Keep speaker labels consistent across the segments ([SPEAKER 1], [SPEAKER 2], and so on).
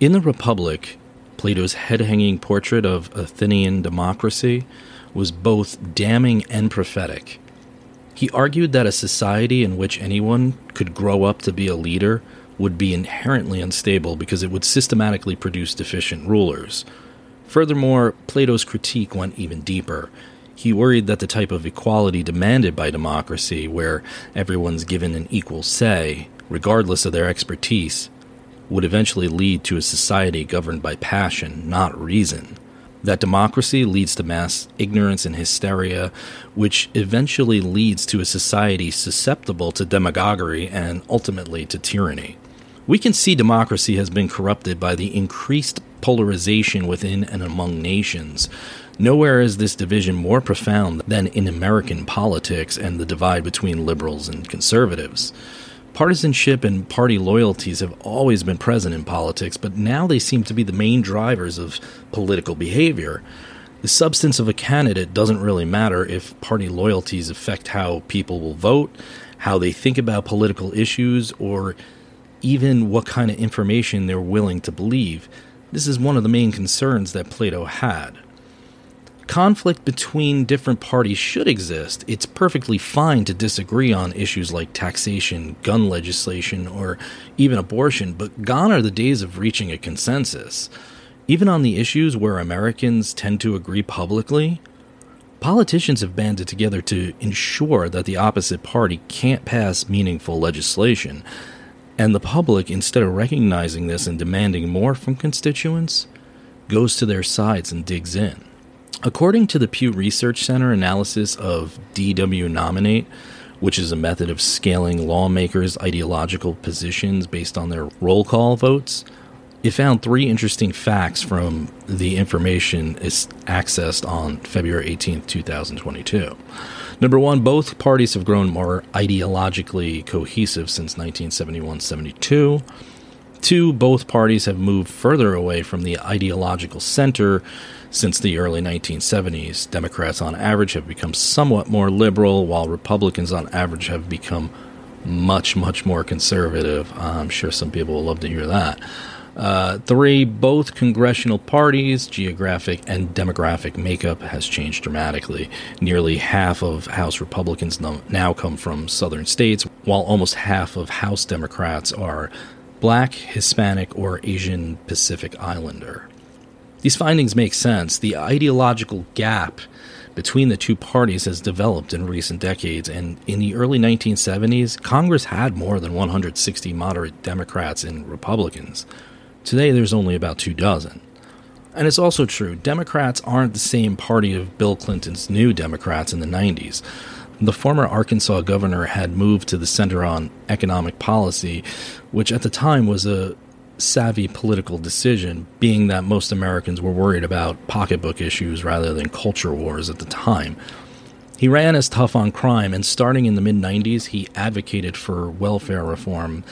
[SPEAKER 1] In the Republic, Plato's head hanging portrait of Athenian democracy was both damning and prophetic. He argued that a society in which anyone could grow up to be a leader would be inherently unstable because it would systematically produce deficient rulers. Furthermore, Plato's critique went even deeper. He worried that the type of equality demanded by democracy, where everyone's given an equal say, regardless of their expertise, would eventually lead to a society governed by passion, not reason that democracy leads to mass ignorance and hysteria, which eventually leads to a society susceptible to demagoguery and ultimately to tyranny. We can see democracy has been corrupted by the increased polarization within and among nations. Nowhere is this division more profound than in American politics and the divide between liberals and conservatives. Partisanship and party loyalties have always been present in politics, but now they seem to be the main drivers of political behavior. The substance of a candidate doesn't really matter if party loyalties affect how people will vote, how they think about political issues, or even what kind of information they're willing to believe. This is one of the main concerns that Plato had conflict between different parties should exist. It's perfectly fine to disagree on issues like taxation, gun legislation, or even abortion, but gone are the days of reaching a consensus. Even on the issues where Americans tend to agree publicly, politicians have banded together to ensure that the opposite party can't pass meaningful legislation. And the public, instead of recognizing this and demanding more from constituents, goes to their sides and digs in. According to the Pew Research Center analysis of DW Nominate, which is a method of scaling lawmakers' ideological positions based on their roll call votes, it found three interesting facts from the information is accessed on February 18, 2022. Number one, both parties have grown more ideologically cohesive since 1971 72. Two, both parties have moved further away from the ideological center since the early 1970s, Democrats on average have become somewhat more liberal, while Republicans on average have become much, much more conservative. I'm sure some people will love to hear that. Uh, three, both congressional parties, geographic and demographic makeup has changed dramatically. Nearly half of House Republicans now come from southern states, while almost half of House Democrats are black, Hispanic, or Asian Pacific Islander. These findings make sense. The ideological gap between the two parties has developed in recent decades, and in the early 1970s, Congress had more than 160 moderate Democrats and Republicans. Today, there's only about two dozen. And it's also true, Democrats aren't the same party of Bill Clinton's new Democrats in the 90s. The former Arkansas governor had moved to the center on economic policy, which at the time was a savvy political decision, being that most Americans were worried about pocketbook issues rather than culture wars at the time. He ran as tough on crime, and starting in the mid 90s, he advocated for welfare reform,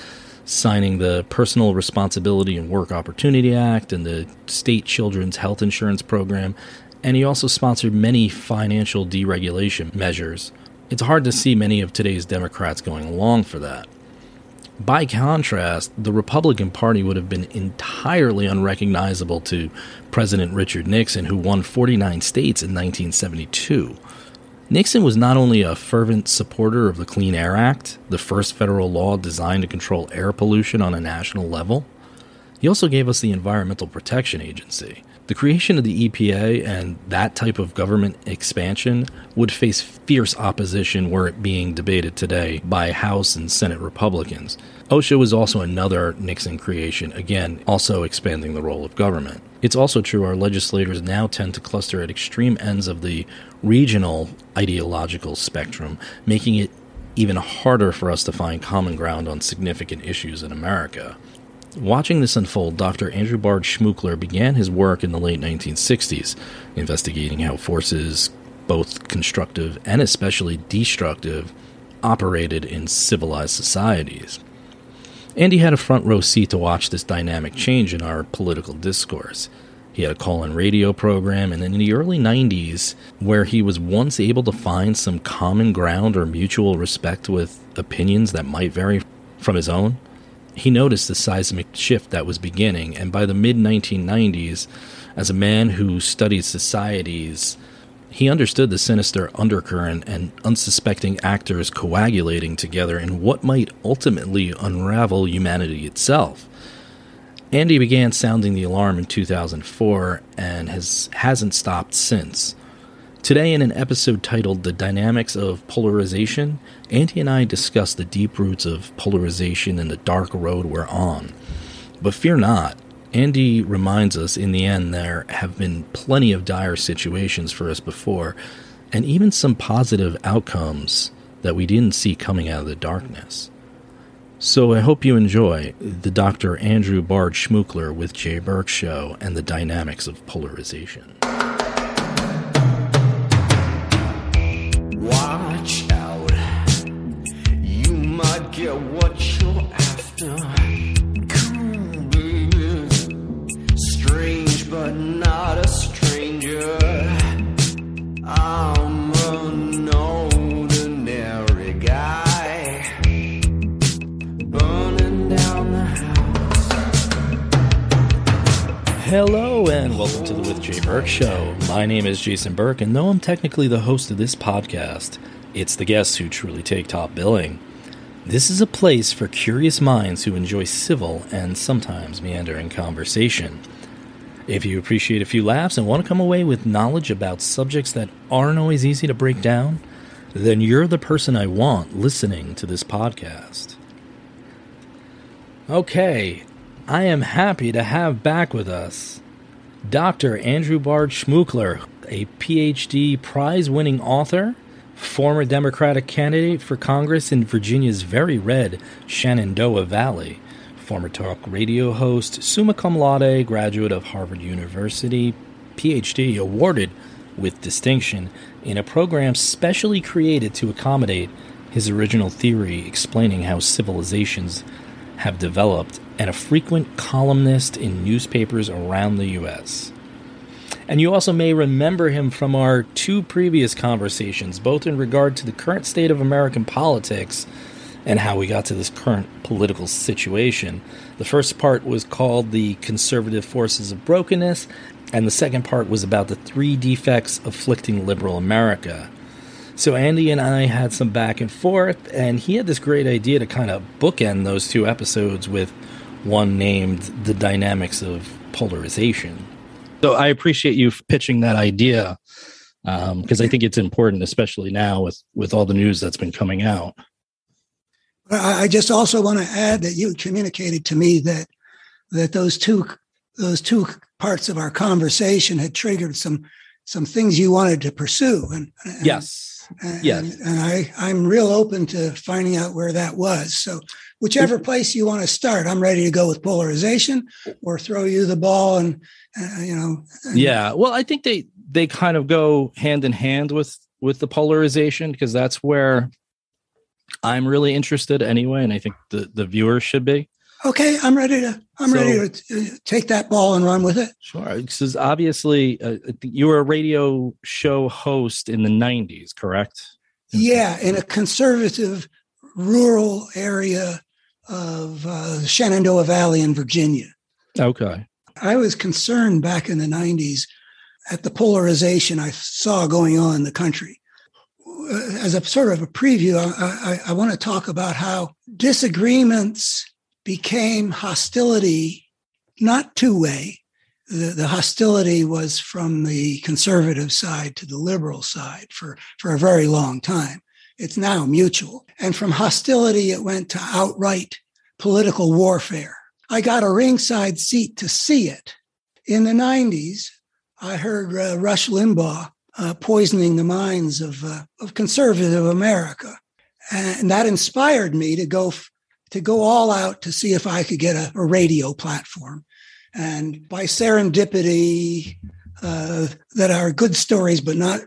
[SPEAKER 1] signing the Personal Responsibility and Work Opportunity Act and the State Children's Health Insurance Program, and he also sponsored many financial deregulation measures. It's hard to see many of today's Democrats going along for that. By contrast, the Republican Party would have been entirely unrecognizable to President Richard Nixon, who won 49 states in 1972. Nixon was not only a fervent supporter of the Clean Air Act, the first federal law designed to control air pollution on a national level, he also gave us the Environmental Protection Agency. The creation of the EPA and that type of government expansion would face fierce opposition were it being debated today by House and Senate Republicans. OSHA was also another Nixon creation, again, also expanding the role of government. It's also true our legislators now tend to cluster at extreme ends of the regional ideological spectrum, making it even harder for us to find common ground on significant issues in America. Watching this unfold, Dr. Andrew Bard Schmookler began his work in the late 1960s, investigating how forces, both constructive and especially destructive, operated in civilized societies. And he had a front row seat to watch this dynamic change in our political discourse. He had a call in radio program, and in the early 90s, where he was once able to find some common ground or mutual respect with opinions that might vary from his own, He noticed the seismic shift that was beginning, and by the mid 1990s, as a man who studied societies, he understood the sinister undercurrent and unsuspecting actors coagulating together in what might ultimately unravel humanity itself. Andy began sounding the alarm in 2004 and has hasn't stopped since. Today, in an episode titled The Dynamics of Polarization, Andy and I discuss the deep roots of polarization and the dark road we're on. But fear not, Andy reminds us in the end there have been plenty of dire situations for us before, and even some positive outcomes that we didn't see coming out of the darkness. So I hope you enjoy the Dr. Andrew Bard Schmookler with Jay Burke show and the dynamics of polarization. Show. My name is Jason Burke, and though I'm technically the host of this podcast, it's the guests who truly take top billing. This is a place for curious minds who enjoy civil and sometimes meandering conversation. If you appreciate a few laughs and want to come away with knowledge about subjects that aren't always easy to break down, then you're the person I want listening to this podcast. Okay, I am happy to have back with us Dr. Andrew Bard Schmookler, a PhD prize winning author, former Democratic candidate for Congress in Virginia's very red Shenandoah Valley, former talk radio host, summa cum laude graduate of Harvard University, PhD awarded with distinction in a program specially created to accommodate his original theory explaining how civilizations have developed, and a frequent columnist in newspapers around the U.S. And you also may remember him from our two previous conversations, both in regard to the current state of American politics and how we got to this current political situation. The first part was called The Conservative Forces of Brokenness, and the second part was about the three defects afflicting liberal America. So Andy and I had some back and forth, and he had this great idea to kind of bookend those two episodes with one named The Dynamics of Polarization. So I appreciate you pitching that idea um, because I think it's important, especially now with, with all the news that's been coming out.
[SPEAKER 2] I I just also want to add that you communicated to me that that those two those two parts of our conversation had triggered some some things you wanted to pursue, and, and
[SPEAKER 1] Yes.
[SPEAKER 2] And,
[SPEAKER 1] yes.
[SPEAKER 2] and I I'm real open to finding out where that was. So whichever place you want to start, I'm ready to go with polarization, or throw you the ball and uh, you know. and-
[SPEAKER 1] Yeah. Well, I think they they kind of go hand in hand with with the polarization because that's where I'm really interested anyway, and I think the the viewers should be.
[SPEAKER 2] Okay, I'm ready to I'm
[SPEAKER 1] So-
[SPEAKER 2] ready to uh, take that ball and run with it.
[SPEAKER 1] Sure. Because obviously, uh, you were a radio show host in the '90s, correct?
[SPEAKER 2] Yeah, in a conservative rural area of uh, Shenandoah Valley in Virginia.
[SPEAKER 1] Okay.
[SPEAKER 2] I was concerned back in the 90s at the polarization I saw going on in the country. Uh, As a sort of a preview, I, I, I want to talk about how disagreements became hostility, not two way. The, the hostility was from the conservative side to the liberal side for, for a very long time. It's now mutual. And from hostility, it went to outright political warfare. I got a ringside seat to see it. In the 90s, I heard uh, Rush Limbaugh uh, poisoning the minds of, uh, of conservative America. And that inspired me to go, to go all out to see if I could get a, a radio platform. And by serendipity, uh, that are good stories, but not,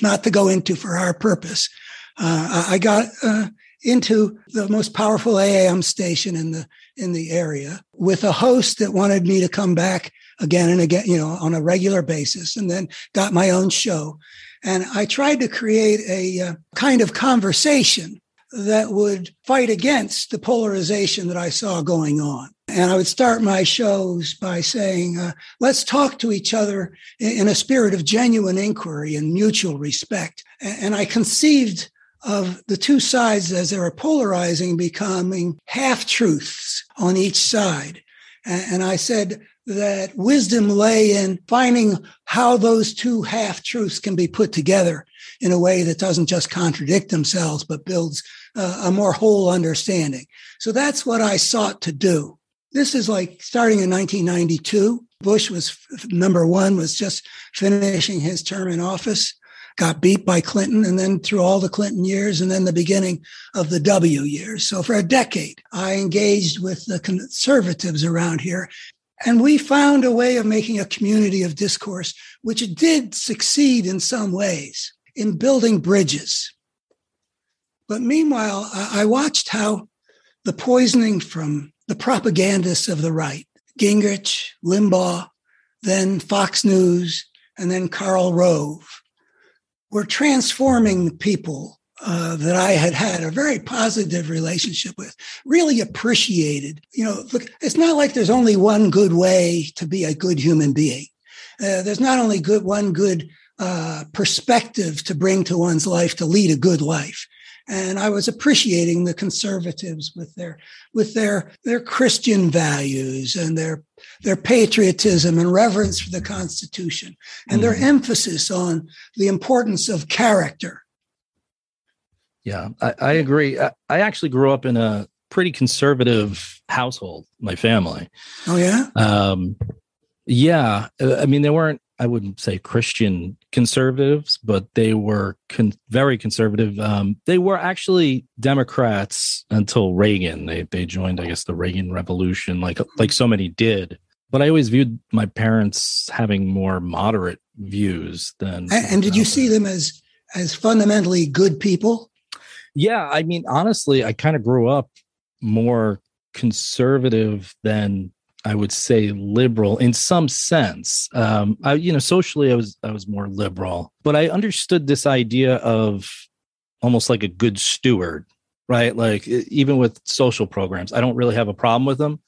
[SPEAKER 2] not to go into for our purpose, uh, I got uh, into the most powerful AM station in the in the area with a host that wanted me to come back again and again, you know, on a regular basis, and then got my own show. And I tried to create a uh, kind of conversation that would fight against the polarization that I saw going on. And I would start my shows by saying, uh, let's talk to each other in, a spirit of genuine inquiry and mutual respect. And I conceived of the two sides as they were polarizing becoming half truths on each side. And I said that wisdom lay in finding how those two half truths can be put together in a way that doesn't just contradict themselves, but builds uh, a more whole understanding. So that's what I sought to do. This is like starting in 1992. Bush was number one, was just finishing his term in office, got beat by Clinton, and then through all the Clinton years, and then the beginning of the W years. So for a decade, I engaged with the conservatives around here. And we found a way of making a community of discourse, which did succeed in some ways in building bridges. But meanwhile, I watched how the poisoning from the propagandists of the right, Gingrich, Limbaugh, then Fox News, and then Karl Rove, were transforming people uh, that I had had a very positive relationship with, really appreciated. You know, look, it's not like there's only one good way to be a good human being. Uh, there's not only good one good uh, perspective to bring to one's life to lead a good life. And I was appreciating the conservatives with their with their their Christian values and their their patriotism and reverence for the Constitution and their mm-hmm. emphasis on the importance of character.
[SPEAKER 1] Yeah, I, I agree. I, I actually grew up in a pretty conservative household. My family.
[SPEAKER 2] Oh yeah. Um,
[SPEAKER 1] yeah. Uh, I mean, they weren't I wouldn't say Christian conservatives, but they were con- very conservative. Um, they were actually Democrats until Reagan. They they joined, I guess, the Reagan Revolution, like like so many did. But I always viewed my parents having more moderate views than.
[SPEAKER 2] And, and did you see them as as fundamentally good people?
[SPEAKER 1] Yeah, I mean, honestly, I kind of grew up more conservative than I would say liberal in some sense. Um, I, you know, socially, I was I was more liberal, but I understood this idea of almost like a good steward, right? Like even with social programs, I don't really have a problem with them,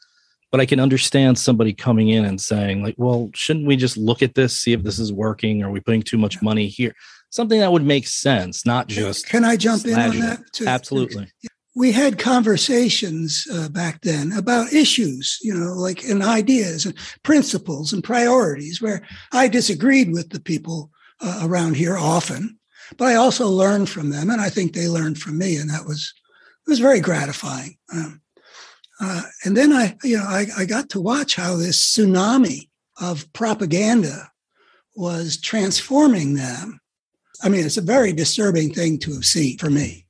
[SPEAKER 1] but I can understand somebody coming in and saying, like, well, shouldn't we just look at this, see if this is working? Are we putting too much money here? Something that would make sense, not just.
[SPEAKER 2] Can I jump in on that?
[SPEAKER 1] Too? Absolutely
[SPEAKER 2] we had conversations uh, back then about issues, you know, like and ideas and principles and priorities where I disagreed with the people uh, around here often, but I also learned from them, and I think they learned from me, and that was it was very gratifying. Um, uh, and then I, you know, I, I got to watch how this tsunami of propaganda was transforming them. I mean, it's a very disturbing thing to have seen for me.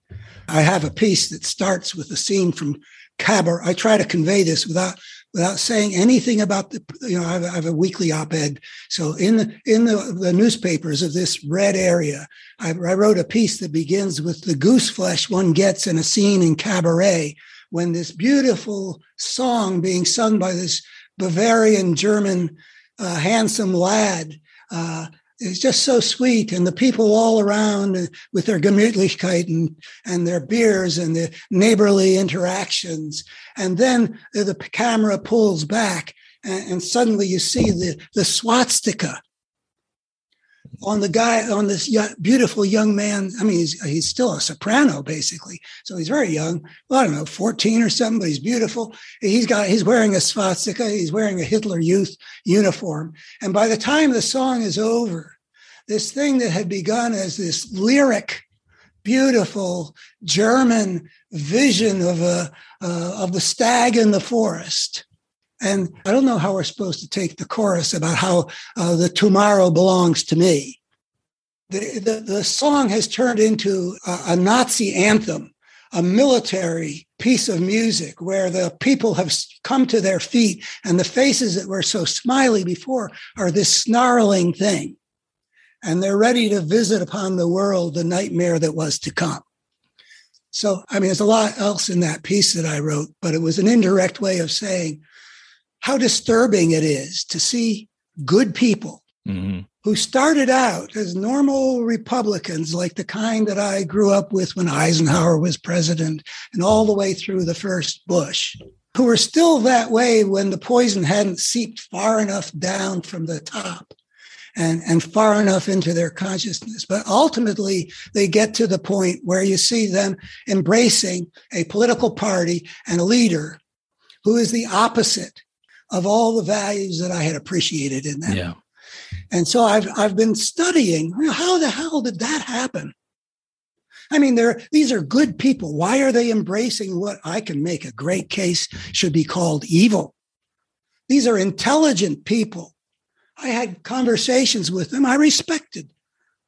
[SPEAKER 2] I have a piece that starts with a scene from Cabaret. I try to convey this without without saying anything about the you know I have, I have a weekly op-ed so in the in the, the newspapers of this red area I, I, wrote a piece that begins with the goose flesh one gets in a scene in cabaret when this beautiful song being sung by this bavarian german uh, handsome lad uh, it's just so sweet. And the people all around uh, with their Gemütlichkeit and, their beers and the neighborly interactions. And then uh, the camera pulls back and, and suddenly you see the, the swastika on the guy on this beautiful young man. I mean, he's he's still a soprano basically, so he's very young. Well, I don't know, fourteen or something, but he's beautiful. He's got he's wearing a swastika. He's wearing a Hitler Youth uniform, and by the time the song is over, this thing that had begun as this lyric, beautiful German vision of a uh, of the stag in the forest and I don't know how we're supposed to take the chorus about how uh, the tomorrow belongs to me. The, the, the song has turned into a, a Nazi anthem, a military piece of music where the people have come to their feet and the faces that were so smiley before are this snarling thing. And they're ready to visit upon the world the nightmare that was to come. So, I mean, there's a lot else in that piece that I wrote, but it was an indirect way of saying how disturbing it is to see good people mm-hmm. who started out as normal Republicans, like the kind that I grew up with when Eisenhower was president and all the way through the first Bush, who were still that way when the poison hadn't seeped far enough down from the top and, and far enough into their consciousness. But ultimately, they get to the point where you see them embracing a political party and a leader who is the opposite of all the values that I had appreciated in them.
[SPEAKER 1] Yeah.
[SPEAKER 2] And so I've I've been studying how the hell did that happen? I mean, they're these are good people. Why are they embracing what I can make a great case should be called evil? These are intelligent people. I had conversations with them. I respected,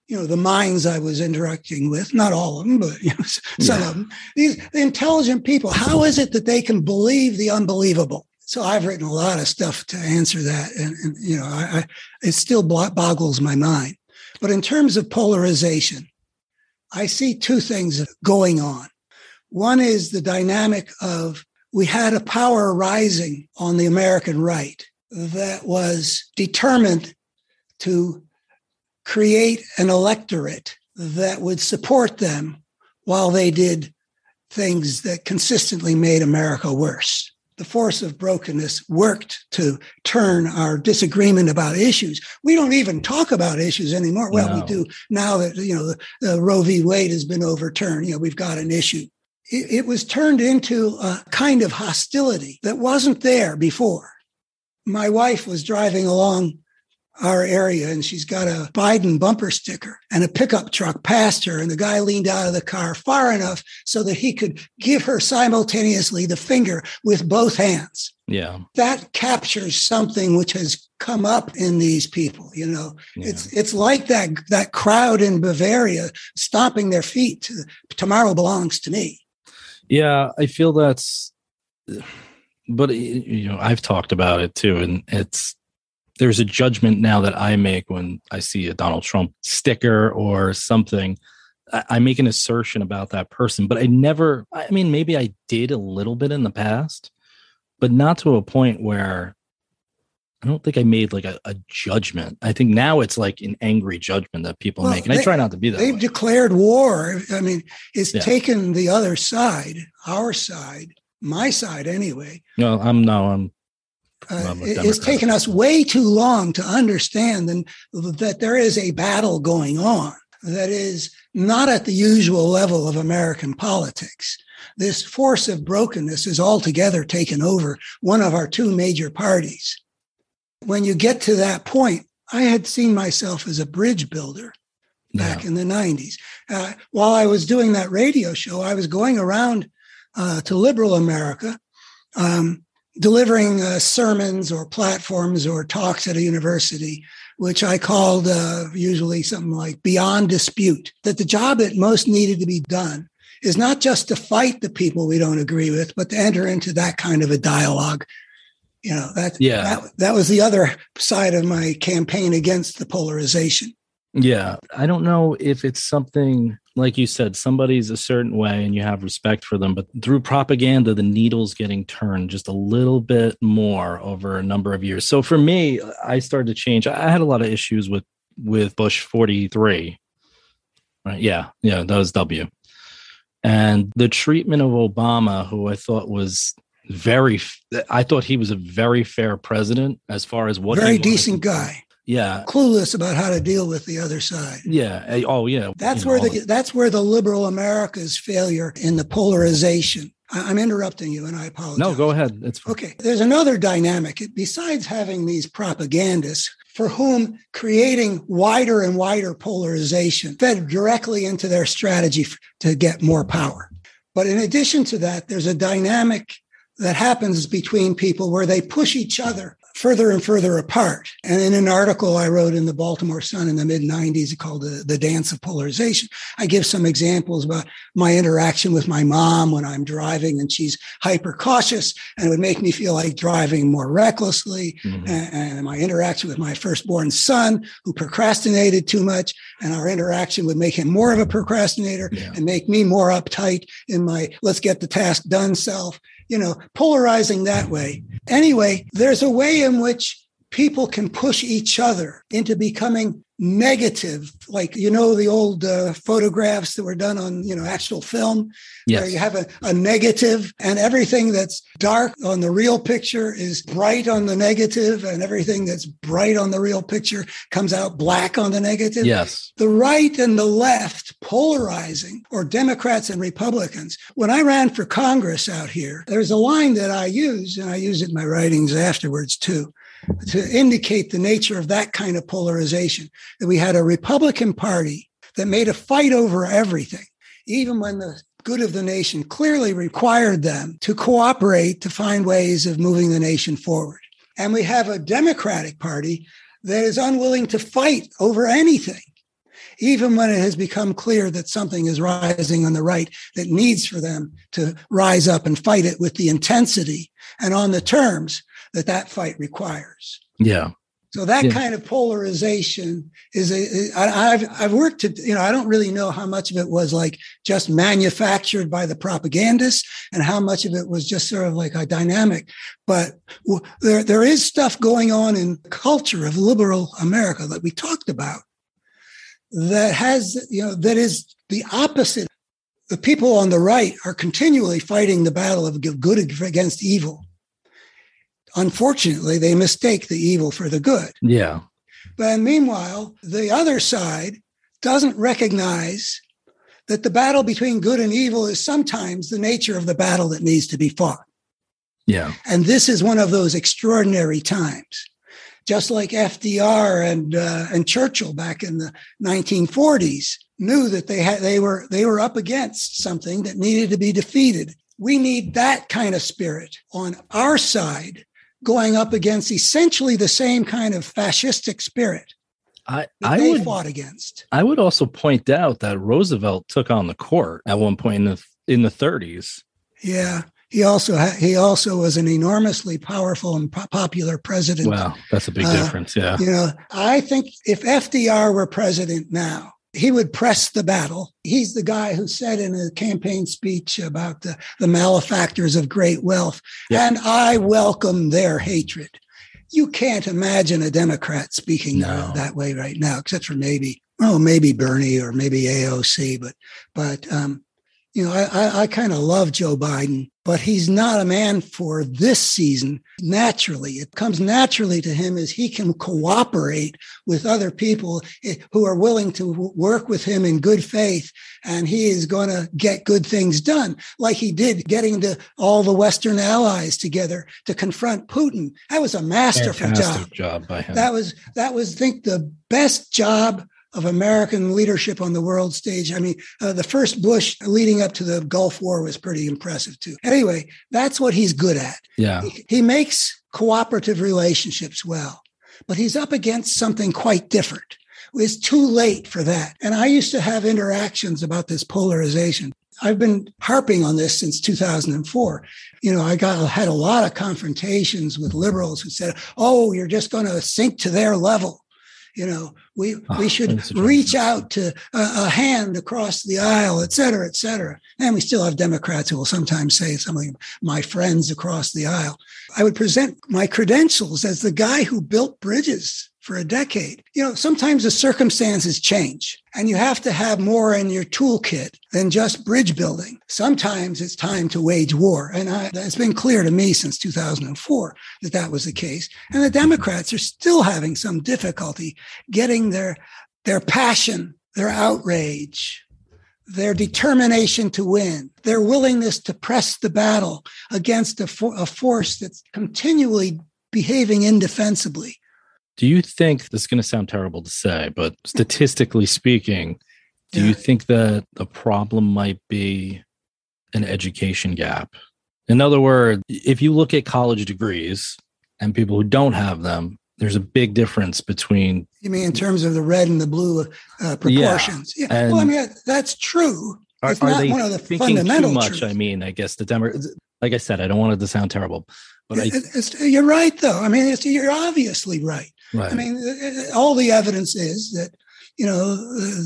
[SPEAKER 2] you know, the minds I was interacting with. Not all of them, but you know, some
[SPEAKER 1] Yeah.
[SPEAKER 2] of them. These intelligent people. How is it that they can believe the unbelievable? So I've written a lot of stuff to answer that, and, and you know, I, I, it still boggles my mind. But in terms of polarization, I see two things going on. One is the dynamic of we had a power rising on the American right that was determined to create an electorate that would support them while they did things that consistently made America worse. The force of brokenness worked to turn our disagreement about issues. We don't even talk about issues anymore. Well,
[SPEAKER 1] No.
[SPEAKER 2] we do now that you know the, Roe v. Wade has been overturned. You know, we've got an issue. It, it was turned into a kind of hostility that wasn't there before. My wife was driving along our area and she's got a Biden bumper sticker and a pickup truck passed her and the guy leaned out of the car far enough so that he could give her simultaneously the finger with both hands.
[SPEAKER 1] Yeah.
[SPEAKER 2] That captures something which has come up in these people, you know.
[SPEAKER 1] yeah.
[SPEAKER 2] It's it's like that that crowd in Bavaria stomping their feet to tomorrow belongs to me.
[SPEAKER 1] Yeah, I feel that's, but you know, I've talked about it too, and it's there's a judgment now that I make when I see a Donald Trump sticker or something. I, I make an assertion about that person, but I never. I mean, maybe I did a little bit in the past, but not to a point where I don't think I made like a, a judgment. I think now it's like an angry judgment that people
[SPEAKER 2] Well,
[SPEAKER 1] make, and I try not to be that.
[SPEAKER 2] They've
[SPEAKER 1] way.
[SPEAKER 2] declared war. I mean, it's
[SPEAKER 1] Yeah.
[SPEAKER 2] taken the other side, our side, my side anyway.
[SPEAKER 1] no, I'm no, I'm
[SPEAKER 2] Uh, it- it's taken us way too long to understand and that there is a battle going on that is not at the usual level of American politics. This force of brokenness is altogether taken over one of our two major parties. When you get to that point, I had seen myself as a bridge builder back
[SPEAKER 1] yeah.
[SPEAKER 2] in the 90s. Uh, while I was doing that radio show, I was going around uh, to liberal America, um, delivering uh, sermons or platforms or talks at a university, which I called uh, usually something like Beyond Dispute, that the job that most needed to be done is not just to fight the people we don't agree with, but to enter into that kind of a dialogue. You know, that,
[SPEAKER 1] Yeah.
[SPEAKER 2] that, that was the other side of my campaign against the polarization.
[SPEAKER 1] Yeah. I don't know if it's something like you said, somebody's a certain way and you have respect for them, but through propaganda, the needle's getting turned just a little bit more over a number of years. So for me, I started to change. I had a lot of issues with with Bush 43. Right. Yeah. Yeah. That was W. And the treatment of Obama, who I thought was very, I thought he was a very fair president as far as what he
[SPEAKER 2] Very decent guy.
[SPEAKER 1] Yeah.
[SPEAKER 2] clueless about how to deal with the other side.
[SPEAKER 1] Yeah. Oh, yeah.
[SPEAKER 2] That's
[SPEAKER 1] You
[SPEAKER 2] where
[SPEAKER 1] all
[SPEAKER 2] the that's where the liberal America's failure in the polarization. I'm interrupting you, and I apologize.
[SPEAKER 1] No, go ahead. It's fine.
[SPEAKER 2] Okay, there's another dynamic. Besides having these propagandists for whom creating wider and wider polarization fed directly into their strategy to get more power. But in addition to that, there's a dynamic that happens between people where they push each other further and further apart. And in an article I wrote in the Baltimore Sun in the mid 90s called the, the Dance of Polarization, I give some examples about my interaction with my mom when I'm driving and she's hyper cautious and it would make me feel like driving more recklessly.
[SPEAKER 1] Mhm.
[SPEAKER 2] And, and my interaction with my firstborn son who procrastinated too much and our interaction would make him more of a procrastinator
[SPEAKER 1] Yeah.
[SPEAKER 2] and make me more uptight in my let's get the task done self you know polarizing that way. Anyway there's a way in which people can push each other into becoming negative like you know the old uh, photographs that were done on you know actual film
[SPEAKER 1] Yes.
[SPEAKER 2] where you have a, a negative and everything that's dark on the real picture is bright on the negative and everything that's bright on the real picture comes out black on the negative
[SPEAKER 1] Yes.
[SPEAKER 2] the right and the left polarizing, or Democrats and Republicans. When I ran for Congress out here, there's a line that I use, and I use it in my writings afterwards too, to indicate the nature of that kind of polarization. That we had a Republican Party that made a fight over everything, even when the good of the nation clearly required them to cooperate to find ways of moving the nation forward. And we have a Democratic Party that is unwilling to fight over anything even when it has become clear that something is rising on the right that needs for them to rise up and fight it with the intensity and on the terms that that fight requires.
[SPEAKER 1] Yeah.
[SPEAKER 2] So that
[SPEAKER 1] Yeah.
[SPEAKER 2] kind of polarization is a, I, I've I've worked to you know I don't really know how much of it was like just manufactured by the propagandists and how much of it was just sort of like a dynamic, but w- there there is stuff going on in culture of liberal America that we talked about that has you know that is the opposite. The people on the right are continually fighting the battle of good against evil. Unfortunately, they mistake the evil for the good.
[SPEAKER 1] Yeah.
[SPEAKER 2] But meanwhile, the other side doesn't recognize that the battle between good and evil is sometimes the nature of the battle that needs to be fought.
[SPEAKER 1] Yeah.
[SPEAKER 2] And this is one of those extraordinary times. Just like FDR and uh, and Churchill back in the 1940s knew that they had they were they were up against something that needed to be defeated. We need that kind of spirit on our side going up against essentially the same kind of fascistic spirit
[SPEAKER 1] I
[SPEAKER 2] that
[SPEAKER 1] I
[SPEAKER 2] they
[SPEAKER 1] would
[SPEAKER 2] fought against.
[SPEAKER 1] I would also point out that Roosevelt took on the court at one point in the in the 30s.
[SPEAKER 2] Yeah. He also ha- he also was an enormously powerful and po- popular president.
[SPEAKER 1] Wow, that's a big
[SPEAKER 2] Uh,
[SPEAKER 1] difference. Yeah.
[SPEAKER 2] You know, I think if FDR were president now, he would press the battle. He's the guy who said in a campaign speech about the, the malefactors of great wealth,
[SPEAKER 1] Yeah.
[SPEAKER 2] and I welcome their hatred. You can't imagine a Democrat speaking
[SPEAKER 1] No.
[SPEAKER 2] that way right now, except for maybe, oh, maybe Bernie or maybe AOC. But, but, um, you know, I, I, I kind of love Joe Biden, but he's not a man for this season naturally. It comes naturally to him as he can cooperate with other people who are willing to work with him in good faith. And he is going to get good things done, like he did getting the, all the Western allies together to confront Putin. That was a masterful job.
[SPEAKER 1] Fantastic job by him.
[SPEAKER 2] That was that was I think the best job of American leadership on the world stage. I mean, uh, the first Bush leading up to the Gulf War was pretty impressive too. Anyway, that's what he's good at.
[SPEAKER 1] yeah.
[SPEAKER 2] He, he makes cooperative relationships well, but he's up against something quite different. It's too late for that. And I used to have interactions about this polarization. I've been harping on this since 2004. You know, I got had a lot of confrontations with liberals who said, "Oh, you're just going to sink to their level." You know, we
[SPEAKER 1] Oh,
[SPEAKER 2] we should reach out to a, a hand across the aisle, et cetera, et cetera. And we still have Democrats who will sometimes say something, "My friends across the aisle." I would present my credentials as the guy who built bridges for a decade. You know, sometimes the circumstances change and you have to have more in your toolkit than just bridge building. Sometimes it's time to wage war. And I, it's been clear to me since 2004 that that was the case. And the Democrats are still having some difficulty getting their, their passion, their outrage, their determination to win, their willingness to press the battle against a, a force that's continually behaving indefensibly.
[SPEAKER 1] Do you think this is going to sound terrible to say, but statistically speaking, do
[SPEAKER 2] Yeah.
[SPEAKER 1] you think that the problem might be an education gap? In other words, if you look at college degrees and people who don't have them, there's a big difference between
[SPEAKER 2] You mean in terms of the red and the blue uh, proportions? Yeah. well, I mean that's true.
[SPEAKER 1] are,
[SPEAKER 2] It's
[SPEAKER 1] are
[SPEAKER 2] not
[SPEAKER 1] they
[SPEAKER 2] one of the
[SPEAKER 1] thinking too much?
[SPEAKER 2] truths.
[SPEAKER 1] I mean, I guess the Demo- like I said, I don't want it to sound terrible, but I,
[SPEAKER 2] It- you're right, though. I mean, it's, you're obviously right.
[SPEAKER 1] Right.
[SPEAKER 2] I mean, uh, all the evidence is that you know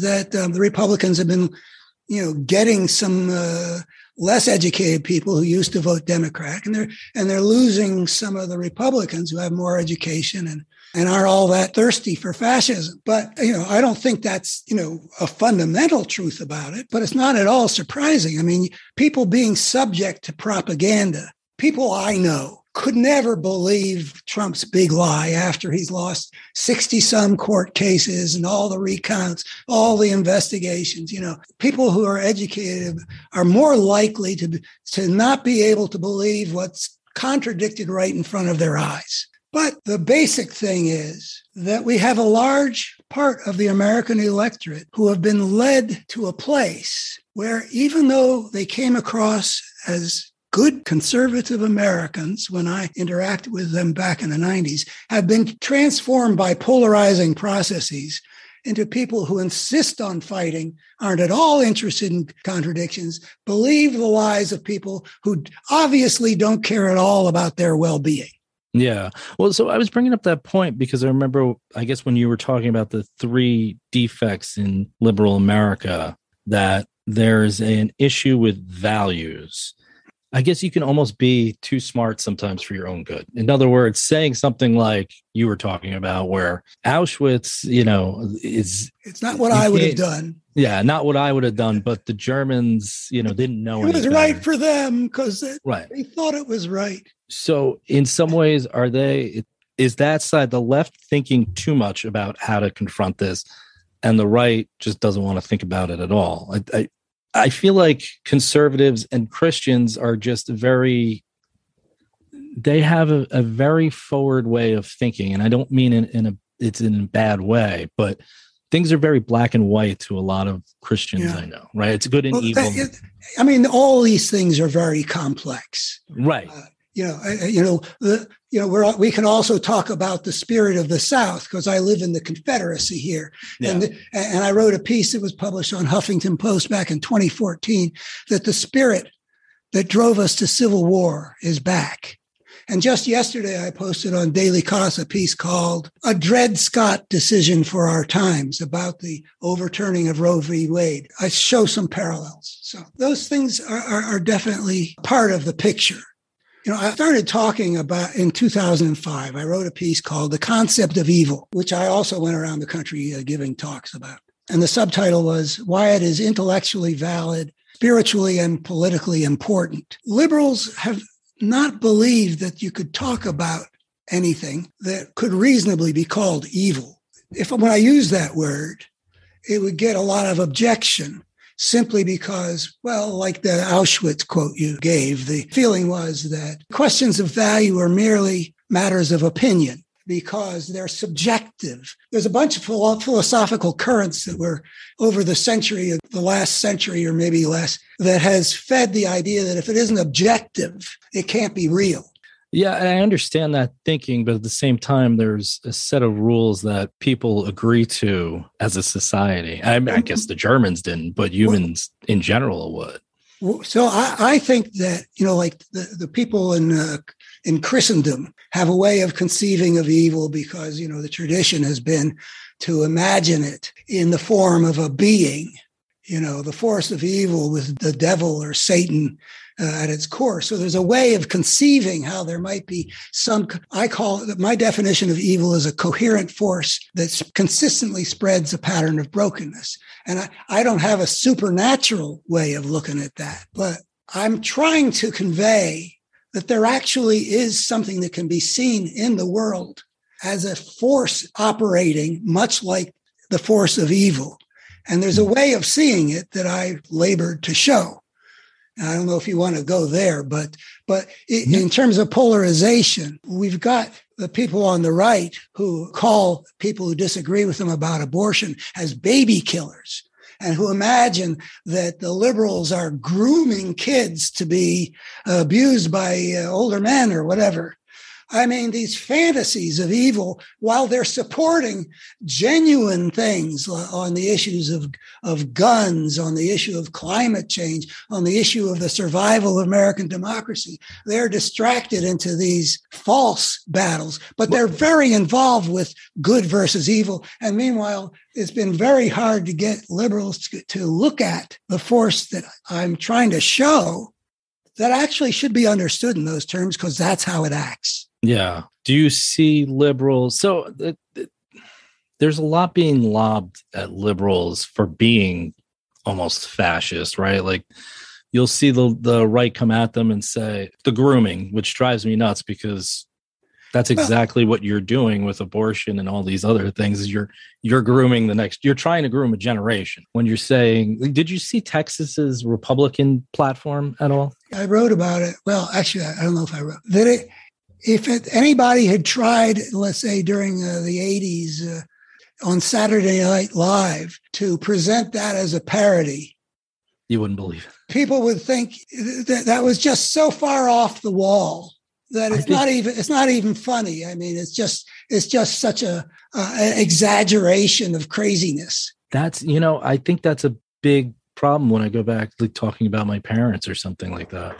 [SPEAKER 2] that um, the Republicans have been, you know, getting some uh, less educated people who used to vote Democrat, and they're and they're losing some of the Republicans who have more education and and aren't all that thirsty for fascism. But, you know, I don't think that's, you know, a fundamental truth about it, but it's not at all surprising. I mean, people being subject to propaganda, people I know could never believe Trump's big lie after he's lost 60 some court cases and all the recounts, all the investigations. You know, people who are educated are more likely to, to not be able to believe what's contradicted right in front of their eyes. But the basic thing is that we have a large part of the American electorate who have been led to a place where even though they came across as good conservative Americans, when I interact with them back in the 90s, have been transformed by polarizing processes into people who insist on fighting, aren't at all interested in contradictions, believe the lies of people who obviously don't care at all about their well being.
[SPEAKER 1] Yeah. Well, so I was bringing up that point because I remember, I guess, when you were talking about the three defects in liberal America, that there's an issue with values I guess you can almost be too smart sometimes for your own good. In other words, saying something like you were talking about, where Auschwitz, you know, is
[SPEAKER 2] it's not what I would have done.
[SPEAKER 1] Yeah, not what I would have done, but the Germans, you know, didn't know
[SPEAKER 2] it was
[SPEAKER 1] better.
[SPEAKER 2] right for them because
[SPEAKER 1] right.
[SPEAKER 2] they thought it was right.
[SPEAKER 1] So, in some ways, are they? Is that side the left thinking too much about how to confront this, and the right just doesn't want to think about it at all? I, I, I feel like conservatives and Christians are just very they have a, a, very forward way of thinking and i don't mean in, in a it's in a bad way but things are very black and white to a lot of christians yeah. i know right? It's good and well, evil. it,
[SPEAKER 2] i mean all these things are very complex.
[SPEAKER 1] Right.
[SPEAKER 2] Uh, you know, I, you know, the, you know, we're, we can also talk about the spirit of the South because I live in the Confederacy here, yeah. and and I wrote a piece that was published on Huffington Post back in 2014 that the spirit that drove us to civil war is back. And just yesterday, I posted on Daily Kos a piece called "A Dred Scott Decision for Our Times" about the overturning of Roe v. Wade. I show some parallels. So those things are, are, are definitely part of the picture. You know, I started talking about in 2005. I wrote a piece called The Concept of Evil, which I also went around the country uh, giving talks about. And the subtitle was Why It Is Intellectually Valid, Spiritually and Politically Important. Liberals have not believed that you could talk about anything that could reasonably be called evil. If when I use that word, it would get a lot of objection simply because, well, like the Auschwitz quote you gave, the feeling was that questions of value are merely matters of opinion because they're subjective. There's a bunch of philosophical currents that were over the century, the last century or maybe less, that has fed the idea that if it isn't objective, it can't be real.
[SPEAKER 1] Yeah, I understand that thinking, but at the same time, there's a set of rules that people agree to as a society. I, mean, I guess the Germans didn't, but humans in general would.
[SPEAKER 2] So I, I think that you know, like the, the people in uh, in Christendom have a way of conceiving of evil because you know the tradition has been to imagine it in the form of a being. You know, the force of evil with the devil or Satan uh, at its core. So there's a way of conceiving how there might be some, I call it, my definition of evil is a coherent force that consistently spreads a pattern of brokenness. And I, I don't have a supernatural way of looking at that, but I'm trying to convey that there actually is something that can be seen in the world as a force operating much like the force of evil. And there's a way of seeing it that I labored to show. I don't know if you want to go there, but but in terms of polarization, we've got the people on the right who call people who disagree with them about abortion as baby killers and who imagine that the liberals are grooming kids to be abused by uh, older men or whatever. I mean, these fantasies of evil while they're supporting genuine things on the issues of, of guns, on the issue of climate change, on the issue of the survival of American democracy. They're distracted into these false battles, but they're very involved with good versus evil. And meanwhile, it's been very hard to get liberals to, to look at the force that I'm trying to show that actually should be understood in those terms because that's how it acts.
[SPEAKER 1] Yeah. Do you see liberals? So th- th- there's a lot being lobbed at liberals for being almost fascist, right? Like you'll see the the right come at them and say the grooming, which drives me nuts because that's exactly what you're doing with abortion and all these other things is you're you're grooming the next you're trying to groom a generation when you're saying did you see texas's republican platform at all
[SPEAKER 2] I wrote about it. Well, actually, I don't know if I wrote that. It, if it, anybody had tried, let's say during uh, the '80s uh, on Saturday Night Live, to present that as a parody,
[SPEAKER 1] you wouldn't believe it
[SPEAKER 2] people would think that that was just so far off the wall that it's not even it's not even funny. I mean, it's just it's just such a, uh, an exaggeration of craziness.
[SPEAKER 1] that's you know i think that's a big problem when i go back like talking about my parents or something like that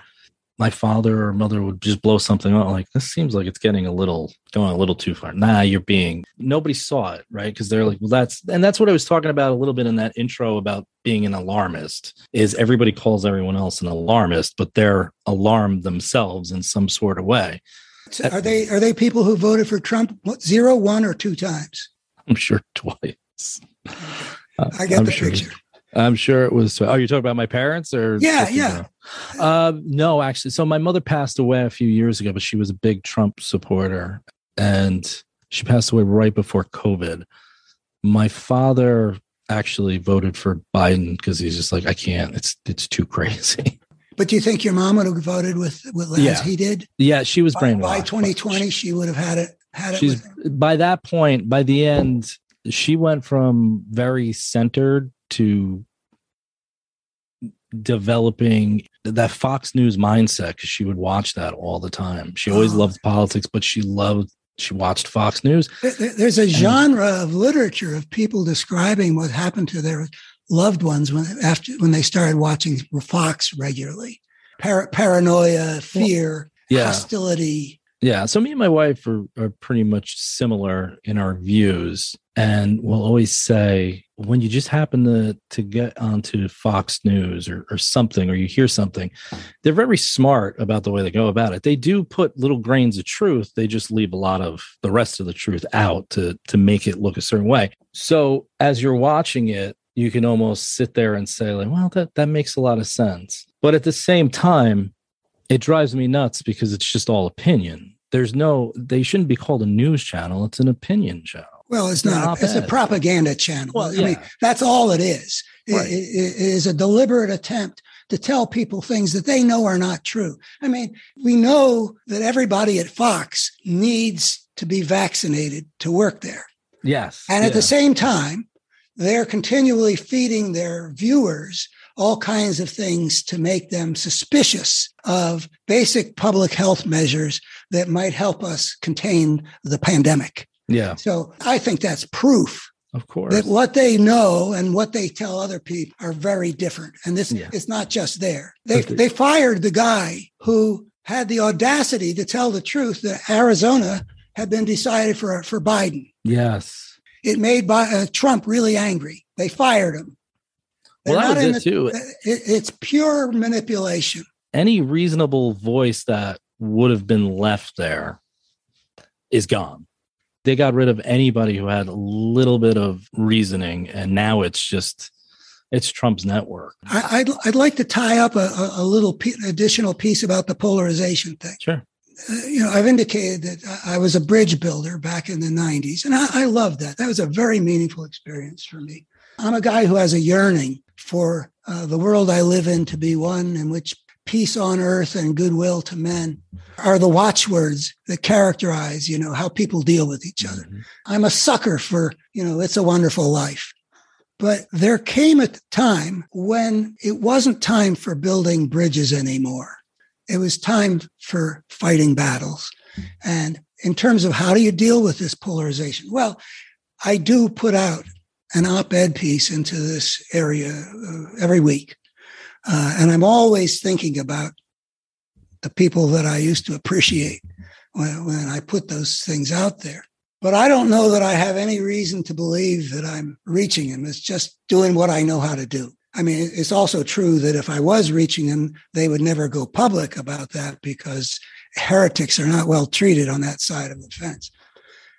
[SPEAKER 1] my father or mother would just blow something out like this seems like it's getting a little going a little too far nah you're being nobody saw it right because they're like well that's and that's what i was talking about a little bit in that intro about being an alarmist is everybody calls everyone else an alarmist but they're alarmed themselves in some sort of way
[SPEAKER 2] Are they are they people who voted for Trump what, zero, one, or two times?
[SPEAKER 1] i'm sure twice
[SPEAKER 2] I get
[SPEAKER 1] I'm
[SPEAKER 2] the
[SPEAKER 1] sure.
[SPEAKER 2] picture.
[SPEAKER 1] I'm sure it was. Oh, you're talking about my parents, or
[SPEAKER 2] Yeah, yeah.
[SPEAKER 1] Um, no, actually. So my mother passed away a few years ago, but she was a big Trump supporter, and she passed away right before COVID. My father actually voted for Biden because he's just like, I can't. It's it's too crazy.
[SPEAKER 2] But do you think your mom would have voted with with as
[SPEAKER 1] Yeah.
[SPEAKER 2] he did?
[SPEAKER 1] yeah, she was brainwashed.
[SPEAKER 2] by 2020, she would have had it had it
[SPEAKER 1] she's by that point by the end she went from very centered to developing that fox news mindset because she would watch that all the time she always
[SPEAKER 2] Oh.
[SPEAKER 1] loved politics but she loved she watched fox news
[SPEAKER 2] There- there- There's a genre of literature of people describing what happened to their loved ones when after when they started watching Fox regularly. Par- paranoia, fear,
[SPEAKER 1] yeah
[SPEAKER 2] hostility.
[SPEAKER 1] Yeah. So me and my wife are, are pretty much similar in our views. And we'll always say when you just happen to to get onto Fox News or, or something, or you hear something, they're very smart about the way they go about it. They do put little grains of truth. They just leave a lot of the rest of the truth out to to make it look a certain way. So as you're watching it, you can almost sit there and say, like, well, that that makes a lot of sense. But at the same time, it drives me nuts because it's just all opinion. There's no, they shouldn't be called a news channel. It's an opinion channel.
[SPEAKER 2] Well, it's not.
[SPEAKER 1] not
[SPEAKER 2] It's a propaganda channel.
[SPEAKER 1] Well,
[SPEAKER 2] I mean, that's all it is. It-
[SPEAKER 1] Right.
[SPEAKER 2] it- it is a deliberate attempt to tell people things that they know are not true. I mean, we know that everybody at Fox needs to be vaccinated to work there.
[SPEAKER 1] Yes.
[SPEAKER 2] And at
[SPEAKER 1] yeah.
[SPEAKER 2] the same time, they're continually feeding their viewers all kinds of things to make them suspicious of basic public health measures that might help us contain the pandemic.
[SPEAKER 1] yeah,
[SPEAKER 2] So I think that's proof
[SPEAKER 1] of course.
[SPEAKER 2] that what they know and what they tell other people are very different. And this
[SPEAKER 1] Yeah.
[SPEAKER 2] it's not just there. They
[SPEAKER 1] the-
[SPEAKER 2] they fired the guy who had the audacity to tell the truth that Arizona had been decided for for Biden.
[SPEAKER 1] yes.
[SPEAKER 2] It made Bi- uh, Trump really angry. They fired him. They're
[SPEAKER 1] Well, that was it too.
[SPEAKER 2] it- it's pure manipulation.
[SPEAKER 1] Any reasonable voice that would have been left there is gone. They got rid of anybody who had a little bit of reasoning, and now it's just it's Trump's network.
[SPEAKER 2] I, I'd I'd like to tie up a, a, little pe- additional piece about the polarization thing.
[SPEAKER 1] Sure.
[SPEAKER 2] uh, you know, I've indicated that I I was a bridge builder back in the 90s, and I, I loved that. That was a very meaningful experience for me. I'm a guy who has a yearning for uh, the world I live in to be one in which peace on earth and goodwill to men are the watchwords that characterize, you know, how people deal with each other.
[SPEAKER 1] Mhm.
[SPEAKER 2] I'm a sucker for, you know, it's a wonderful life. But there came a time when it wasn't time for building bridges anymore. It was time for fighting battles. And in terms of how do you deal with this polarization? Well, I do put out an op ed piece into this area uh, every week. Uh, and I'm always thinking about the people that I used to appreciate when, when I put those things out there. But I don't know that I have any reason to believe that I'm reaching them. It's just doing what I know how to do. I mean, it's also true that if I was reaching them, they would never go public about that because heretics are not well treated on that side of the fence.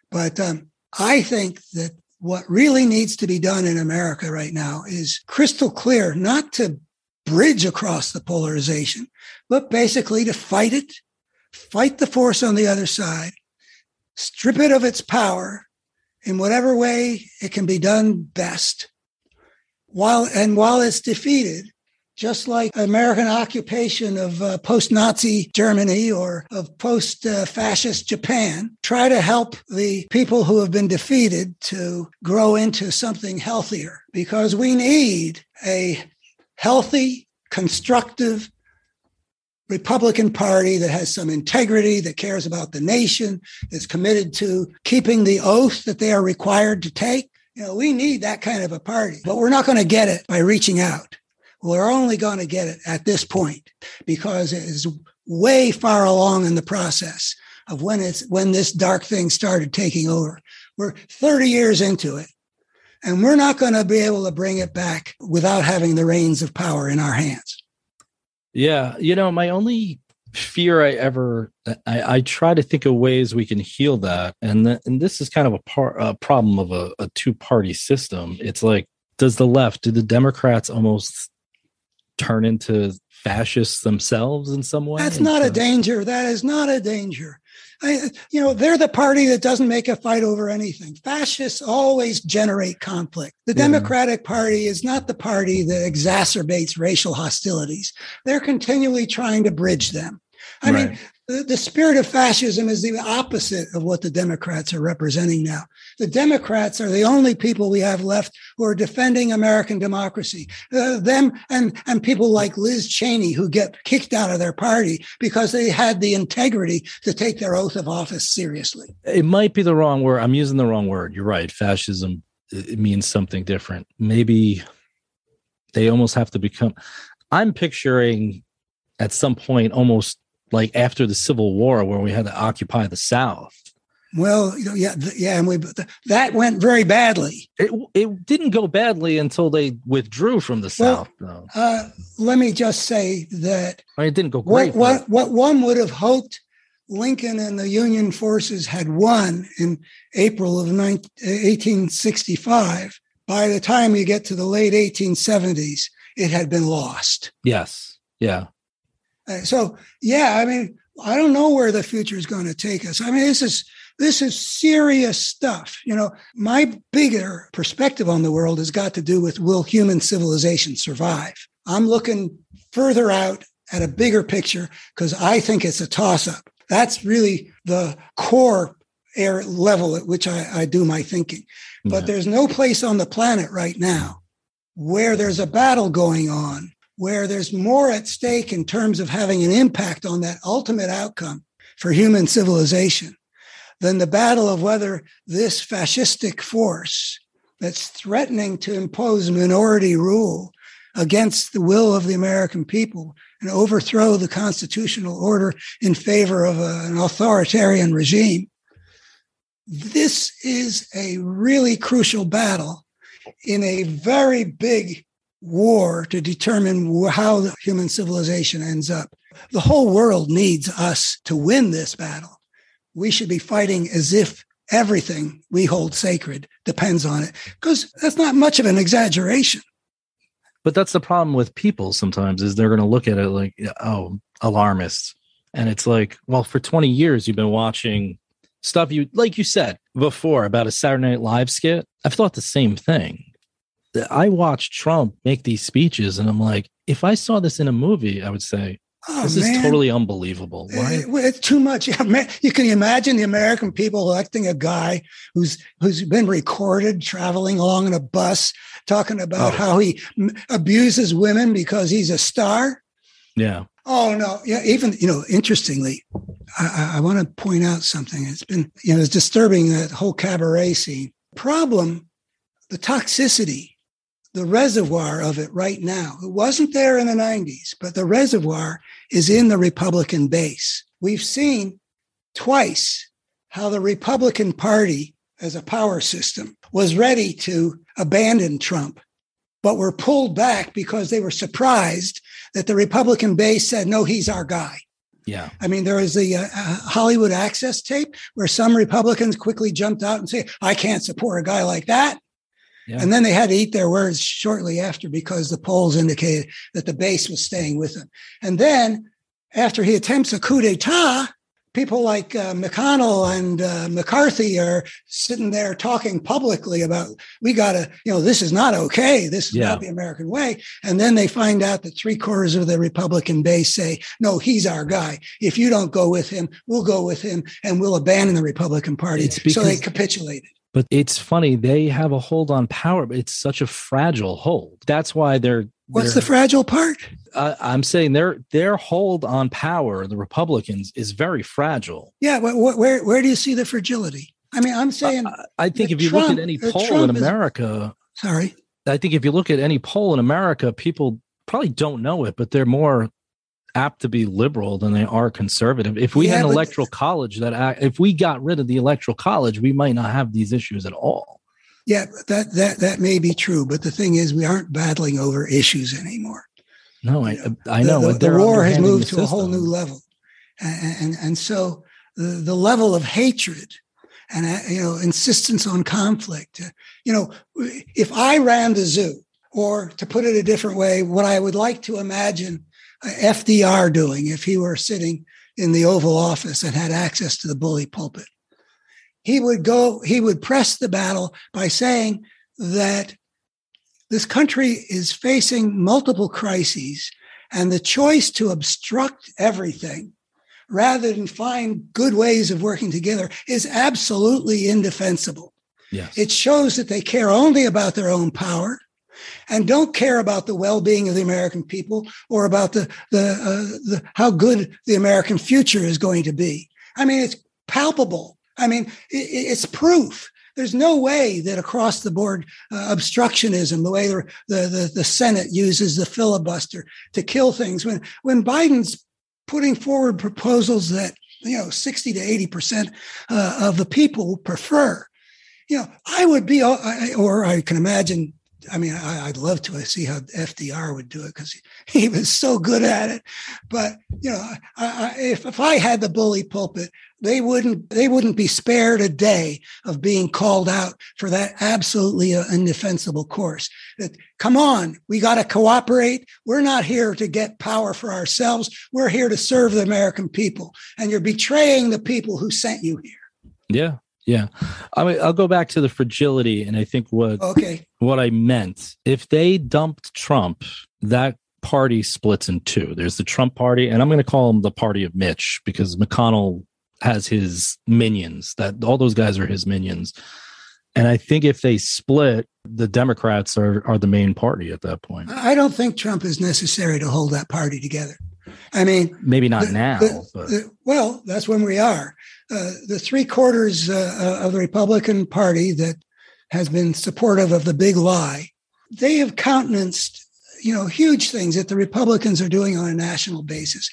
[SPEAKER 2] But um, I think that what really needs to be done in America right now is crystal clear, not to bridge across the polarization, but basically to fight it, fight the force on the other side, strip it of its power in whatever way it can be done best. While and while it's defeated, just like American occupation of uh, post Nazi Germany or of post fascist Japan, try to help the people who have been defeated to grow into something healthier because we need a healthy, constructive Republican Party that has some integrity, that cares about the nation, that's committed to keeping the oath that they are required to take. You know, we need that kind of a party, but we're not going to get it by reaching out. We're only going to get it at this point because it is way far along in the process of when it's when this dark thing started taking over. We're 30 years into it. And we're not going to be able to bring it back without having the reins of power in our hands.
[SPEAKER 1] Yeah. You know, my only fear I ever I, I try to think of ways we can heal that. And th- and this is kind of a part a problem of a, a two party system. It's like, does the left, do the Democrats almost turn into fascists themselves in some way?
[SPEAKER 2] That's not a danger. That is not a danger. I, you know, they're the party that doesn't make a fight over anything. Fascists always generate conflict. The yeah. Democratic Party is not the party that exacerbates racial hostilities. They're continually trying to bridge them. I right. mean, the, spirit of fascism is the opposite of what the Democrats are representing now. The Democrats are the only people we have left who are defending American democracy. Uh, them and, and people like Liz Cheney who get kicked out of their party because they had the integrity to take their oath of office seriously.
[SPEAKER 1] It might be the wrong word. I'm using the wrong word. You're right. Fascism it means something different. Maybe they almost have to become. I'm picturing at some point almost like after the Civil War, where we had to occupy the South.
[SPEAKER 2] Well, yeah, yeah, and we that went very badly.
[SPEAKER 1] It it didn't go badly until they withdrew from the well, South.
[SPEAKER 2] Uh, let me just say that
[SPEAKER 1] I mean, it didn't go great.
[SPEAKER 2] What, what, what one would have hoped Lincoln and the Union forces had won in April of 19, 1865. By the time you get to the late 1870s, it had been lost.
[SPEAKER 1] Yes. Yeah.
[SPEAKER 2] So yeah, I mean, I don't know where the future is going to take us. I mean, this is this is serious stuff. You know, my bigger perspective on the world has got to do with will human civilization survive? I'm looking further out at a bigger picture because I think it's a toss up. That's really the core air level at which I, I do my thinking. Yeah. But there's no place on the planet right now where there's a battle going on where there's more at stake in terms of having an impact on that ultimate outcome for human civilization than the battle of whether this fascistic force that's threatening to impose minority rule against the will of the American people and overthrow the constitutional order in favor of a, an authoritarian regime. This is a really crucial battle in a very big war to determine how human civilization ends up. The whole world needs us to win this battle. We should be fighting as if everything we hold sacred depends on it, because that's not much of an exaggeration.
[SPEAKER 1] But that's the problem with people sometimes is they're going to look at it like, oh, alarmists. And it's like, well, for 20 years, you've been watching stuff you, like you said before about a Saturday Night Live skit. I've thought the same thing I watch Trump make these speeches, and I'm like, if I saw this in a movie, I would say, Oh, this man. is totally unbelievable. Eh,
[SPEAKER 2] Why? It's too much. You can imagine the American people electing a guy who's who's been recorded traveling along in a bus, talking about oh. how he abuses women because he's a star.
[SPEAKER 1] Yeah.
[SPEAKER 2] Oh no. Yeah. Even you know, interestingly, I, I want to point out something. It's been you know, it's disturbing that whole cabaret scene. Problem, the toxicity the reservoir of it right now. It wasn't there in the 90s, but the reservoir is in the Republican base. We've seen twice how the Republican Party as a power system was ready to abandon Trump, but were pulled back because they were surprised that the Republican base said, no, he's our guy.
[SPEAKER 1] Yeah.
[SPEAKER 2] I mean, there was the uh, uh, Hollywood Access tape where some Republicans quickly jumped out and say, "I can't support a guy like that,"
[SPEAKER 1] Yeah.
[SPEAKER 2] and then they had to eat their words shortly after because the polls indicated that the base was staying with him. And then, after he attempts a coup d'état, people like uh, McConnell and uh, McCarthy are sitting there talking publicly about we got to, you know, this is not okay. This is
[SPEAKER 1] Yeah.
[SPEAKER 2] not the American way. And then they find out that three quarters of the Republican base say, no, he's our guy. If you don't go with him, we'll go with him and we'll abandon the Republican Party.
[SPEAKER 1] It's
[SPEAKER 2] so they capitulated.
[SPEAKER 1] But it's funny, they have a hold on power, but it's such a fragile hold. That's why they're
[SPEAKER 2] What's
[SPEAKER 1] they're-
[SPEAKER 2] the fragile part?
[SPEAKER 1] uh, I'm saying their their hold on power, the Republicans, is very fragile.
[SPEAKER 2] Yeah, wh- wh- where where do you see the fragility? I mean, I'm saying,
[SPEAKER 1] I, I think if you look at any poll
[SPEAKER 2] Trump
[SPEAKER 1] in
[SPEAKER 2] is-
[SPEAKER 1] America,
[SPEAKER 2] sorry,
[SPEAKER 1] I think if you look at any poll in America, people probably don't know it, but they're more apt to be liberal than they are conservative. If we
[SPEAKER 2] Yeah,
[SPEAKER 1] had an electoral college that act, if we got rid of the electoral college, we might not have these issues at all.
[SPEAKER 2] yeah, that that that may be true, but the thing is, we aren't battling over issues anymore.
[SPEAKER 1] No, I
[SPEAKER 2] You
[SPEAKER 1] I know
[SPEAKER 2] the, the, the war has moved to a whole new level, and and, and so the, the level of hatred and uh, you know insistence on conflict. uh, You know, if I ran the zoo, or to put it a different way, what I would like to imagine FDR doing if he were sitting in the Oval Office and had access to the bully pulpit. He would go, he would press the battle by saying that this country is facing multiple crises, and the choice to obstruct everything rather than find good ways of working together is absolutely indefensible.
[SPEAKER 1] Yes.
[SPEAKER 2] It shows that they care only about their own power and don't care about the well-being of the American people or about the the, uh, the how good the American future is going to be. I mean, it's palpable. I mean, it, it's proof. There's no way that across the board uh, obstructionism, the way the, the the Senate uses the filibuster to kill things, when when Biden's putting forward proposals that you know 60 to 80 percent uh, of the people prefer you know i would be uh, or i can imagine i mean I, i'd love to see how fdr would do it because he, he was so good at it. But you know I, I, if, if i had the bully pulpit they wouldn't they wouldn't be spared a day of being called out for that absolutely uh, indefensible course. That come on we got to cooperate. We're not here to get power for ourselves. We're here to serve the american people. And you're betraying the people who sent you here.
[SPEAKER 1] Yeah. Yeah. I mean, I'll go back to the fragility, and I think what
[SPEAKER 2] okay
[SPEAKER 1] what I meant. If they dumped Trump, that party splits in two. There's the Trump party, and I'm going to call them the party of Mitch because McConnell has his minions. That all those guys are his minions. And I think if they split, the Democrats are are the main party at that point.
[SPEAKER 2] i don't think trump is necessary to hold that party together i mean
[SPEAKER 1] Maybe not
[SPEAKER 2] the-
[SPEAKER 1] now,
[SPEAKER 2] the-
[SPEAKER 1] but
[SPEAKER 2] the- well, that's when we are. Uh, the three quarters uh, of the Republican Party that has been supportive of the big lie, they have countenanced, you know, huge things that the Republicans are doing on a national basis.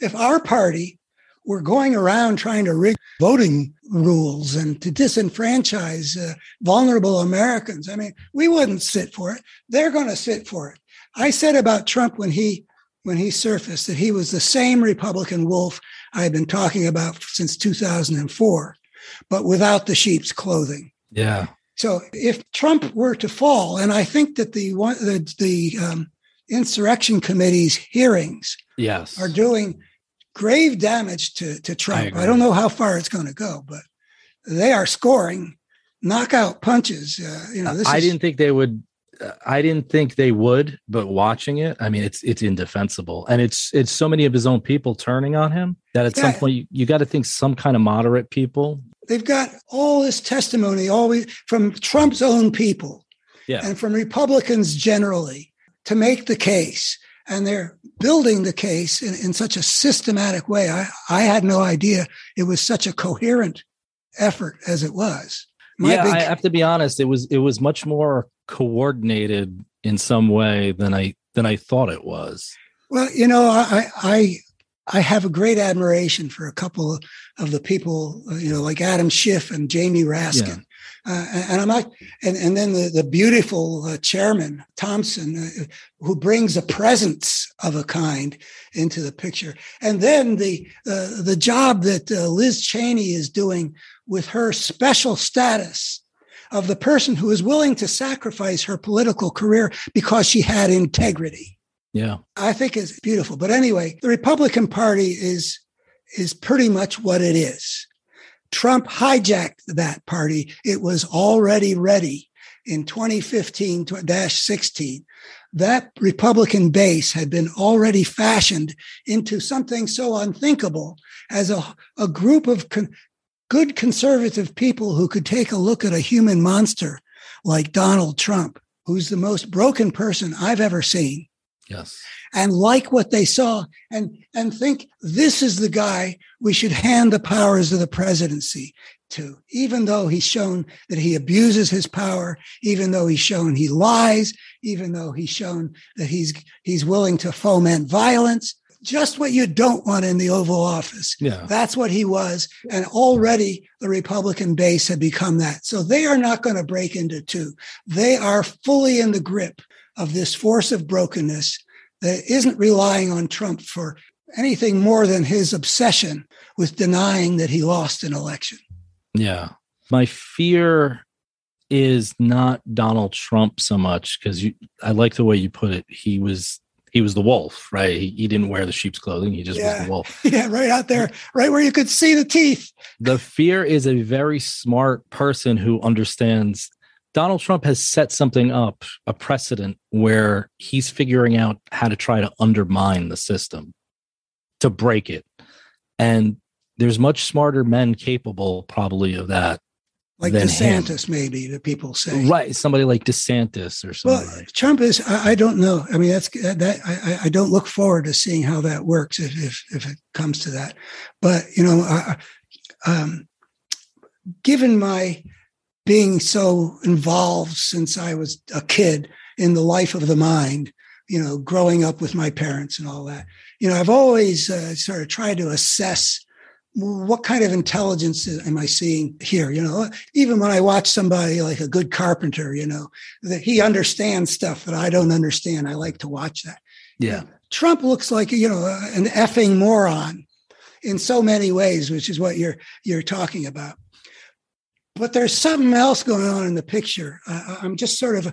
[SPEAKER 2] If our party were going around trying to rig voting rules and to disenfranchise uh, vulnerable Americans, I mean, we wouldn't sit for it. They're going to sit for it. I said about Trump when he when he surfaced that he was the same Republican wolf I had been talking about since 2004, but without the sheep's clothing.
[SPEAKER 1] yeah,
[SPEAKER 2] So if Trump were to fall, and I think that the one the, the um, insurrection committee's hearings
[SPEAKER 1] yes,
[SPEAKER 2] are doing grave damage to, to Trump.
[SPEAKER 1] agree.
[SPEAKER 2] I, don't know how far it's going to go, but they are scoring knockout punches. Uh, you know, this
[SPEAKER 1] I
[SPEAKER 2] is,
[SPEAKER 1] didn't think they would. I didn't think they would, but watching it, I mean, it's it's indefensible, and it's it's so many of his own people turning on him that at some point you, you got to think some kind of moderate people.
[SPEAKER 2] they've got all this testimony always from Trump's own people
[SPEAKER 1] Yeah,
[SPEAKER 2] and from Republicans generally to make the case. And they're building the case in, in such a systematic way. I, I had no idea it was such a coherent effort as it was. My
[SPEAKER 1] yeah.
[SPEAKER 2] big-
[SPEAKER 1] I have to be honest; it was it was much more coordinated in some way than I than I thought it was.
[SPEAKER 2] Well, you know, I, I I have a great admiration for a couple of the people, you know, like Adam Schiff and Jamie Raskin, Uh, and I'm not, and, and then the, the beautiful uh, chairman, Thompson, uh, who brings a presence of a kind into the picture. And then the, uh, the job that uh, Liz Cheney is doing with her special status of the person who is willing to sacrifice her political career because she had integrity.
[SPEAKER 1] Yeah.
[SPEAKER 2] I think is beautiful. But anyway, the Republican Party is is pretty much what it is. Trump hijacked that party. It was already ready in 2015 16. That Republican base had been already fashioned into something so unthinkable as a, a group of con- good conservative people who could take a look at a human monster like Donald Trump, who's the most broken person I've ever seen.
[SPEAKER 1] Yes.
[SPEAKER 2] And like what they saw and, and think this is the guy we should hand the powers of the presidency to, even though he's shown that he abuses his power, even though he's shown he lies, even though he's shown that he's, he's willing to foment violence just what you don't want in the Oval Office.
[SPEAKER 1] Yeah.
[SPEAKER 2] That's what he was. And already the Republican base had become that. So they are not going to break into two. They are fully in the grip of this force of brokenness that isn't relying on Trump for anything more than his obsession with denying that he lost an election.
[SPEAKER 1] Yeah. My fear is not Donald Trump so much because you I like the way you put it. He was he was the wolf, right? He, he didn't wear the sheep's clothing. He just
[SPEAKER 2] Yeah.
[SPEAKER 1] was the wolf.
[SPEAKER 2] Yeah, right out there, right where you could see the teeth.
[SPEAKER 1] The fear is a very smart person who understands Donald Trump has set something up, a precedent where he's figuring out how to try to undermine the system, to break it. And there's much smarter men capable, probably, of that.
[SPEAKER 2] Like
[SPEAKER 1] Than him.
[SPEAKER 2] DeSantis, maybe, that people say.
[SPEAKER 1] Right. Somebody like DeSantis or
[SPEAKER 2] Well,
[SPEAKER 1] somebody.
[SPEAKER 2] Trump is. I, I don't know. I mean, that's that. I, I- don't look forward to seeing how that works if if, if it comes to that. But you know, I- um, given my being so involved since I was a kid in the life of the mind, you know, growing up with my parents and all that, you know, I've always uh, sort of tried to assess what kind of intelligence am I seeing here? You know, even when I watch somebody like a good carpenter, you know, that he understands stuff that I don't understand. I like to watch that.
[SPEAKER 1] yeah.
[SPEAKER 2] Trump looks like you know an effing moron in so many ways, which is what you're you're talking about. But there's something else going on in the picture. Uh, I'm just sort of uh,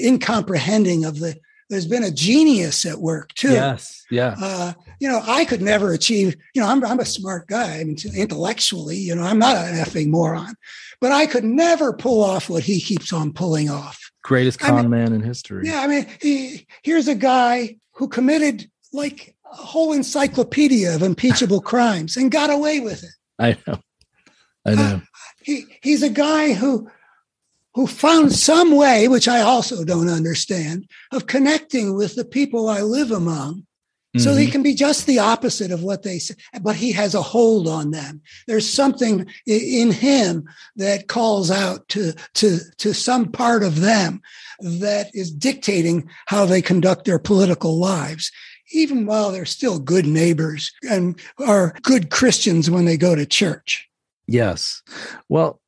[SPEAKER 2] incomprehending of the. There's been a genius at work too.
[SPEAKER 1] Yes. Yeah.
[SPEAKER 2] Uh, you know, I could never achieve. You know, I'm I'm a smart guy. I mean, intellectually, you know, I'm not an effing moron, but I could never pull off what he keeps on pulling off.
[SPEAKER 1] Greatest
[SPEAKER 2] I
[SPEAKER 1] con
[SPEAKER 2] mean-
[SPEAKER 1] man in history.
[SPEAKER 2] Yeah, I mean, he, here's a guy who committed like a whole encyclopedia of impeachable crimes and got away with it.
[SPEAKER 1] I know. I know.
[SPEAKER 2] He he's a guy who who found some way, which I also don't understand, of connecting with the people I live among. So he
[SPEAKER 1] Mhm.
[SPEAKER 2] can be just the opposite of what they say, but he has a hold on them. There's something in him that calls out to, to, to some part of them that is dictating how they conduct their political lives, even while they're still good neighbors and are good Christians when they go to church.
[SPEAKER 1] Yes. Well,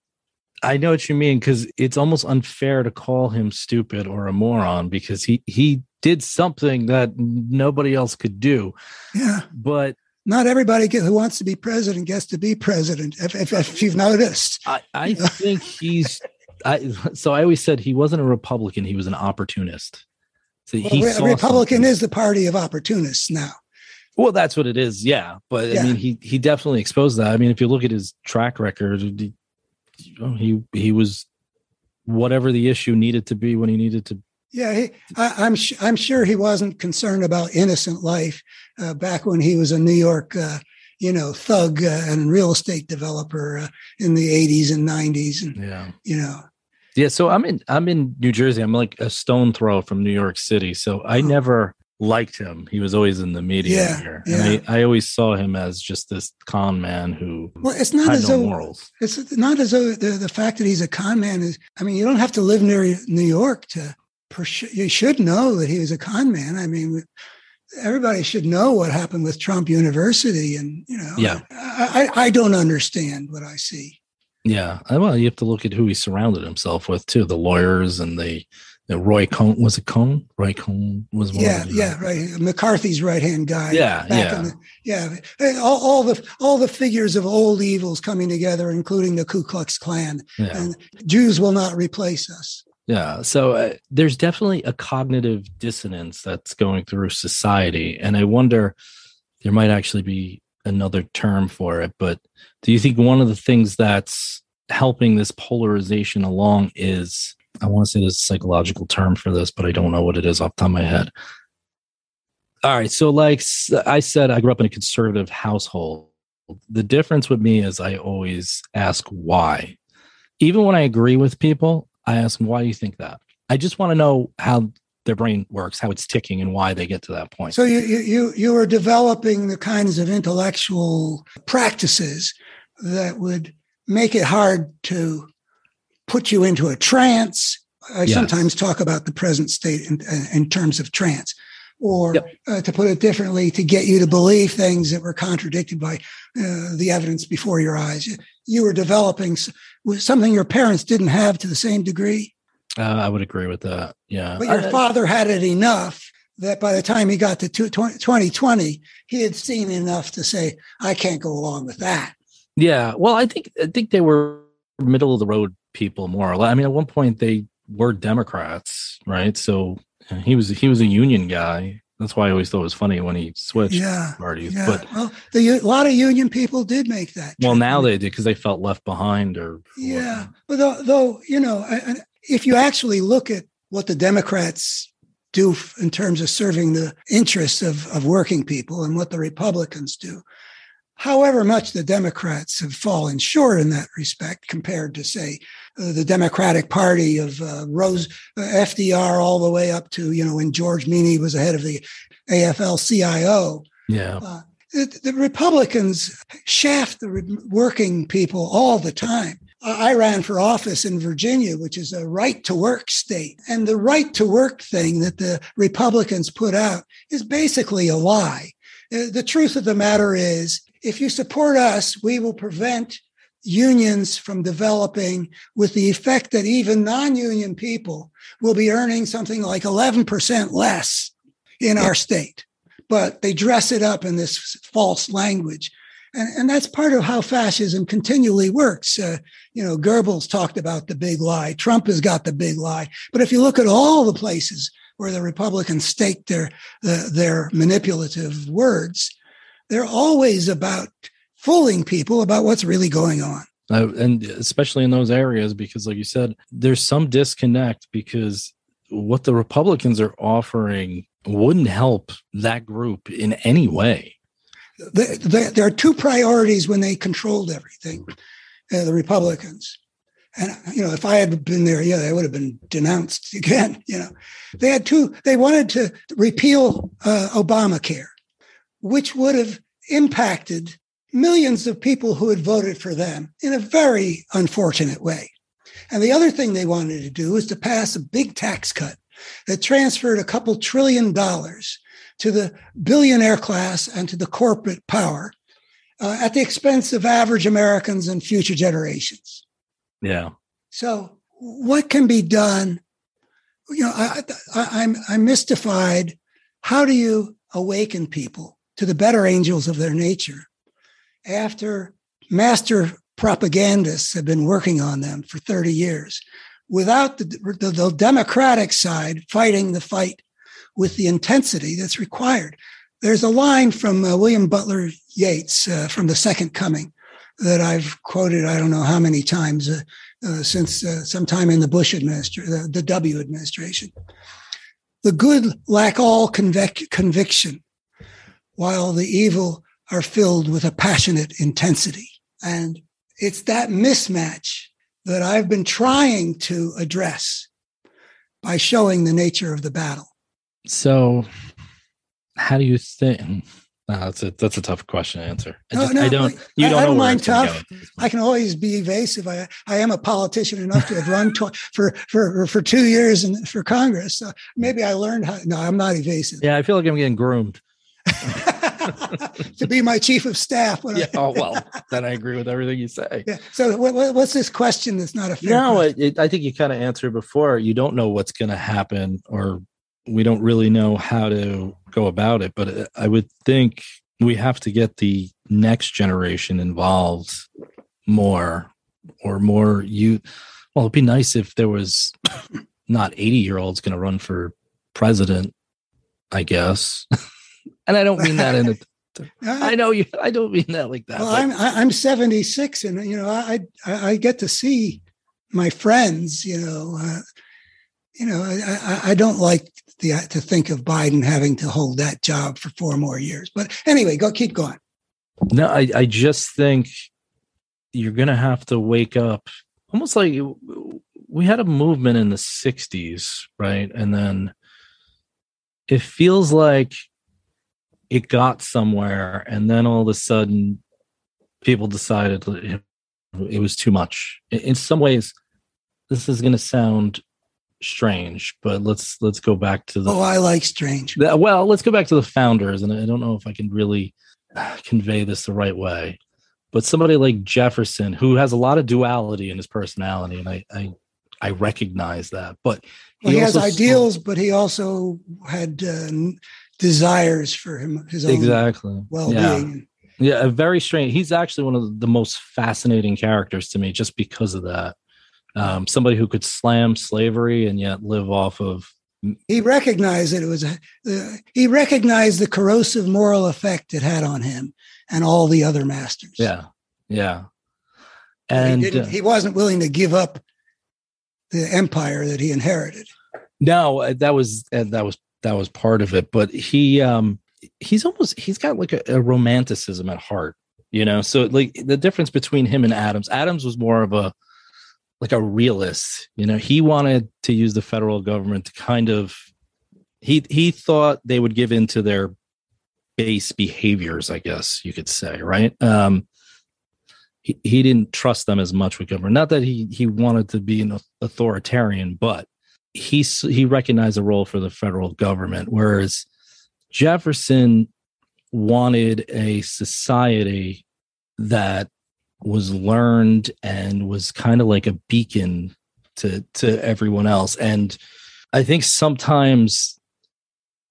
[SPEAKER 1] I know what you mean because it's almost unfair to call him stupid or a moron because he he did something that nobody else could do.
[SPEAKER 2] Yeah.
[SPEAKER 1] But
[SPEAKER 2] Not everybody get, who wants to be president gets to be president, if, if, if you've noticed.
[SPEAKER 1] I, I think he's I so I always said he wasn't a Republican, he was an opportunist. So he
[SPEAKER 2] Well,
[SPEAKER 1] saw
[SPEAKER 2] Republican
[SPEAKER 1] something.
[SPEAKER 2] is the party of opportunists now.
[SPEAKER 1] Well, that's what it is, yeah. But
[SPEAKER 2] Yeah.
[SPEAKER 1] I mean he he definitely exposed that. I mean, if you look at his track record, he he, he was whatever the issue needed to be when he needed to
[SPEAKER 2] Yeah, he, I, I'm sh- I'm sure he wasn't concerned about innocent life uh, back when he was a New York, uh, you know, thug uh, and real estate developer uh, in the 80s and 90s, and
[SPEAKER 1] yeah.
[SPEAKER 2] you know,
[SPEAKER 1] Yeah, so I'm in I'm in New Jersey. I'm like a stone throw from New York City. So I
[SPEAKER 2] Oh.
[SPEAKER 1] never liked him. He was always in the media
[SPEAKER 2] Yeah,
[SPEAKER 1] here.
[SPEAKER 2] yeah.
[SPEAKER 1] And I, I always saw him as just this con man who
[SPEAKER 2] well, it's not as
[SPEAKER 1] no
[SPEAKER 2] though
[SPEAKER 1] morals.
[SPEAKER 2] it's not as though the, the fact that he's a con man is. I mean, you don't have to live near New York to. You should know that he was a con man. I mean, everybody should know what happened with Trump University, and you know,
[SPEAKER 1] Yeah.
[SPEAKER 2] I, I, I don't understand what I see.
[SPEAKER 1] Yeah. Well, you have to look at who he surrounded himself with too. The lawyers and the Roy Cohn was it Cohn? Roy Cohn was one.
[SPEAKER 2] Yeah,
[SPEAKER 1] of
[SPEAKER 2] yeah, right. McCarthy's right hand guy.
[SPEAKER 1] Yeah,
[SPEAKER 2] back
[SPEAKER 1] yeah.
[SPEAKER 2] in the, yeah. All, all the all the figures of old evils coming together, including the Ku Klux Klan.
[SPEAKER 1] yeah.
[SPEAKER 2] And Jews will not replace us.
[SPEAKER 1] Yeah. So uh, there's definitely a cognitive dissonance that's going through society. And I wonder, there might actually be another term for it. But do you think one of the things that's helping this polarization along is, I want to say there's a psychological term for this, but I don't know what it is off the top of my head. All right. So, like I said, I grew up in a conservative household. The difference with me is I always ask why. Even when I agree with people, I ask them, why do you think that? I just want to know how their brain works, how it's ticking, and why they get to that point.
[SPEAKER 2] So you you you are developing the kinds of intellectual practices that would make it hard to put you into a trance. I
[SPEAKER 1] Yes.
[SPEAKER 2] sometimes talk about the present state in, in terms of trance, or
[SPEAKER 1] Yep.
[SPEAKER 2] uh, to put it differently, to get you to believe things that were contradicted by uh, the evidence before your eyes. You, you were developing something your parents didn't have to the same degree,
[SPEAKER 1] uh, I would agree with that. Yeah.
[SPEAKER 2] but your
[SPEAKER 1] I-
[SPEAKER 2] father had it enough that by the time he got to 2020, he had seen enough to say, I can't go along with that.
[SPEAKER 1] Yeah, well, I think I think they were middle of the road people more or less. I mean, at one point they were Democrats, right? So he was he was a union guy. That's why I always thought it was funny when he switched
[SPEAKER 2] Yeah.
[SPEAKER 1] parties.
[SPEAKER 2] Yeah.
[SPEAKER 1] But
[SPEAKER 2] well, the, a lot of union people did make that.
[SPEAKER 1] well,
[SPEAKER 2] trip.
[SPEAKER 1] now they did because they felt left behind or
[SPEAKER 2] Yeah, but though, though you know, if you actually look at what the Democrats do in terms of serving the interests of, of working people and what the Republicans do, however much the Democrats have fallen short in that respect compared to, say, uh, the Democratic Party of uh, Rose uh, FDR all the way up to you know when George Meany was ahead of the AFL-CIO
[SPEAKER 1] yeah,
[SPEAKER 2] uh, the, the Republicans shaft the re- working people all the time. I I ran for office in Virginia, which is a right to work state. And the right to work thing that the Republicans put out is basically a lie. Uh, The truth of the matter is, if you support us, we will prevent unions from developing with the effect that even non union people will be earning something like 11% less in our state but they dress it up in this false language. And, and that's part of how fascism continually works. Uh, you know, Goebbels talked about the big lie. Trump has got the big lie. But if you look at all the places where the Republicans stake their, uh, their manipulative words, they're always about fooling people about what's really going on.
[SPEAKER 1] Uh, and especially in those areas because, like you said, there's some disconnect because what the Republicans are offering wouldn't help that group in any way.
[SPEAKER 2] the, the, there are two priorities when they controlled everything, uh, the Republicans. And, you know, if I had been there, yeah, they would have been denounced again. You know, they had two, they wanted to repeal uh, Obamacare, which would have impacted millions of people who had voted for them in a very unfortunate way. And the other thing they wanted to do was to pass a big tax cut that transferred a couple trillion dollars to the billionaire class and to the corporate power uh, at the expense of average Americans and future generations.
[SPEAKER 1] Yeah.
[SPEAKER 2] So, what can be done? You know, I, I, I'm I'm mystified. How do you awaken people to the better angels of their nature after master propagandists have been working on them for 30 years without the, the, the Democratic side fighting the fight with the intensity that's required? There's a line from uh, William Butler Yeats uh, from The Second Coming that I've quoted, I don't know how many times uh, uh, since uh, sometime in the Bush administration, the, the W administration. The good lack all convic- conviction, while the evil are filled with a passionate intensity. And it's that mismatch that I've been trying to address by showing the nature of the battle.
[SPEAKER 1] So, how do you think? No, that's a that's a tough question to answer. I,
[SPEAKER 2] No,
[SPEAKER 1] just-
[SPEAKER 2] no,
[SPEAKER 1] I don't.
[SPEAKER 2] I-
[SPEAKER 1] don't
[SPEAKER 2] I don't mind
[SPEAKER 1] it's gonna
[SPEAKER 2] tough.
[SPEAKER 1] go at this
[SPEAKER 2] I can always be evasive. I, I am a politician enough to have run tw- for, for, for two years in, for Congress. So maybe I learned how. No, I'm not evasive.
[SPEAKER 1] Yeah, I feel like I'm getting groomed.
[SPEAKER 2] to be my chief of staff. when I-
[SPEAKER 1] yeah. Oh well, then I agree with everything you say.
[SPEAKER 2] yeah. So what, what- what's this question that's not a fair
[SPEAKER 1] No, it, it, I think you kind of answered before. You don't know what's going to happen, or we don't really know how to go about it. But uh, I would think we have to get the next generation involved more, or more you. Well, it'd be nice if there was not eighty year olds going to run for president. I guess, and I don't mean that in a. I know you. I don't mean that like that.
[SPEAKER 2] Well,
[SPEAKER 1] but-
[SPEAKER 2] I'm I- I'm 76, and you know I I, I get to see my friends. You know, uh, you know I, I I don't like the to think of Biden having to hold that job for four more years. But anyway, go keep going.
[SPEAKER 1] No, I, I just think you're going to have to wake up almost like we had a movement in the 60s, right? And then it feels like it got somewhere. And then all of a sudden, people decided it was too much. In- some ways, this is going to sound strange, but let's let's go back to the
[SPEAKER 2] Oh, I like strange.
[SPEAKER 1] the- well, let's go back to the founders, and I don't know if I can really convey this the right way, but somebody like Jefferson, who has a lot of duality in his personality, and I I, I recognize that, but
[SPEAKER 2] Well, he, has ideals, but he also had uh, desires for him his own
[SPEAKER 1] exactly,
[SPEAKER 2] well-being.
[SPEAKER 1] yeah, yeah, a very strange. He's actually one of the most fascinating characters to me, just because of that. Um, somebody who could slam slavery and yet live off of
[SPEAKER 2] He recognized that it was uh, he recognized the corrosive moral effect it had on him and all the other masters.
[SPEAKER 1] yeah, yeah, and
[SPEAKER 2] he, didn't,
[SPEAKER 1] uh,
[SPEAKER 2] he wasn't willing to give up the empire that he inherited.
[SPEAKER 1] No, uh, that was uh, that was that was part of it. But he um he's almost he's got like a, a romanticism at heart, you know. So like the difference between him and Adams, Adams was more of a like a realist, you know. He wanted to use the federal government to kind of he he thought they would give in to their base behaviors, I guess you could say, right? Um he, he didn't trust them as much with government. Not that he he wanted to be an authoritarian, but he he recognized a role for the federal government, whereas Jefferson wanted a society that was learned and was kind of like a beacon to to everyone else. And I think sometimes,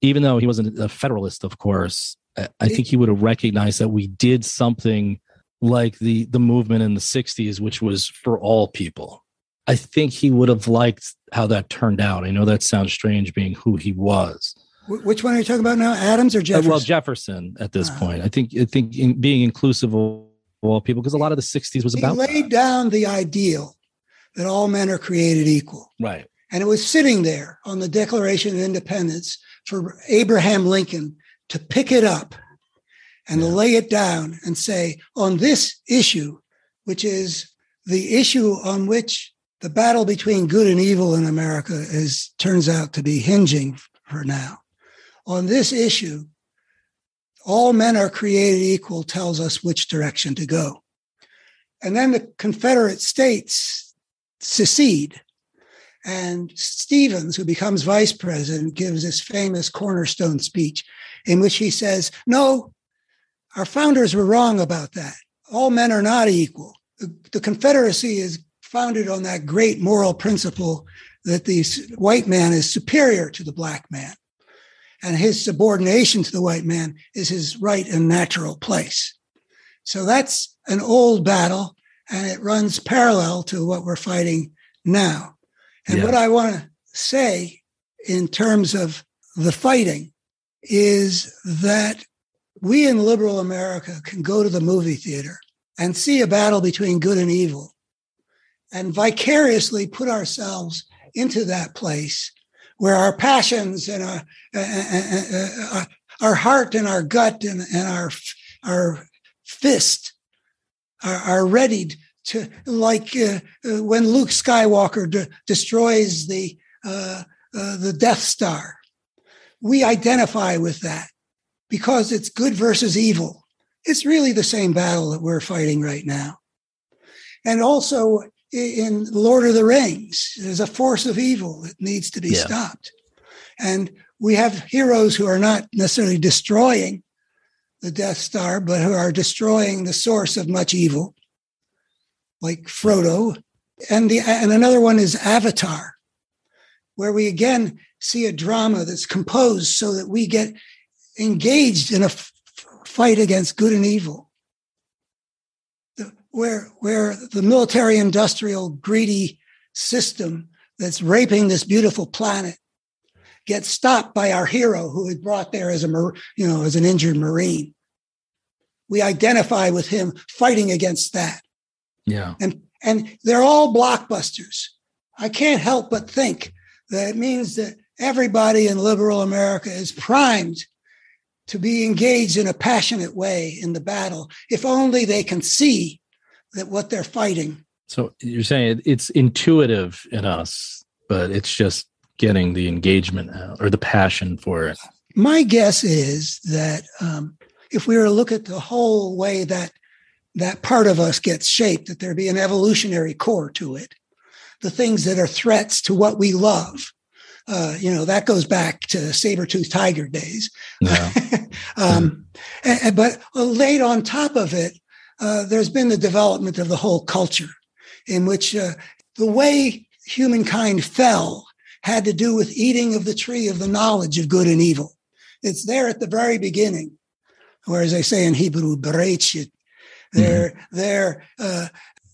[SPEAKER 1] even though he wasn't a federalist, of course, I, think he would have recognized that we did something like the the movement in the 60s which was for all people i think he would have liked how that turned out i know that sounds strange being who he was
[SPEAKER 2] which one are you talking about now, Adams or
[SPEAKER 1] Uh,
[SPEAKER 2] Jefferson?
[SPEAKER 1] well jefferson at this
[SPEAKER 2] Ah.
[SPEAKER 1] point i think i think in being inclusive of all people because a lot of the 60s was
[SPEAKER 2] he
[SPEAKER 1] about
[SPEAKER 2] laid
[SPEAKER 1] that.
[SPEAKER 2] down the ideal that all men are created equal.
[SPEAKER 1] right
[SPEAKER 2] And it was sitting there on the Declaration of Independence for Abraham Lincoln to pick it up and
[SPEAKER 1] Yeah.
[SPEAKER 2] lay it down and say, on this issue, which is the issue on which the battle between good and evil in America is turns out to be hinging for now. On this issue, all men are created equal tells us which direction to go. And then the Confederate States secede. And Stephens, who becomes vice president, gives this famous cornerstone speech in which he says, No, our founders were wrong about that. All men are not equal. The, the Confederacy is founded on that great moral principle that the white man is superior to the black man. And his subordination to the white man is his right and natural place. So that's an old battle, and it runs parallel to what we're fighting now. And
[SPEAKER 1] Yeah.
[SPEAKER 2] what I want to say in terms of the fighting is that we in liberal America can go to the movie theater and see a battle between good and evil and vicariously put ourselves into that place where our passions and our, uh, uh, uh, uh, our heart and our gut and, and our, our fist are, are readied to, like uh, when Luke Skywalker de- destroys the, the Death Star. We identify with that because it's good versus evil. It's really the same battle that we're fighting right now. And also in Lord of the Rings, there's a force of evil that needs to be
[SPEAKER 1] Yeah.
[SPEAKER 2] stopped. And we have heroes who are not necessarily destroying the Death Star, but who are destroying the source of much evil, like Frodo. And the and another one is Avatar, where we again see a drama that's composed so that we get engaged in a f- fight against good and evil. Where where the military industrial greedy system that's raping this beautiful planet gets stopped by our hero who is brought there as a you know as an injured marine. We identify with him fighting against that.
[SPEAKER 1] Yeah.
[SPEAKER 2] and and they're all blockbusters. I can't help but think that it means that everybody in liberal america is primed to be engaged in a passionate way in the battle if only they can see that what they're fighting
[SPEAKER 1] So you're saying it's intuitive in us, but it's just getting the engagement out or the passion for it.
[SPEAKER 2] my guess is that um, if we were to look at the whole way that that part of us gets shaped, that there be an evolutionary core to it, the things that are threats to what we love. Uh, you know, that goes back to saber tooth tiger days.
[SPEAKER 1] Yeah.
[SPEAKER 2] um, and- and- but laid on top of it, uh, there's been the development of the whole culture in which uh, the way humankind fell had to do with eating of the tree of the knowledge of good and evil. It's there at the very beginning, or as they say in Hebrew, bereshit. There, there, uh,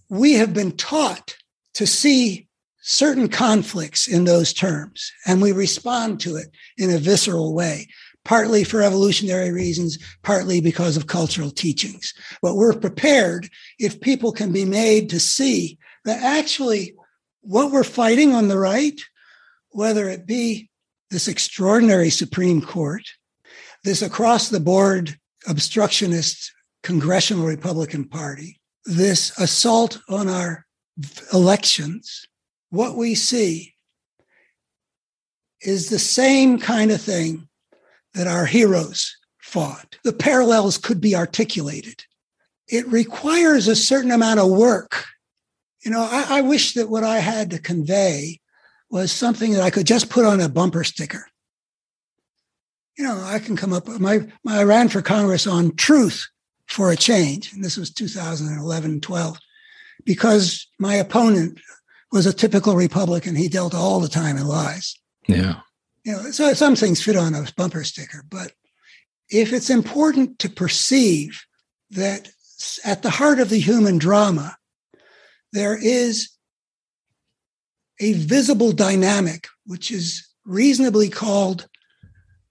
[SPEAKER 2] we have been taught to see certain conflicts in those terms, and we respond to it in a visceral way, partly for evolutionary reasons, partly because of cultural teachings. But we're prepared if people can be made to see that actually what we're fighting on the right, whether it be this extraordinary Supreme Court, this across the board obstructionist Congressional Republican Party, this assault on our elections, what we see is the same kind of thing that our heroes fought. The parallels could be articulated. It requires a certain amount of work. You know, I, I wish that what I had to convey was something that I could just put on a bumper sticker. You know, I can come up my, my I ran for Congress on truth for a change, and this was 2011 12, because my opponent was a typical Republican. He dealt all the time in lies
[SPEAKER 1] Yeah.
[SPEAKER 2] You know, so some things fit on a bumper sticker, but if it's important to perceive that at the heart of the human drama, there is a visible dynamic, which is reasonably called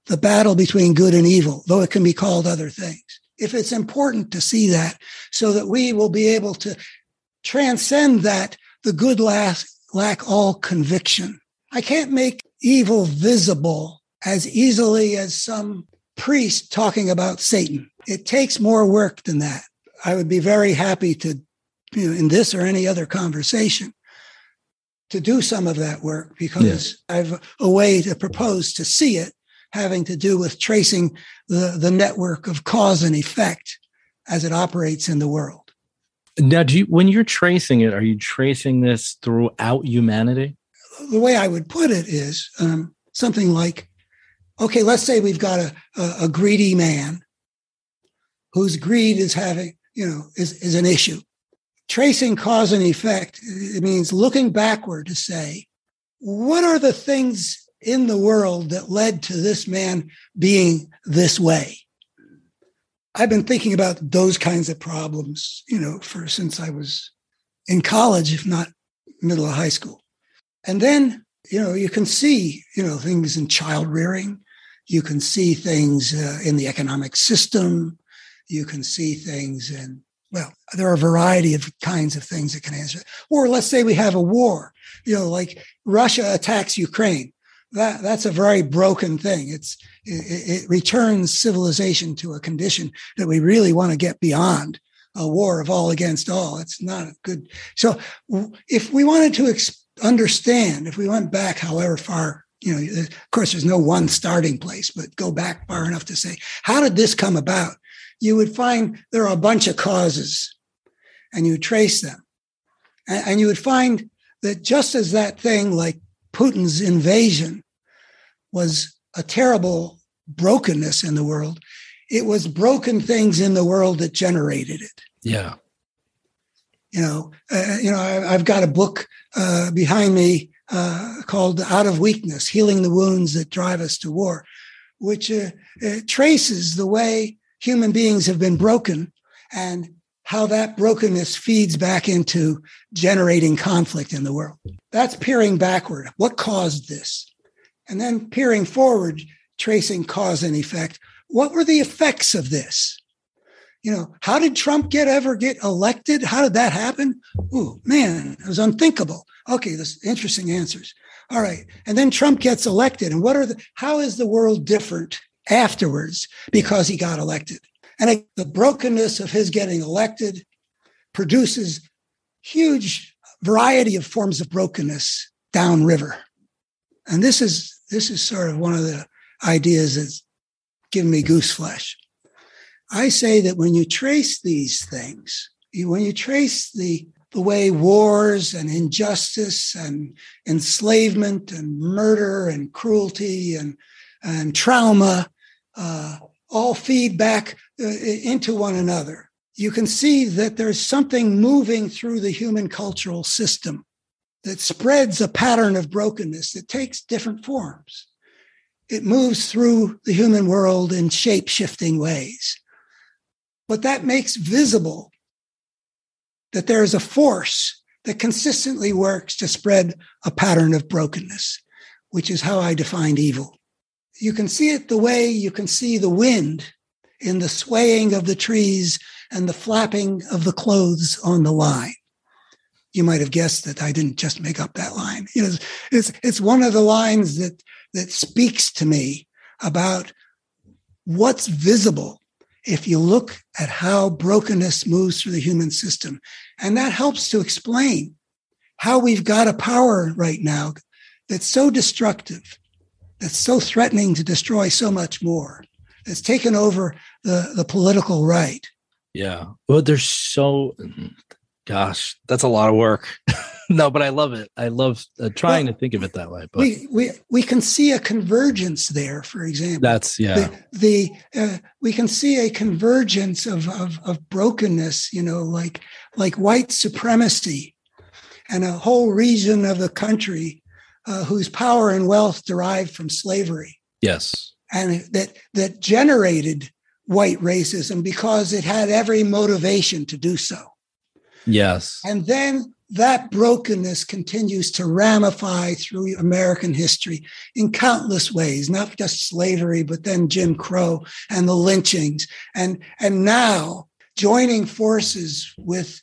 [SPEAKER 2] the battle between good and evil, though it can be called other things. If it's important to see that so that we will be able to transcend that, the good lack, lack all conviction. I can't make evil visible as easily as some priest talking about Satan. It takes more work than that. I would be very happy to, you know, in this or any other conversation, to do some of that work because I've a way to propose to see it having to do with tracing the, the network of cause and effect as it operates in the world.
[SPEAKER 1] Now, do you, when you're tracing it, are you tracing this throughout humanity?
[SPEAKER 2] The way I would put it is um, something like, okay, let's say we've got a, a, a greedy man whose greed is having, you know, is, is an issue. Tracing cause and effect, it means looking backward to say, what are the things in the world that led to this man being this way? I've been thinking about those kinds of problems, you know, for since I was in college, if not middle of high school. And then, you know, you can see, you know, things in child rearing. You can see things uh, in the economic system. You can see things in, well, there are a variety of kinds of things that can answer. Or let's say we have a war, you know, like Russia attacks Ukraine. That, that's a very broken thing. It's, it, it returns civilization to a condition that we really want to get beyond a war of all against all. It's not good. So if we wanted to exp- understand if we went back however far you know uh, of course there's no one starting place but go back far enough to say how did this come about you would find there are a bunch of causes and you trace them and, and you would find that just as that thing like putin's invasion was a terrible brokenness in the world it was broken things in the world that generated it.
[SPEAKER 1] Yeah.
[SPEAKER 2] You know, uh, you know, I, have got a book uh, behind me uh, called "Out of Weakness: Healing the Wounds That Drive Us to War," which uh, traces the way human beings have been broken and how that brokenness feeds back into generating conflict in the world. That's peering backward. What caused this? And then peering forward, tracing cause and effect. What were the effects of this? You know, how did Trump get ever get elected? How did that happen? Ooh, man, it was unthinkable. Okay, this interesting answers. All right. And then Trump gets elected. And what are the how is the world different afterwards because he got elected? And the brokenness of his getting elected produces huge variety of forms of brokenness downriver. And this is this is sort of one of the ideas that's given me goose flesh. I say that when you trace these things, when you trace the the way wars and injustice and enslavement and murder and cruelty and and trauma uh, all feed back uh, into one another. You can see that there's something moving through the human cultural system that spreads a pattern of brokenness that takes different forms. It moves through the human world in shape shifting ways. But that makes visible that there is a force that consistently works to spread a pattern of brokenness, which is how I defined evil. You can see it the way you can see the wind in the swaying of the trees and the flapping of the clothes on the line. You might have guessed that I didn't just make up that line. It's it's one of the lines that that speaks to me about what's visible if you look at how brokenness moves through the human system. And that helps to explain how we've got a power right now that's so destructive that's so threatening to destroy so much more. that's taken over the, the political right.
[SPEAKER 1] Yeah. Well, there's so, gosh, that's a lot of work. no, but I love it. I love uh, trying well, to think of it that way. But
[SPEAKER 2] we, we, we can see a convergence there, for example.
[SPEAKER 1] That's, yeah.
[SPEAKER 2] The, the uh, we can see a convergence of, of, of brokenness, you know, like, like white supremacy and a whole region of the country uh, whose power and wealth derived from slavery.
[SPEAKER 1] Yes.
[SPEAKER 2] And that that generated white racism because it had every motivation to do so.
[SPEAKER 1] Yes.
[SPEAKER 2] And then that brokenness continues to ramify through American history in countless ways, not just slavery, but then Jim Crow and the lynchings. And, and now joining forces with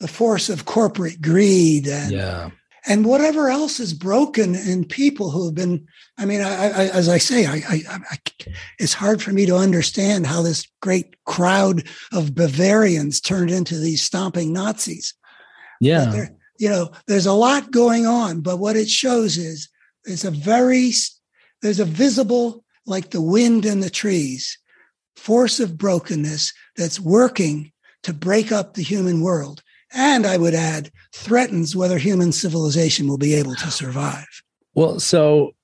[SPEAKER 2] the force of corporate greed and,
[SPEAKER 1] yeah
[SPEAKER 2] and whatever else is broken in people who have been i mean I, I, as i say I, I, it's hard for me to understand how this great crowd of bavarians turned into these stomping nazis.
[SPEAKER 1] Yeah. there,
[SPEAKER 2] you know there's a lot going on but what it shows is there's a very there's a visible like the wind in the trees force of brokenness that's working to break up the human world. And I would add, threatens whether human civilization will be able to survive.
[SPEAKER 1] Well, so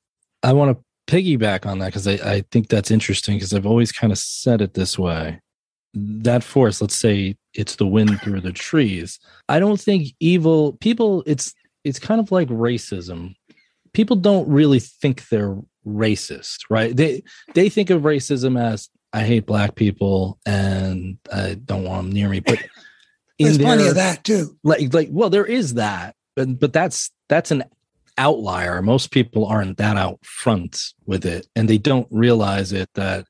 [SPEAKER 1] I want to piggyback on that because I, I think that's interesting because I've always kind of said it this way. That force, let's say it's the wind through the trees. I don't think evil people, it's it's kind of like racism. People don't really think they're racist, right? They they think of racism as I hate black people and I don't want them near me. But
[SPEAKER 2] there's their, plenty of that too.
[SPEAKER 1] Like, like, well, there is that, but but that's that's an outlier. Most people aren't that out front with it, and they don't realize it that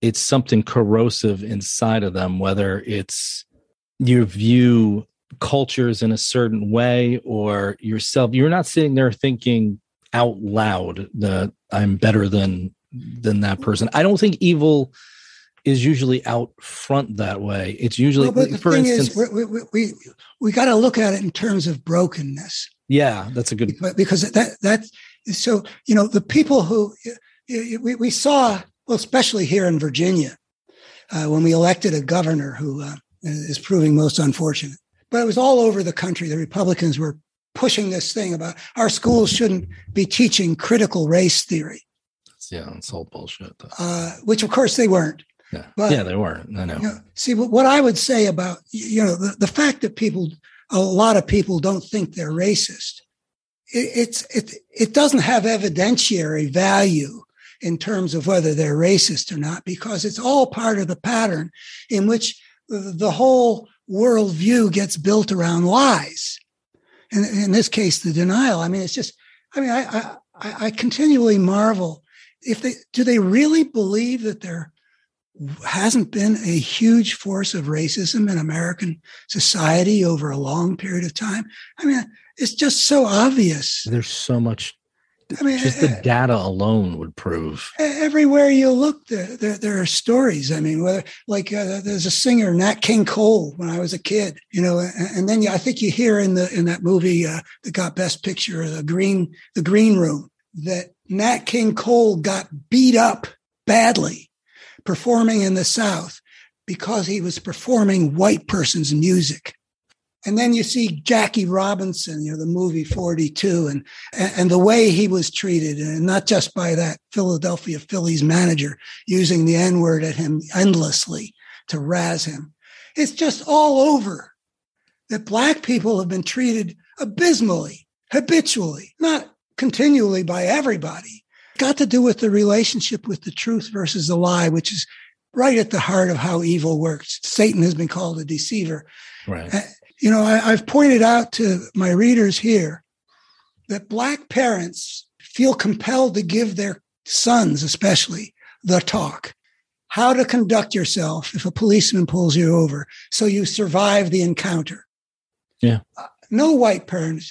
[SPEAKER 1] it's something corrosive inside of them. Whether it's you view cultures in a certain way or yourself, you're not sitting there thinking out loud that I'm better than than that person. I don't think evil is usually out front that way. It's usually,
[SPEAKER 2] well, for instance, is, we we we, we got to look at it in terms of brokenness.
[SPEAKER 1] Yeah, that's a good
[SPEAKER 2] because that that so you know the people who we, we saw well, especially here in Virginia, uh, when we elected a governor who uh, is proving most unfortunate. But it was all over the country. The Republicans were pushing this thing about our schools shouldn't be teaching critical race theory.
[SPEAKER 1] Yeah, it's all bullshit.
[SPEAKER 2] Uh, which, of course, they weren't.
[SPEAKER 1] Yeah,
[SPEAKER 2] But-
[SPEAKER 1] yeah, they were. I know.
[SPEAKER 2] You know, see, what I would say about you know the, the fact that people, a lot of people don't think they're racist. It, it's it it doesn't have evidentiary value in terms of whether they're racist or not because it's all part of the pattern in which the, whole worldview gets built around lies. And in this case, the denial. I mean, it's just. I mean, I, I I continually marvel if they do they really believe that they're hasn't been a huge force of racism in American society over a long period of time. I mean, it's just so obvious.
[SPEAKER 1] There's so much.
[SPEAKER 2] I mean,
[SPEAKER 1] Just the
[SPEAKER 2] eh,
[SPEAKER 1] data alone would prove.
[SPEAKER 2] everywhere you look, there, there, there are stories. I mean, whether like uh, there's a singer, Nat King Cole, when I was a kid, you know, and, and then you, I think you hear in the in that movie uh, that got Best Picture, the Green the Green Room, that Nat King Cole got beat up badly performing in the South because he was performing white person's music. And then you see Jackie Robinson, you know, the movie 42, and, and the way he was treated, and not just by that Philadelphia Phillies manager using the N word at him endlessly to razz him. It's just all over that Black people have been treated abysmally, habitually, not continually by everybody. Got to do with the relationship with the truth versus the lie, which is right at the heart of how evil works. Satan has been called a deceiver.
[SPEAKER 1] Right.
[SPEAKER 2] You know, I, I've pointed out to my readers here that Black parents feel compelled to give their sons, especially, the talk how to conduct yourself if a policeman pulls you over so you survive the encounter.
[SPEAKER 1] Yeah.
[SPEAKER 2] Uh, no white parent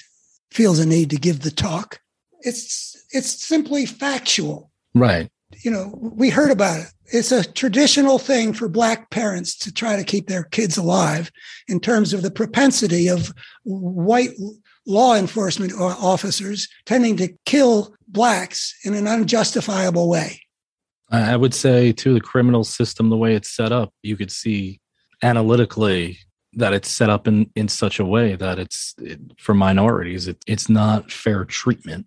[SPEAKER 2] feels a need to give the talk. It's it's simply factual
[SPEAKER 1] Right.
[SPEAKER 2] you know, we heard about it. It's a traditional thing for black parents to try to keep their kids alive in terms of the propensity of white law enforcement officers tending to kill blacks in an unjustifiable way.
[SPEAKER 1] I would say too, the criminal system, the way it's set up, you could see analytically that it's set up in in such a way that it's it, for minorities, it, it's not fair treatment.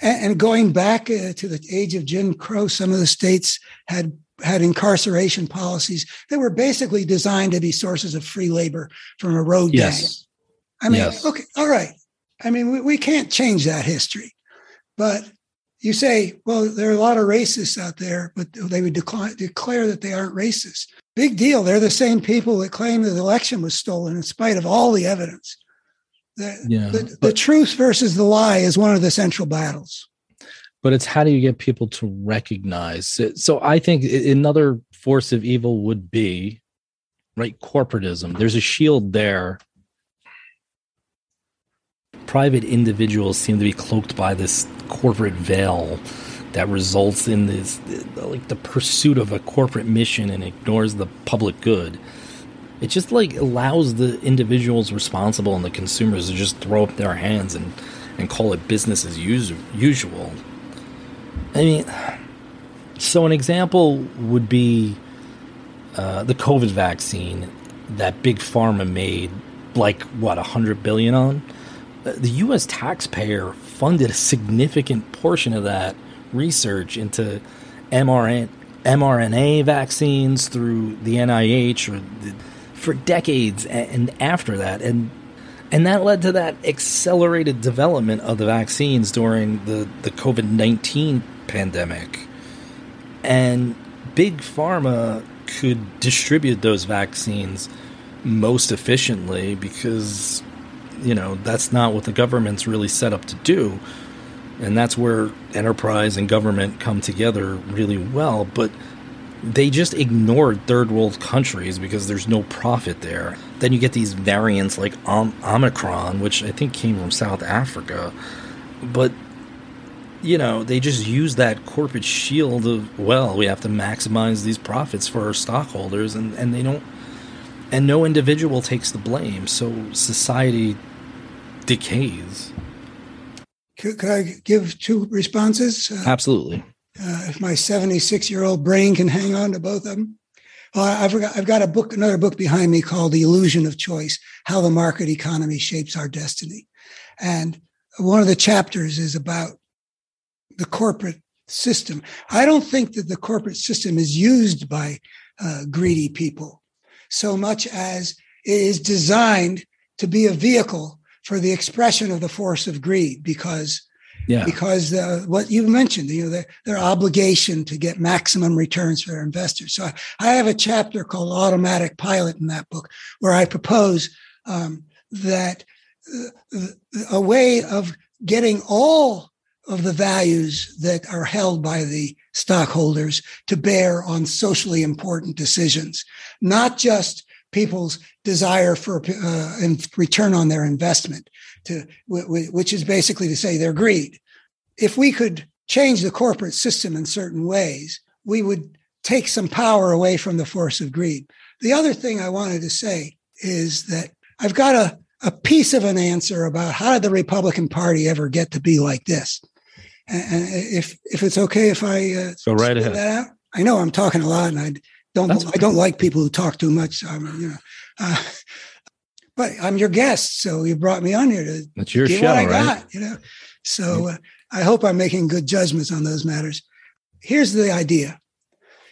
[SPEAKER 2] And, and going back uh, to the age of Jim Crow, some of the states had had incarceration policies that were basically designed to be sources of free labor from a road gang.
[SPEAKER 1] Yes.
[SPEAKER 2] I mean,
[SPEAKER 1] Yes.
[SPEAKER 2] okay, all right. I mean, we, we can't change that history. But you say, well, there are a lot of racists out there, but they would decline, declare that they aren't racist. Big deal. They're the same people that claim that the election was stolen in spite of all the evidence. The,
[SPEAKER 1] Yeah,
[SPEAKER 2] the, the
[SPEAKER 1] but-
[SPEAKER 2] truth versus the lie is one of the central battles.
[SPEAKER 1] but it's how do you get people to recognize it? So I think another force of evil would be right corporatism. There's a shield there. Private individuals seem to be cloaked by this corporate veil that results in this like the pursuit of a corporate mission and ignores the public good. It just like allows the individuals responsible and the consumers to just throw up their hands and and call it business as usual. I mean, so an example would be uh, the COVID vaccine that big pharma made, like what a hundred billion on. Uh, The U.S. taxpayer funded a significant portion of that research into mRNA, mRNA vaccines through the NIH or the, for decades and after that, and and that led to that accelerated development of the vaccines during the, the COVID 19 pandemic. And Big Pharma could distribute those vaccines most efficiently because, you know, that's not what the government's really set up to do. And that's where enterprise and government come together really well. But they just ignored third world countries because there's no profit there. Then you get these variants like Om- Omicron, which I think came from South Africa. But, you know, they just use that corporate shield of, well, we have to maximize these profits for our stockholders, and, and they don't, and no individual takes the blame. So society decays.
[SPEAKER 2] Could, could I give two responses? Uh,
[SPEAKER 1] Absolutely.
[SPEAKER 2] Uh, if my 76 year old brain can hang on to both of them. Well, I've got, I've got a book, another book behind me called The Illusion of Choice How the Market Economy Shapes Our Destiny. And one of the chapters is about the corporate system. I don't think that the corporate system is used by uh, greedy people, so much as it is designed to be a vehicle for the expression of the force of greed because
[SPEAKER 1] Yeah.
[SPEAKER 2] because uh, what you mentioned, you know, their, their obligation to get maximum returns for their investors. So I, I have a chapter called Automatic Pilot in that book where I propose um, that uh, a way of getting all of the values that are held by the stockholders to bear on socially important decisions, not just people's desire for uh, return on their investment to wh- wh- which is basically to say their greed if we could change the corporate system in certain ways we would take some power away from the force of greed the other thing i wanted to say is that i've got a, a piece of an answer about how did the republican party ever get to be like this and, if if it's okay if i uh,
[SPEAKER 1] Go right ahead.
[SPEAKER 2] that out i know i'm talking a lot and i don't
[SPEAKER 1] That's
[SPEAKER 2] I don't like people who talk too much. So I'm, you know, uh, but I'm your guest, so you brought me on here to
[SPEAKER 1] That's your show,
[SPEAKER 2] what I
[SPEAKER 1] right?
[SPEAKER 2] got. You know, so uh, I hope I'm making good judgments on those matters. Here's the idea: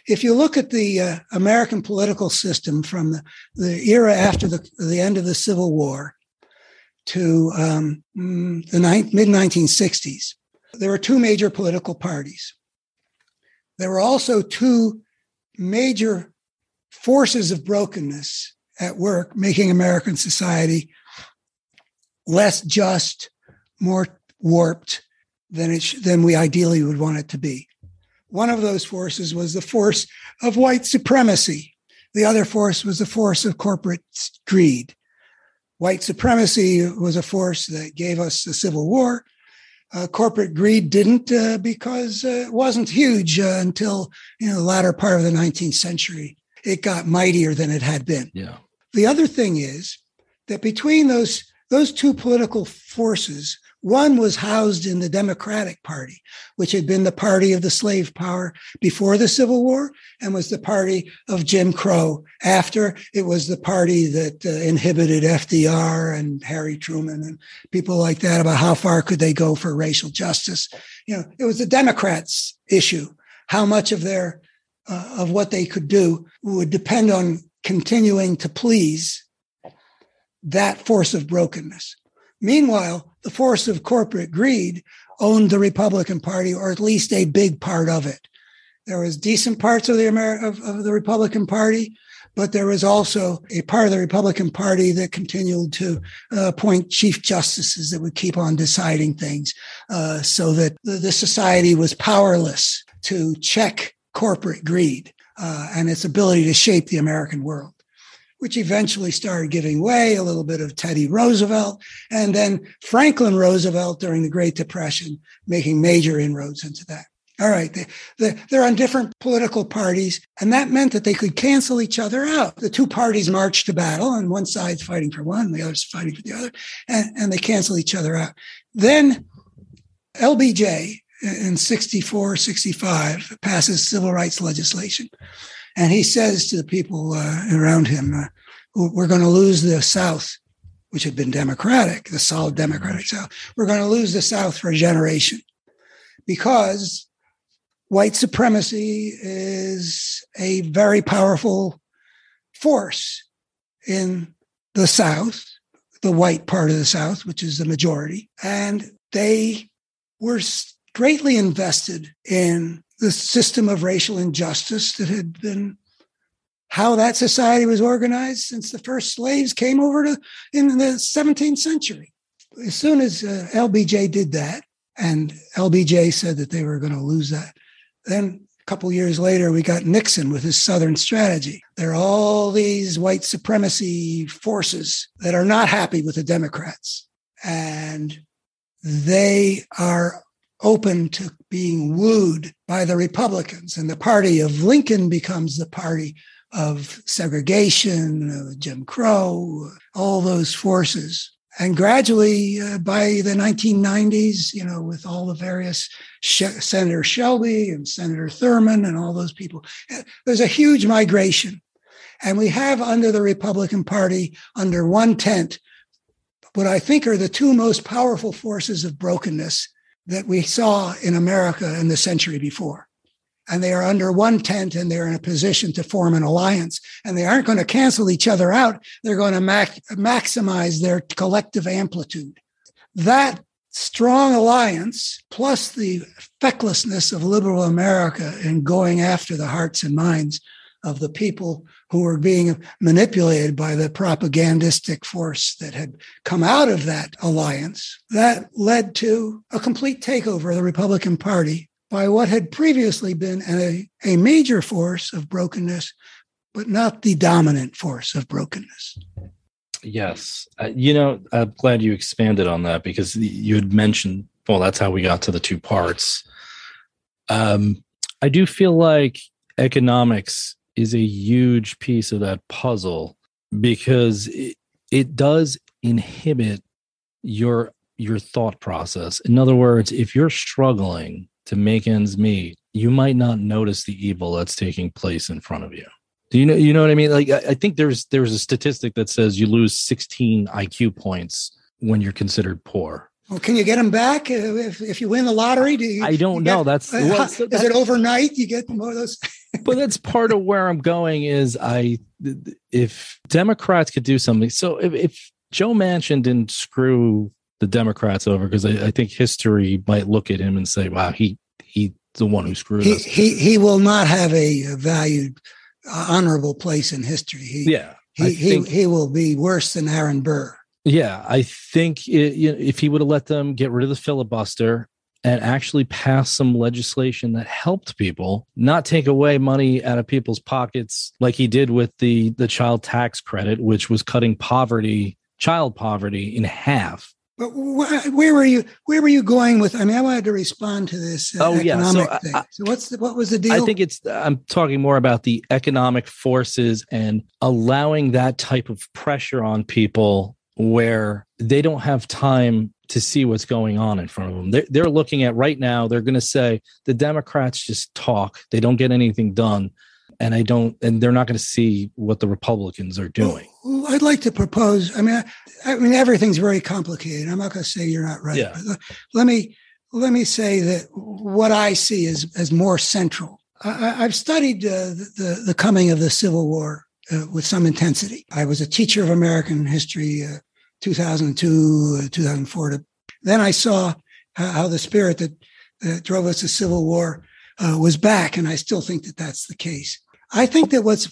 [SPEAKER 2] if you look at the uh, American political system from the, the era after the the end of the Civil War to um, mm, the mid 1960s, there were two major political parties. There were also two major forces of brokenness at work, making American society less just, more warped than it sh- than we ideally would want it to be. One of those forces was the force of white supremacy. The other force was the force of corporate greed. White supremacy was a force that gave us the Civil War. Uh, corporate greed didn't uh, because uh, it wasn't huge uh, until you know the latter part of the 19th century. It got mightier than it had been.
[SPEAKER 1] Yeah.
[SPEAKER 2] The other thing is that between those those two political forces, one was housed in the Democratic Party, which had been the party of the slave power before the Civil War and was the party of Jim Crow after. It was the party that uh, inhibited FDR and Harry Truman and people like that about how far could they go for racial justice. You know, it was the Democrats' issue. How much of their uh, of what they could do would depend on continuing to please that force of brokenness. Meanwhile, the force of corporate greed owned the Republican Party, or at least a big part of it. There was decent parts of the Amer- of, of the Republican Party, but there was also a part of the Republican Party that continued to uh, appoint chief justices that would keep on deciding things, uh, so that the, the society was powerless to check corporate greed uh, and its ability to shape the American world which eventually started giving way, a little bit of Teddy Roosevelt, and then Franklin Roosevelt during the Great Depression, making major inroads into that. All right, they, they, they're on different political parties, and that meant that they could cancel each other out. The two parties marched to battle, and one side's fighting for one, the other's fighting for the other, and, and they cancel each other out. Then LBJ in 64, 65 passes civil rights legislation. And he says to the people uh, around him, uh, we're going to lose the South, which had been Democratic, the solid Democratic South. We're going to lose the South for a generation because white supremacy is a very powerful force in the South, the white part of the South, which is the majority. And they were greatly invested in the system of racial injustice that had been how that society was organized since the first slaves came over to in the 17th century. As soon as uh, LBJ did that, and LBJ said that they were going to lose that, then a couple years later we got Nixon with his Southern strategy. There are all these white supremacy forces that are not happy with the Democrats, and they are open to being wooed by the Republicans. And the party of Lincoln becomes the party of segregation, of Jim Crow, all those forces. And gradually, uh, by the 1990s, you know, with all the various Sh- Senator Shelby and Senator Thurmond and all those people, there's a huge migration. And we have under the Republican Party, under one tent, what I think are the two most powerful forces of brokenness that we saw in America in the century before. and they are under one tent and they're in a position to form an alliance and they aren't going to cancel each other out. They're going to mac- maximize their collective amplitude. That strong alliance plus the fecklessness of liberal America in going after the hearts and minds of the people who were being manipulated by the propagandistic force that had come out of that alliance, that led to a complete takeover of the Republican Party by what had previously been a, a major force of brokenness, but not the dominant force of brokenness.
[SPEAKER 1] Yes. Uh, you know, I'm glad you expanded on that because you had mentioned, well, that's how we got to the two parts. Um, I do feel like economics is a huge piece of that puzzle because it, it does inhibit your your thought process. In other words, if you're struggling to make ends meet, you might not notice the evil that's taking place in front of you. Do you know you know what I mean? Like I think there's there's a statistic that says you lose 16 IQ points when you're considered poor.
[SPEAKER 2] Well, can you get them back if, if you win the lottery? Do you,
[SPEAKER 1] I don't
[SPEAKER 2] you
[SPEAKER 1] know.
[SPEAKER 2] Get,
[SPEAKER 1] that's,
[SPEAKER 2] uh,
[SPEAKER 1] well,
[SPEAKER 2] is it overnight? You get more of those.
[SPEAKER 1] but that's part of where I'm going is I if Democrats could do something. So if, if Joe Manchin didn't screw the Democrats over, because I, I think history might look at him and say, "Wow, he he the one who screwed
[SPEAKER 2] he,
[SPEAKER 1] us."
[SPEAKER 2] he he will not have a valued, uh, honorable place in history. He,
[SPEAKER 1] yeah,
[SPEAKER 2] he, he,
[SPEAKER 1] think-
[SPEAKER 2] he will be worse than Aaron Burr.
[SPEAKER 1] Yeah, I think it, you know, if he would have let them get rid of the filibuster and actually pass some legislation that helped people, not take away money out of people's pockets like he did with the the child tax credit, which was cutting poverty, child poverty in half.
[SPEAKER 2] But wh- where were you? Where were you going with? I mean, I wanted to respond to this uh,
[SPEAKER 1] Oh, yeah, so. I-
[SPEAKER 2] so what's the, what was the deal?
[SPEAKER 1] I think it's I'm talking more about the economic forces and allowing that type of pressure on people where they don't have time to see what's going on in front of them. They're, they're looking at right now, they're going to say the Democrats just talk, they don't get anything done. And I don't, and they're not going to see what the Republicans are doing.
[SPEAKER 2] Well, I'd like to propose. I mean, I, I mean, everything's very complicated. I'm not going to say you're not right.
[SPEAKER 1] Yeah.
[SPEAKER 2] But let- me let me say that what I see is as more central. I, I've studied uh, the, the the coming of the Civil War uh, with some intensity. I was a teacher of American history, uh, 2002, uh, 2004. To, then I saw how, how the spirit that, that drove us to Civil War uh, was back, and I still think that that's the case. I think that what's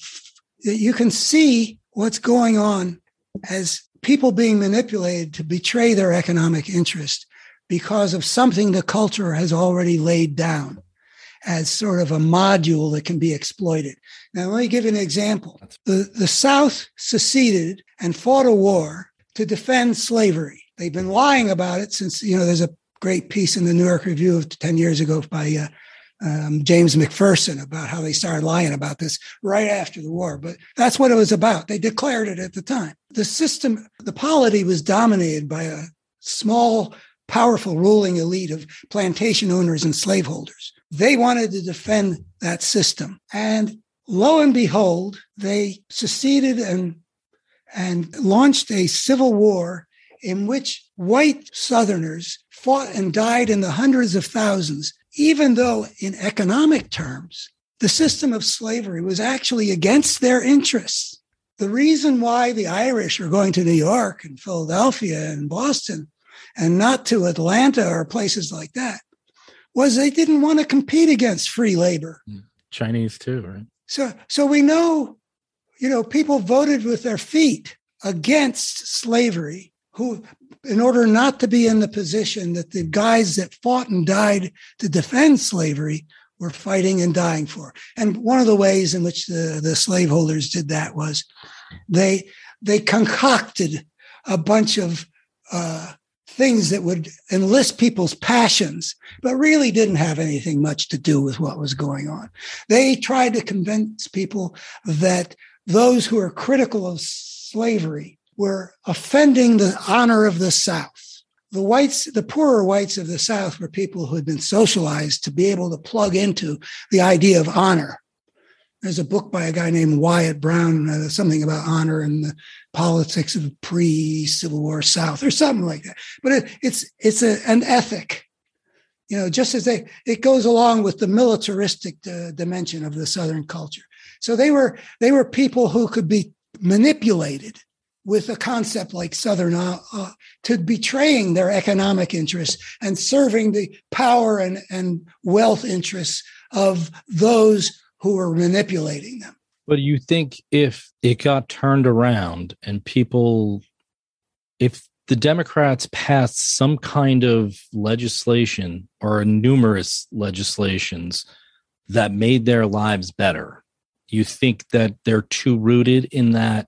[SPEAKER 2] that you can see what's going on as people being manipulated to betray their economic interest because of something the culture has already laid down as sort of a module that can be exploited. Now, let me give you an example. The, the South seceded and fought a war to defend slavery. They've been lying about it since, you know, there's a great piece in the New York Review of 10 years ago by uh, um, James McPherson about how they started lying about this right after the war. But that's what it was about. They declared it at the time. The system, the polity was dominated by a small, powerful ruling elite of plantation owners and slaveholders. They wanted to defend that system. And lo and behold, they seceded and, and launched a civil war in which white Southerners fought and died in the hundreds of thousands, even though in economic terms, the system of slavery was actually against their interests. The reason why the Irish are going to New York and Philadelphia and Boston and not to Atlanta or places like that was they didn't want to compete against free labor. Mm.
[SPEAKER 1] Chinese too, right?
[SPEAKER 2] So, so we know, you know, people voted with their feet against slavery who, in order not to be in the position that the guys that fought and died to defend slavery were fighting and dying for. And one of the ways in which the, the slaveholders did that was they, they concocted a bunch of, uh, things that would enlist people's passions, but really didn't have anything much to do with what was going on. They tried to convince people that those who are critical of slavery were offending the honor of the South. The whites, the poorer whites of the South were people who had been socialized to be able to plug into the idea of honor. There's a book by a guy named Wyatt Brown, uh, something about honor and the politics of the pre-Civil War South, or something like that. But it, it's it's a, an ethic you know, just as they, it goes along with the militaristic uh, dimension of the Southern culture. So they were, they were people who could be manipulated with a concept like Southern uh, uh, to betraying their economic interests and serving the power and, and wealth interests of those who were manipulating them.
[SPEAKER 1] But do you think if it got turned around and people, if the Democrats passed some kind of legislation or numerous legislations that made their lives better, you think that they're too rooted in that,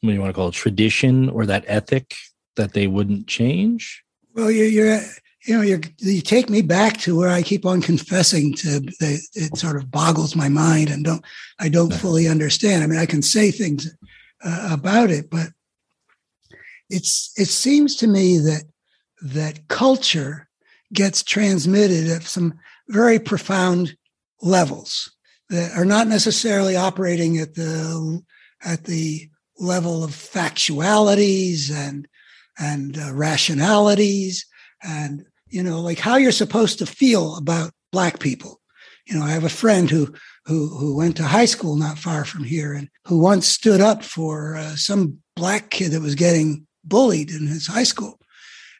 [SPEAKER 1] what do you want to call it, tradition or that ethic that they wouldn't change?
[SPEAKER 2] Well, you're, you're you know, you you take me back to where I keep on confessing to. The, it sort of boggles my mind, and don't I don't fully understand. I mean, I can say things uh, about it, but it's it seems to me that that culture gets transmitted at some very profound levels that are not necessarily operating at the at the level of factualities and and uh, rationalities and you know, like how you're supposed to feel about black people. You know, I have a friend who who who went to high school not far from here and who once stood up for uh, some black kid that was getting bullied in his high school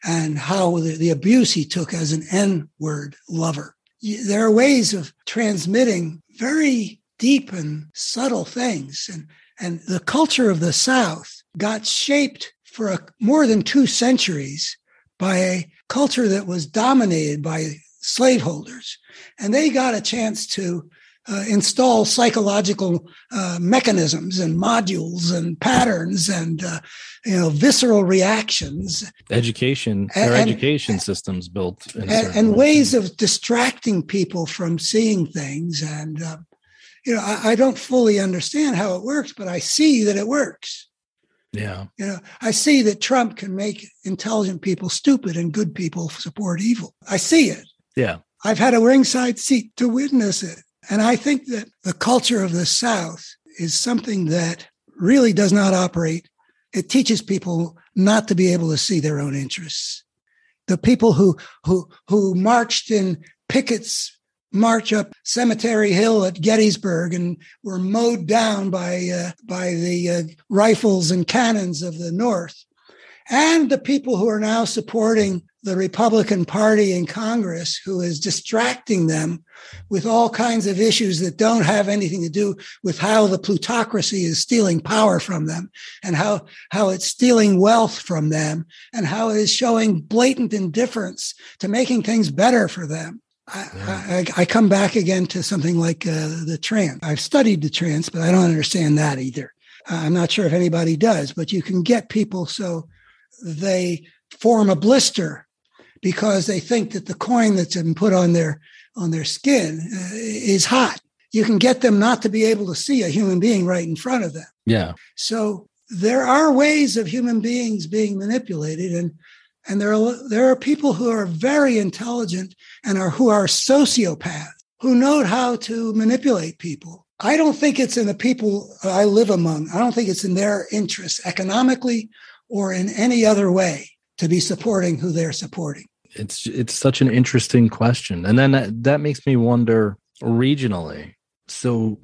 [SPEAKER 2] and how the, the abuse he took as an N-word lover. There are ways of transmitting very deep and subtle things. And, and the culture of the South got shaped for a, more than two centuries by a culture that was dominated by slaveholders. And they got a chance to uh, install psychological uh, mechanisms and modules and patterns and uh, you know visceral reactions.
[SPEAKER 1] Education, their education and, systems built,
[SPEAKER 2] and, and ways of distracting people from seeing things. And uh, you know, I, I don't fully understand how it works, but I see that it works.
[SPEAKER 1] Yeah.
[SPEAKER 2] You know, I see that Trump can make intelligent people stupid and good people support evil. I see it.
[SPEAKER 1] Yeah.
[SPEAKER 2] I've had a ringside seat to witness it. And I think that the culture of the South is something that really does not operate. It teaches people not to be able to see their own interests. The people who who who marched in pickets march up Cemetery Hill at Gettysburg and were mowed down by uh, by the uh, rifles and cannons of the North, and the people who are now supporting the Republican Party in Congress, who is distracting them with all kinds of issues that don't have anything to do with how the plutocracy is stealing power from them and how, how it's stealing wealth from them and how it is showing blatant indifference to making things better for them. I, I, I, come back again to something like uh, the trance. I've studied the trance, but I don't understand that either. Uh, I'm not sure if anybody does, but you can get people so they form a blister because they think that the coin that's been put on their on their skin uh, is hot. You can get them not to be able to see a human being right in front of them.
[SPEAKER 1] Yeah.
[SPEAKER 2] So there are ways of human beings being manipulated, and and there are, there are people who are very intelligent and are who are sociopaths who know how to manipulate people. I don't think it's in the people I live among. I don't think it's in their interests economically or in any other way to be supporting who they're supporting.
[SPEAKER 1] It's it's such an interesting question, and then that, that makes me wonder regionally. So,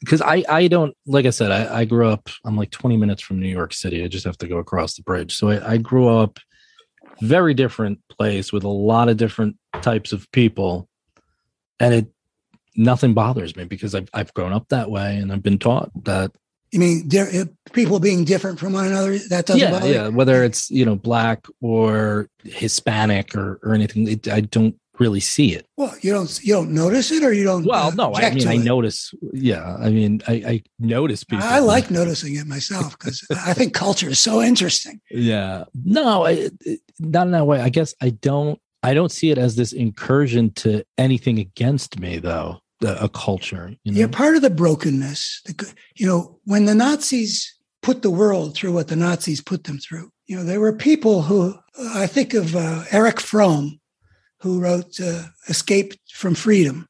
[SPEAKER 1] because I I don't like I said I, I grew up I'm like 20 minutes from New York City. I just have to go across the bridge. So I, I grew up very different place with a lot of different types of people, and it nothing bothers me because I've I've grown up that way and I've been taught that.
[SPEAKER 2] You mean people being different from one another? That doesn't
[SPEAKER 1] yeah,
[SPEAKER 2] bother.
[SPEAKER 1] Yeah, whether it's you know black or Hispanic or or anything, it, I don't really see it.
[SPEAKER 2] Well, you don't you don't notice it, or you don't.
[SPEAKER 1] Well, uh, no, I mean I it. notice. Yeah, I mean I, I notice people.
[SPEAKER 2] I like noticing it myself because I think culture is so interesting.
[SPEAKER 1] Yeah, no, I, not in that way. I guess I don't. I don't see it as this incursion to anything against me, though. The, a culture, you know?
[SPEAKER 2] You're part of the brokenness. The, you know, when the Nazis put the world through what the Nazis put them through, you know, there were people who I think of uh, Erich Fromm, who wrote uh, Escape from Freedom.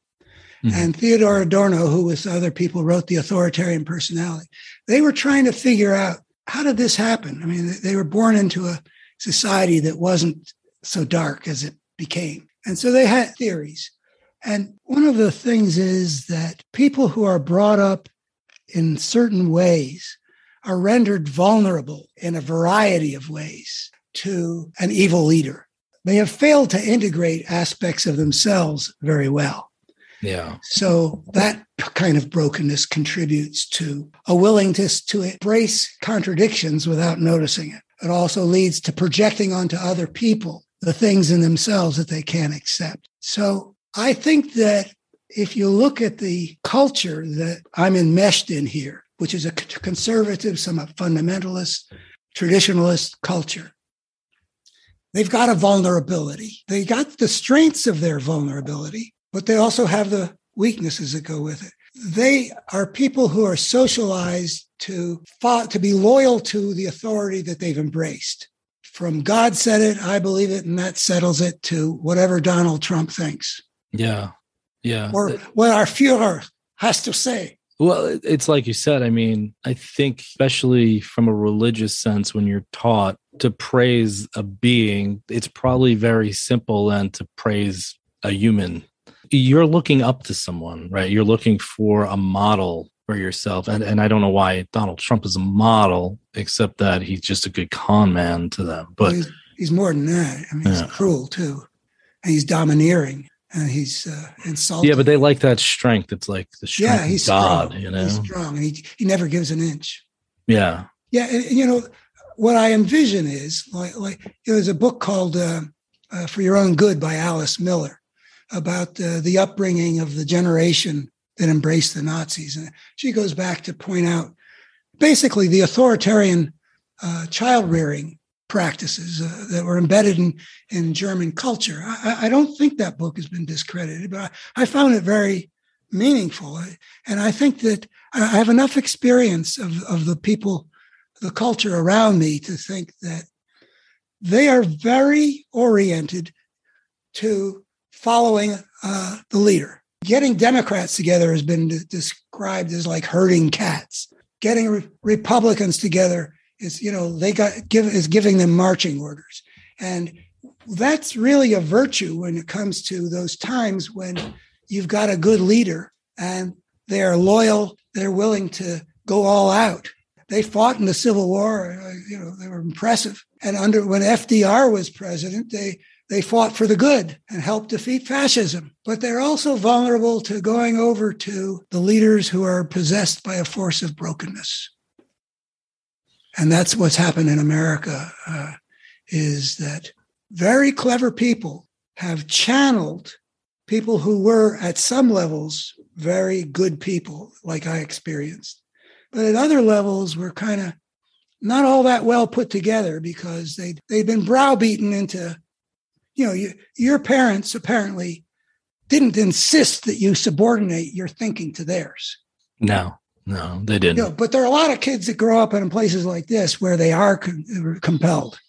[SPEAKER 2] Mm-hmm. And Theodore Adorno, who with other people wrote The Authoritarian Personality. They were trying to figure out how did this happen? I mean, they were born into a society that wasn't so dark as it became. And so they had theories. And one of the things is that people who are brought up in certain ways are rendered vulnerable in a variety of ways to an evil leader. They have failed to integrate aspects of themselves very well.
[SPEAKER 1] Yeah.
[SPEAKER 2] So that kind of brokenness contributes to a willingness to embrace contradictions without noticing it. It also leads to projecting onto other people the things in themselves that they can't accept. So I think that if you look at the culture that I'm enmeshed in here, which is a conservative, somewhat fundamentalist, traditionalist culture, they've got a vulnerability. They got the strengths of their vulnerability, but they also have the weaknesses that go with it. They are people who are socialized to to be loyal to the authority that they've embraced. From God said it, I believe it, and that settles it to whatever Donald Trump thinks.
[SPEAKER 1] Yeah. Yeah.
[SPEAKER 2] Or what our Fuhrer has to say.
[SPEAKER 1] Well, it's like you said. I mean, I think, especially from a religious sense, when you're taught to praise a being, it's probably very simple and to praise a human. You're looking up to someone, right? You're looking for a model for yourself. And and I don't know why Donald Trump is a model, except that he's just a good con man to them. But
[SPEAKER 2] he's, he's more than that. I mean,
[SPEAKER 1] Yeah.
[SPEAKER 2] he's cruel too, and he's domineering, and he's uh, insulting.
[SPEAKER 1] yeah, but they like that strength. It's like the strength
[SPEAKER 2] yeah, he's
[SPEAKER 1] of God,
[SPEAKER 2] strong.
[SPEAKER 1] you know?
[SPEAKER 2] He's strong, and he he never gives an inch.
[SPEAKER 1] Yeah.
[SPEAKER 2] Yeah, and, you know what I envision is like like there's a book called uh, uh, "For Your Own Good" by Alice Miller about uh, the upbringing of the generation that embraced the Nazis, and she goes back to point out basically the authoritarian uh, child rearing practices uh, that were embedded in in German culture. I, I- don't think that book has been discredited, but I, I found it very meaningful, and I think that I I have enough experience of of the people the culture around me to think that they are very oriented to following uh, the leader. Getting Democrats together has been described as like herding cats. Getting re- Republicans together is, you know, they got give is giving them marching orders, and that's really a virtue when it comes to those times when you've got a good leader and they are loyal, they're willing to go all out they fought in the Civil War. uh, You know, they were impressive. And under when FDR was president, they they fought for the good and helped defeat fascism. But they're also vulnerable to going over to the leaders who are possessed by a force of brokenness. And that's what's happened in America. Uh, is that very clever people have channeled people who were at some levels very good people, like I experienced but at other levels were kind of not all that well put together because they they'd been browbeaten into, you know, you, your parents apparently didn't insist that you subordinate your thinking to theirs.
[SPEAKER 1] No, no, they didn't.
[SPEAKER 2] You know, but there are a lot of kids that grow up in places like this where they are com- compelled.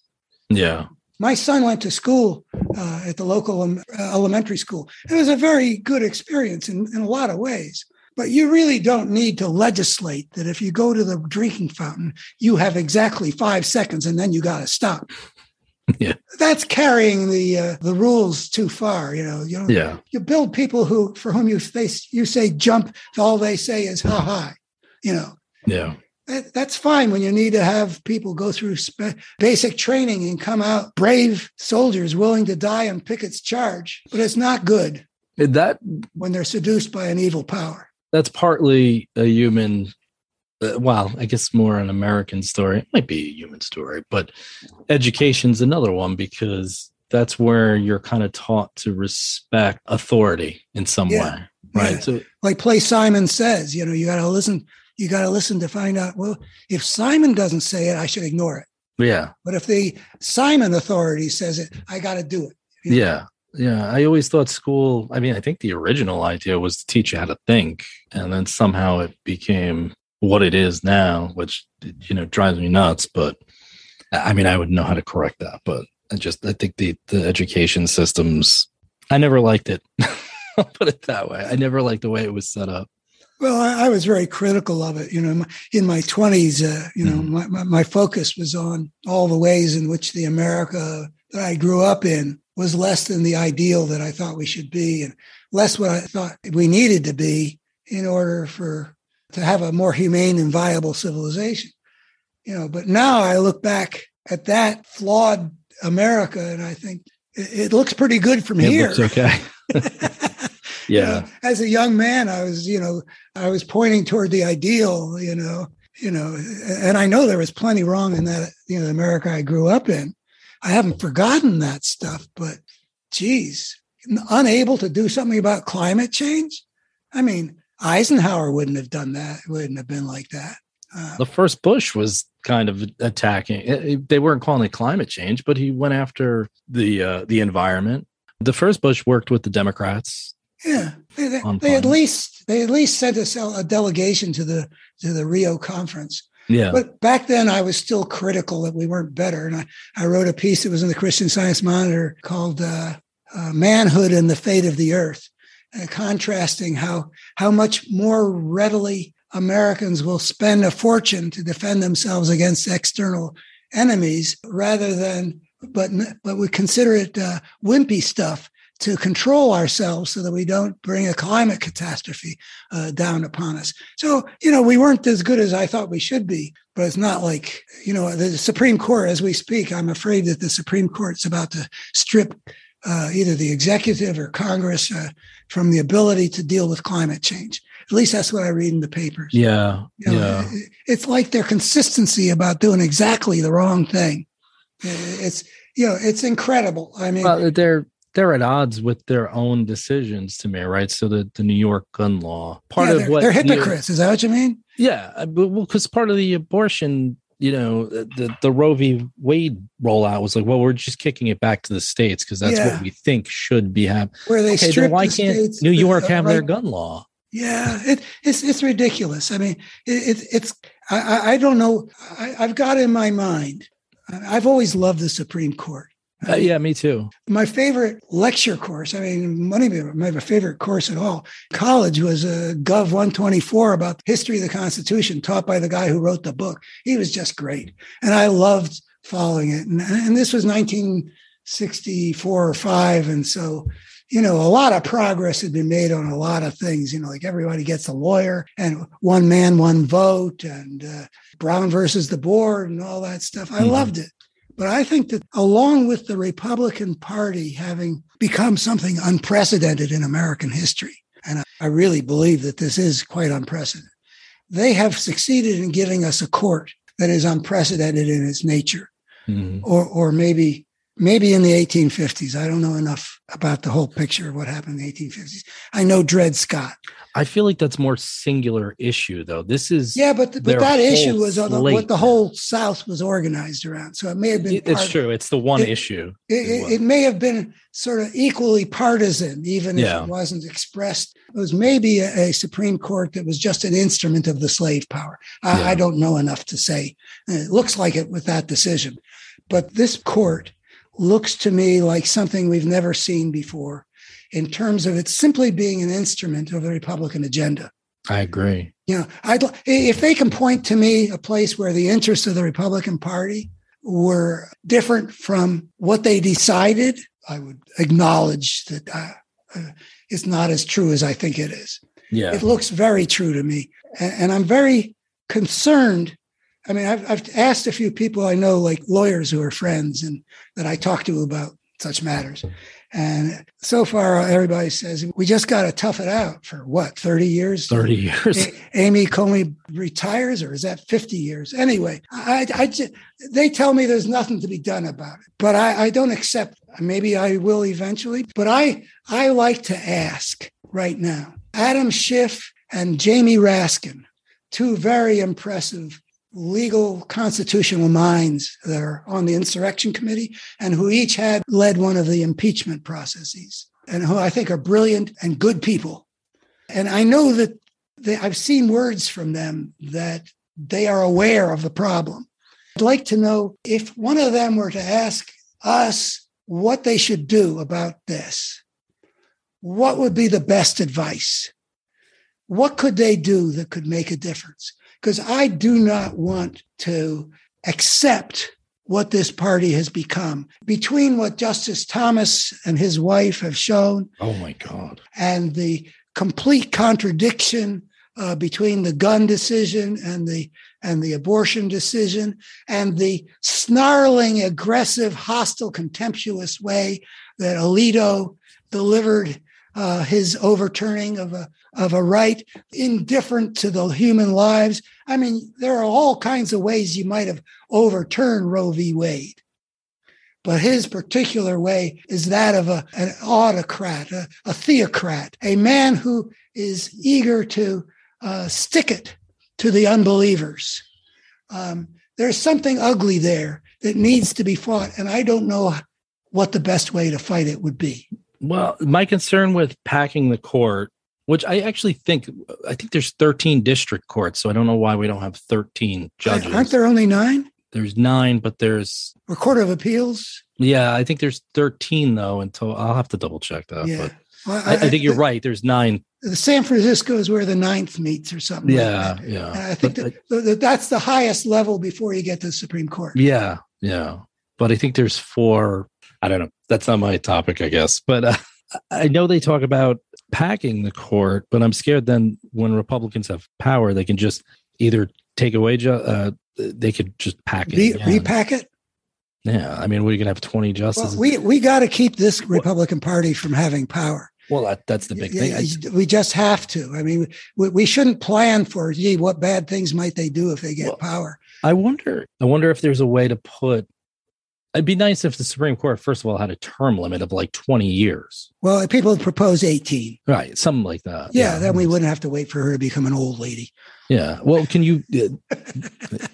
[SPEAKER 1] Yeah.
[SPEAKER 2] My son went to school uh, at the local um, uh, elementary school. It was a very good experience in, in a lot of ways. But you really don't need to legislate that if you go to the drinking fountain, you have exactly five seconds and then you got to stop.
[SPEAKER 1] Yeah.
[SPEAKER 2] That's carrying the uh, the rules too far. You know, you know,
[SPEAKER 1] Yeah.
[SPEAKER 2] you build people who for whom you they, you say jump, all they say is ha ha. You know,
[SPEAKER 1] Yeah.
[SPEAKER 2] that, that's fine when you need to have people go through spe- basic training and come out brave soldiers willing to die on Pickett's charge. But it's not good
[SPEAKER 1] That
[SPEAKER 2] when they're seduced by an evil power.
[SPEAKER 1] that's partly a human uh, well i guess more an american story it might be a human story but education's another one because that's where you're kind of taught to respect authority in some
[SPEAKER 2] Yeah.
[SPEAKER 1] way right
[SPEAKER 2] Yeah.
[SPEAKER 1] so
[SPEAKER 2] Like play Simon says, you know, you got to listen. You got to listen to find out. Well, if Simon doesn't say it, I should ignore it.
[SPEAKER 1] yeah
[SPEAKER 2] But if the Simon authority says it, I got to do it. You know?
[SPEAKER 1] yeah yeah i always thought school i mean i think the original idea was to teach you how to think and then somehow it became what it is now which you know drives me nuts but i mean i would know how to correct that but i just i think the the education systems i never liked it i'll put it that way i never liked the way it was set up
[SPEAKER 2] Well, I, I was very critical of it. You know, in my- twenties, uh, you know,
[SPEAKER 1] Mhm.
[SPEAKER 2] my, my, my focus was on all the ways in which the America that I grew up in was less than the ideal that I thought we should be, and less what I thought we needed to be in order for to have a more humane and viable civilization. You know, but now I look back at that flawed America, and I think it, it looks pretty good from
[SPEAKER 1] It
[SPEAKER 2] here.
[SPEAKER 1] looks okay.
[SPEAKER 2] You
[SPEAKER 1] yeah.
[SPEAKER 2] know, as a young man, I was, you know, I was pointing toward the ideal, you know, you know, and I know there was plenty wrong in that, you know, the America I grew up in. I haven't forgotten that stuff, but geez, unable to do something about climate change. I mean, Eisenhower wouldn't have done that. It wouldn't have been like that. Uh,
[SPEAKER 1] The first Bush was kind of attacking. it- it- They weren't calling it climate change, but he went after the uh, the environment. The first Bush worked with the Democrats.
[SPEAKER 2] Yeah, they, they, they at least they at least sent us a delegation to the to the Rio conference.
[SPEAKER 1] Yeah.
[SPEAKER 2] But back then, I was still critical that we weren't better. And I, I wrote a piece that was in the Christian Science Monitor called uh, uh, Manhood and the Fate of the Earth, uh, contrasting how, how much more readily Americans will spend a fortune to defend themselves against external enemies rather than, but, but we consider it uh, wimpy stuff to control ourselves so that we don't bring a climate catastrophe uh, down upon us. So, you know, we weren't as good as I thought we should be, but it's not like, you know, the Supreme Court, as we speak, I'm afraid that the Supreme Court's about to strip uh, either the executive or Congress uh, from the ability to deal with climate change. At least that's what I read in the papers.
[SPEAKER 1] yeah.
[SPEAKER 2] You know,
[SPEAKER 1] yeah.
[SPEAKER 2] It's like their consistency about doing exactly the wrong thing. It's, you know, it's incredible. I mean,
[SPEAKER 1] Well, they're they're at odds with their own decisions to me, right? So the, the New York gun law, part
[SPEAKER 2] yeah,
[SPEAKER 1] of what
[SPEAKER 2] they're
[SPEAKER 1] you-
[SPEAKER 2] hypocrites. Is that what you mean?
[SPEAKER 1] yeah, uh, but well, because part of the abortion, you know, uh, the the Roe v. Wade rollout was like, well, we're just kicking it back to the states because that's
[SPEAKER 2] Yeah.
[SPEAKER 1] what we think should be happening.
[SPEAKER 2] Where they
[SPEAKER 1] Okay, then why
[SPEAKER 2] the
[SPEAKER 1] can't New
[SPEAKER 2] uh,
[SPEAKER 1] York
[SPEAKER 2] of the
[SPEAKER 1] have their gun law?
[SPEAKER 2] Yeah, it, it's it's ridiculous. I mean, it, it, it's I, I- I don't know. I, I've got in my mind. I've always loved the Supreme Court.
[SPEAKER 1] Uh, yeah, me too.
[SPEAKER 2] My favorite lecture course, I mean, one of my favorite course at all, college was a Gov 124 about history of the Constitution, taught by the guy who wrote the book. He was just great. And I loved following it. And, and this was 1964 or five. And so, you know, a lot of progress had been made on a lot of things, you know, like everybody gets a lawyer and one man, one vote and uh, Brown versus the board and all that stuff. I
[SPEAKER 1] Mhm.
[SPEAKER 2] loved it. But I think that along with the Republican Party having become something unprecedented in American history, and I- really believe that this is quite unprecedented, they have succeeded in giving us a court that is unprecedented in its nature,
[SPEAKER 1] Mhm.
[SPEAKER 2] or, or maybe, maybe in the 1850s. I don't know enough about the whole picture of what happened in the 1850s. I know Dred Scott.
[SPEAKER 1] I feel like that's more singular issue though. This is
[SPEAKER 2] Yeah, but, but that issue was the,
[SPEAKER 1] slate
[SPEAKER 2] what the whole South was organized around. So it may have been.
[SPEAKER 1] it's
[SPEAKER 2] part-
[SPEAKER 1] true. It's the one
[SPEAKER 2] it-
[SPEAKER 1] issue.
[SPEAKER 2] It, it,
[SPEAKER 1] well.
[SPEAKER 2] it may have been sort of equally partisan, even
[SPEAKER 1] Yeah.
[SPEAKER 2] if it wasn't expressed. It was maybe a, a Supreme Court that was just an instrument of the slave power. I,
[SPEAKER 1] Yeah.
[SPEAKER 2] I don't know enough to say. It looks like it with that decision. But this court looks to me like something we've never seen before in terms of it simply being an instrument of the Republican agenda.
[SPEAKER 1] I agree.
[SPEAKER 2] You know, I'd if they can point to me a place where the interests of the Republican Party were different from what they decided, I would acknowledge that uh, uh, it's not as true as I think it is.
[SPEAKER 1] Yeah.
[SPEAKER 2] It looks very true to me, and I'm very concerned. I mean, I've, I've asked a few people I know, like lawyers who are friends and that I talk to about such matters. And so far, everybody says we just got to tough it out for what, 30 years?
[SPEAKER 1] 30 years.
[SPEAKER 2] A- Amy Coney retires, or is that 50 years? Anyway, I, they tell me there's nothing to be done about it, but I, I don't accept. Maybe I will eventually, but I I like to ask right now. Adam Schiff and Jamie Raskin, two very impressive legal constitutional minds that are on the insurrection committee and who each had led one of the impeachment processes and who I think are brilliant and good people. And I know that they, I've seen words from them that they are aware of the problem. I'd like to know if one of them were to ask us what they should do about this, what would be the best advice? What could they do that could make a difference? Because I do not want to accept what this party has become. Between what Justice Thomas and his wife have shown
[SPEAKER 1] Oh my God.
[SPEAKER 2] and the complete contradiction uh, between the gun decision and the and the abortion decision and the snarling, aggressive, hostile, contemptuous way that Alito delivered uh, his overturning of a of a right indifferent to the human lives. I mean, there are all kinds of ways you might have overturned Roe v. Wade. But his particular way is that of a, an autocrat, a, a theocrat, a man who is eager to uh, stick it to the unbelievers. Um, there's something ugly there that needs to be fought, and I don't know what the best way to fight it would be.
[SPEAKER 1] Well, my concern with packing the court, which I actually think, I think there's 13 district courts, so I don't know why we don't have 13 judges.
[SPEAKER 2] Aren't there only nine?
[SPEAKER 1] There's nine, but there's
[SPEAKER 2] Or Court of Appeals?
[SPEAKER 1] yeah, I think there's 13 though. Until I'll have to double check that.
[SPEAKER 2] yeah.
[SPEAKER 1] But
[SPEAKER 2] Well,
[SPEAKER 1] I, I think you're right. There's nine.
[SPEAKER 2] The San Francisco is where the ninth meets or something. like
[SPEAKER 1] Yeah,
[SPEAKER 2] that.
[SPEAKER 1] yeah.
[SPEAKER 2] And I think
[SPEAKER 1] But
[SPEAKER 2] that, that that's the highest level before you get to the Supreme Court.
[SPEAKER 1] Yeah, yeah. But I think there's four. I don't know. That's not my topic, I guess. But uh, I know they talk about packing the court, but I'm scared then when Republicans have power, they can just either take away, ju- uh, they could just pack it.
[SPEAKER 2] Re- repack it.
[SPEAKER 1] Yeah. I mean, we're going to have 20
[SPEAKER 2] Well,
[SPEAKER 1] justices.
[SPEAKER 2] we we got to keep this Republican Party from having power.
[SPEAKER 1] Well, that, that's the big thing. I
[SPEAKER 2] we just have to. I mean, we, we shouldn't plan for, gee, what bad things might they do if they get
[SPEAKER 1] Well,
[SPEAKER 2] power?
[SPEAKER 1] I wonder. I wonder if there's a way to put. It'd be nice if the Supreme Court, first of all, had a term limit of like 20 years,
[SPEAKER 2] Well, people propose 18.
[SPEAKER 1] right? Something like that.
[SPEAKER 2] Yeah, then we wouldn't have to wait for her to become an old lady.
[SPEAKER 1] Yeah. Well, can you? It, uh,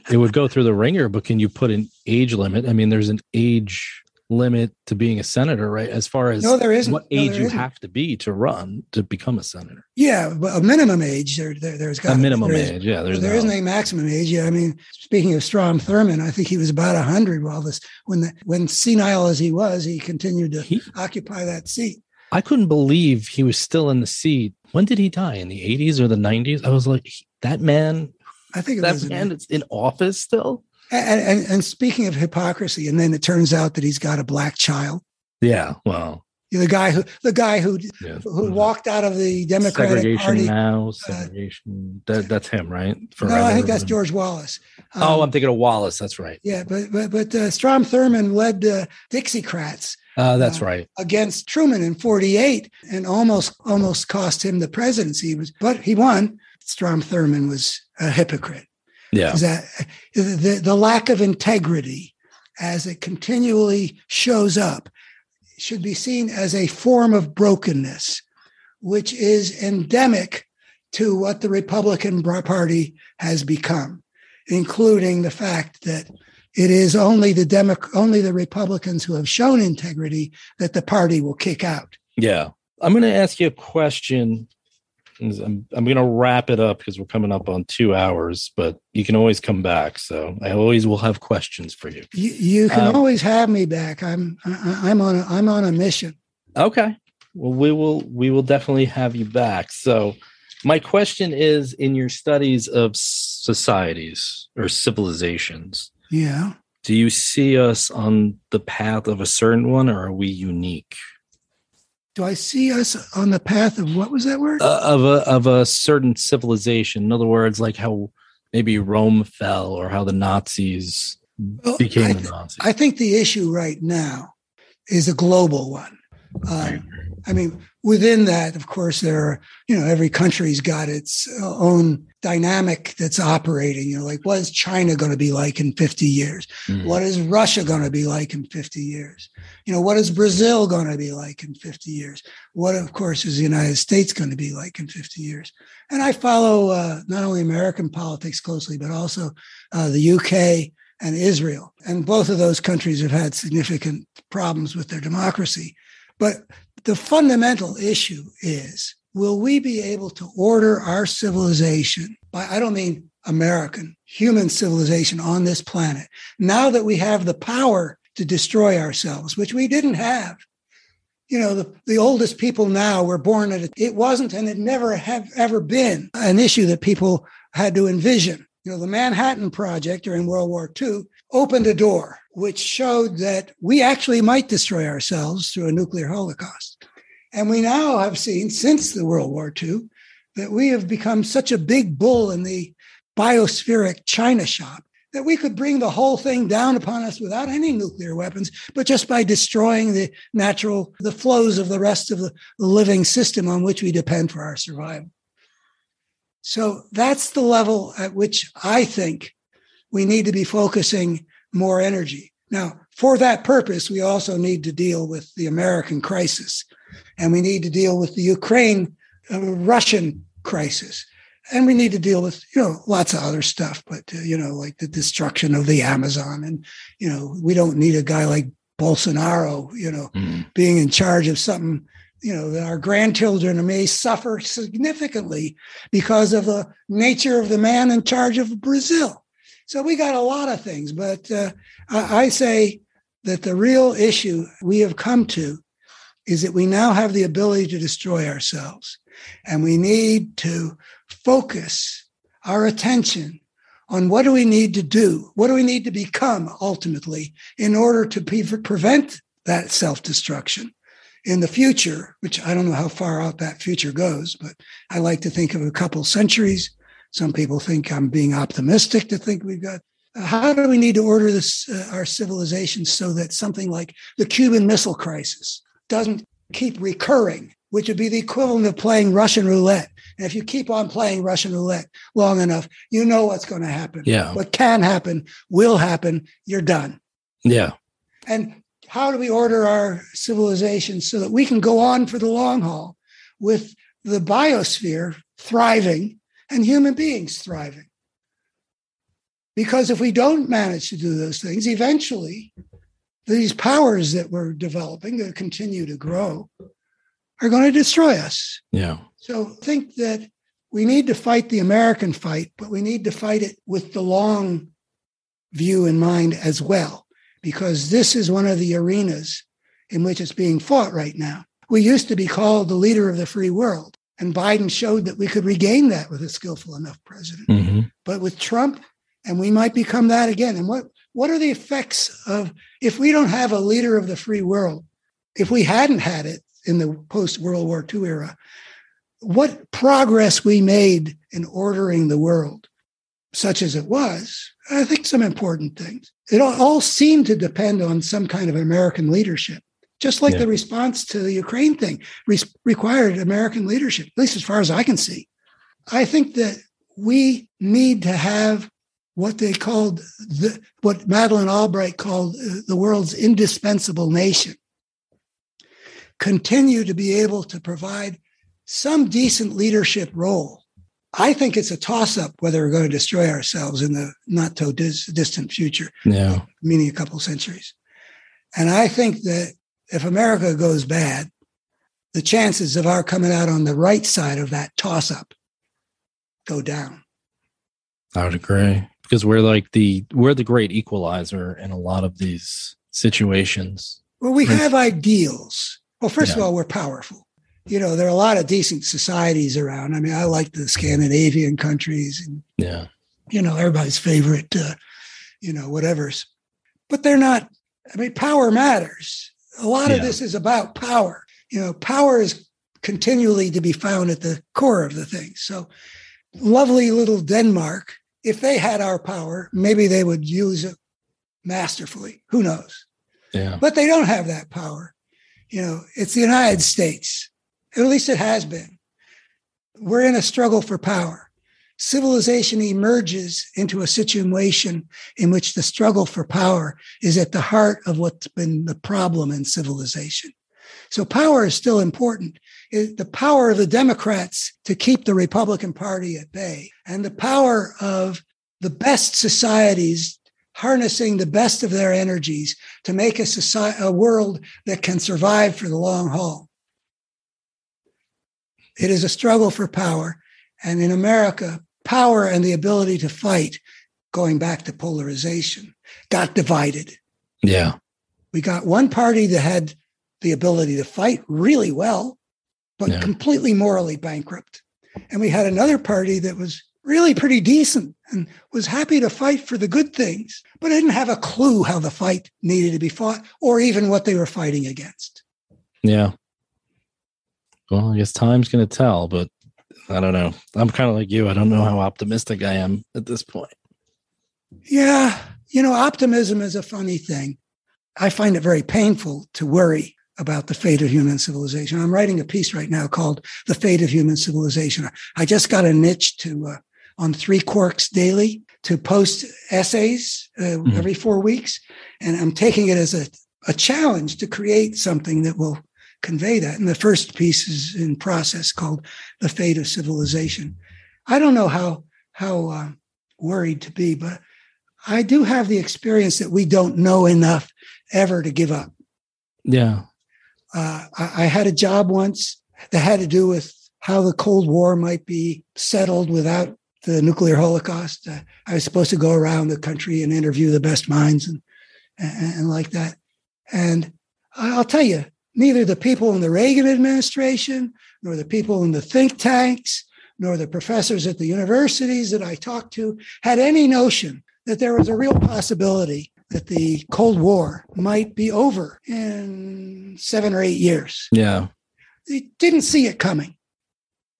[SPEAKER 1] it would go through the ringer, but can you put an age limit? I mean, there's an age limit to being a senator, right? As far as
[SPEAKER 2] No, there isn't.
[SPEAKER 1] what
[SPEAKER 2] No,
[SPEAKER 1] age
[SPEAKER 2] there
[SPEAKER 1] you
[SPEAKER 2] isn't.
[SPEAKER 1] have to be to run to become a senator.
[SPEAKER 2] Yeah, but a minimum age, there, there, there's got
[SPEAKER 1] A minimum
[SPEAKER 2] there is-
[SPEAKER 1] age. Yeah. There's
[SPEAKER 2] there
[SPEAKER 1] no-
[SPEAKER 2] isn't a maximum age. Yeah, I mean, speaking of Strom Thurmond, I think he was about hundred while this when the when senile as he was, he continued to
[SPEAKER 1] He,
[SPEAKER 2] occupy that seat.
[SPEAKER 1] I couldn't believe he was still in the seat. When did he die? In the 80s or the 90s? I was like, that man,
[SPEAKER 2] I think it
[SPEAKER 1] that man is in office still.
[SPEAKER 2] And, and, and speaking of hypocrisy, and then it turns out that he's got a black child.
[SPEAKER 1] Yeah. Well,
[SPEAKER 2] The guy who the guy who
[SPEAKER 1] yeah.
[SPEAKER 2] who walked out of the Democratic
[SPEAKER 1] segregation
[SPEAKER 2] Party.
[SPEAKER 1] now, segregation. that, that's him, right?
[SPEAKER 2] No, I think that's George Wallace.
[SPEAKER 1] Oh,
[SPEAKER 2] Um,
[SPEAKER 1] I'm thinking of Wallace. That's right.
[SPEAKER 2] yeah, but but but uh, Strom Thurmond led uh, Dixiecrats
[SPEAKER 1] Uh, that's
[SPEAKER 2] Uh,
[SPEAKER 1] right.
[SPEAKER 2] against Truman in '48 and almost almost cost him the presidency. He was, but he won. Strom Thurmond was a hypocrite.
[SPEAKER 1] Yeah.
[SPEAKER 2] That the, the lack of integrity as it continually shows up should be seen as a form of brokenness, which is endemic to what the Republican Party has become, including the fact that it is only the Demo- only the Republicans who have shown integrity that the party will kick out.
[SPEAKER 1] Yeah. I'm going to ask you a question. I'm, I'm going to wrap it up because we're coming up on two hours, but you can always come back. So I always will have questions for you.
[SPEAKER 2] You, you can
[SPEAKER 1] Um,
[SPEAKER 2] always have me back. I'm I, I'm on a, I'm on a mission.
[SPEAKER 1] Okay. Well, we will we will definitely have you back. So my question is in your studies of societies or civilizations,
[SPEAKER 2] Yeah.
[SPEAKER 1] do you see us on the path of a certain one or are we unique?
[SPEAKER 2] Do I see us on the path of what was that word?
[SPEAKER 1] Uh, of a of a certain civilization. In other words, like how maybe Rome fell or how the Nazis
[SPEAKER 2] Well,
[SPEAKER 1] became
[SPEAKER 2] I,
[SPEAKER 1] the Nazis.
[SPEAKER 2] I think the issue right now is a global one. Um, I mean, within that, of course, there are, you know, every country's got its own dynamic that's operating. You know, like what is China going to be like in 50 years?
[SPEAKER 1] Mhm.
[SPEAKER 2] What is Russia going to be like in 50 years? You know, what is Brazil going to be like in 50 years? What, of course, is the United States going to be like in 50 years? And I follow uh, not only American politics closely, but also uh, the UK and Israel. And both of those countries have had significant problems with their democracy. But the fundamental issue is will we be able to order our civilization by, I don't mean American, human civilization on this planet, now that we have the power to destroy ourselves, which we didn't have? You know, the, the oldest people now were born at it. It wasn't and it never have ever been an issue that people had to envision. You know, the Manhattan Project during World War II opened a door. which showed that we actually might destroy ourselves through a nuclear holocaust. And we now have seen since the World War II that we have become such a big bull in the biospheric China shop that we could bring the whole thing down upon us without any nuclear weapons, but just by destroying the natural, the flows of the rest of the living system on which we depend for our survival. So that's the level at which I think we need to be focusing more energy. Now, for that purpose, we also need to deal with the American crisis and we need to deal with the Ukraine uh, Russian crisis. And we need to deal with you know lots of other stuff but uh, you know like the destruction of the amazon. And you know we don't need a guy like bolsonaro you know
[SPEAKER 1] Mm.
[SPEAKER 2] being in charge of something you know that our grandchildren may suffer significantly because of the nature of the man in charge of brazil. So we got a lot of things but uh, I, I say that the real issue we have come to is that we now have the ability to destroy ourselves and we need to focus our attention on what do we need to do? What do we need to become ultimately in order to pre- prevent that self destruction in the future, which I don't know how far out that future goes, but I like to think of a couple centuries. Some people think I'm being optimistic to think we've got. How do we need to order this, uh, our civilization so that something like the Cuban Missile Crisis doesn't keep recurring, which would be the equivalent of playing Russian roulette. And if you keep on playing Russian roulette long enough, you know what's going to happen.
[SPEAKER 1] Yeah.
[SPEAKER 2] What can happen will happen. You're done.
[SPEAKER 1] Yeah.
[SPEAKER 2] And how do we order our civilization so that we can go on for the long haul with the biosphere thriving and human beings thriving? Because if we don't manage to do those things, eventually these powers that we're developing that continue to grow are going to destroy us.
[SPEAKER 1] Yeah.
[SPEAKER 2] So I think that we need to fight the American fight, but we need to fight it with the long view in mind as well, because this is one of the arenas in which it's being fought right now. We used to be called the leader of the free world, and Biden showed that we could regain that with a skillful enough president.
[SPEAKER 1] hmm
[SPEAKER 2] But with Trump, and we might become that again. And what, what are the effects of if we don't have a leader of the free world, if we hadn't had it in the post World War II era, what progress we made in ordering the world, such as it was, I think some important things. It all, seemed to depend on some kind of American leadership, just like
[SPEAKER 1] Yeah.
[SPEAKER 2] the response to the Ukraine thing re- required American leadership, at least as far as I can see. I think that we need to have what they called the, what Madeleine Albright called uh, the world's indispensable nation continue to be able to provide some decent leadership role. I think it's a toss up whether we're going to destroy ourselves in the not so dis- distant future,
[SPEAKER 1] Yeah.
[SPEAKER 2] meaning a couple centuries. And I think that if America goes bad, the chances of our coming out on the right side of that toss up go down.
[SPEAKER 1] I would agree because we're like the we're the great equalizer in a lot of these situations.
[SPEAKER 2] Well, we have ideals. Well, first of all, we're powerful. You know, there are a lot of decent societies around. I mean, I like the Scandinavian countries and,
[SPEAKER 1] Yeah.
[SPEAKER 2] you know, everybody's favorite, uh, you know, whatever's. But they're not, I mean, power matters. A lot of this is about power. You know, power is continually to be found at the core of the thing. So, lovely little Denmark, if they had our power, maybe they would use it masterfully. Who knows?
[SPEAKER 1] Yeah.
[SPEAKER 2] but they don't have that power. You know, it's the United States. At least it has been. We're in a struggle for power. Civilization emerges into a situation in which the struggle for power is at the heart of what's been the problem in civilization. So power is still important. It- the power of the Democrats to keep the Republican Party at bay and the power of the best societies harnessing the best of their energies to make a society, a world that can survive for the long haul. It is a struggle for power. And in America, power and the ability to fight, going back to polarization, got divided.
[SPEAKER 1] Yeah.
[SPEAKER 2] We got one party that had the ability to fight really well, but
[SPEAKER 1] Yeah.
[SPEAKER 2] completely morally bankrupt. And we had another party that was really pretty decent and was happy to fight for the good things, but didn't have a clue how the fight needed to be fought or even what they were fighting against.
[SPEAKER 1] Yeah. Well, I guess time's going to tell, but I don't know. I'm kind of like you. I don't know how optimistic I am at this point.
[SPEAKER 2] Yeah, you know, optimism is a funny thing. I find it very painful to worry about the fate of human civilization. I'm writing a piece right now called "The Fate of Human Civilization." I just got a niche to uh, on Three Quarks Daily to post essays uh,
[SPEAKER 1] Mhm.
[SPEAKER 2] every four weeks, and I'm taking it as a, a challenge to create something that will convey that. And the first piece is in process called "The Fate of Civilization." I don't know how how uh, worried to be, but I do have the experience that we don't know enough ever to give up.
[SPEAKER 1] Yeah.
[SPEAKER 2] Uh, I, I had a job once that had to do with how the Cold War might be settled without the nuclear holocaust. Uh, I was supposed to go around the country and interview the best minds and, and, and like that. And I'll tell you, neither the people in the Reagan administration, nor the people in the think tanks, nor the professors at the universities that I talked to had any notion that there was a real possibility that the Cold War might be over in seven or eight years.
[SPEAKER 1] Yeah.
[SPEAKER 2] They didn't see it coming.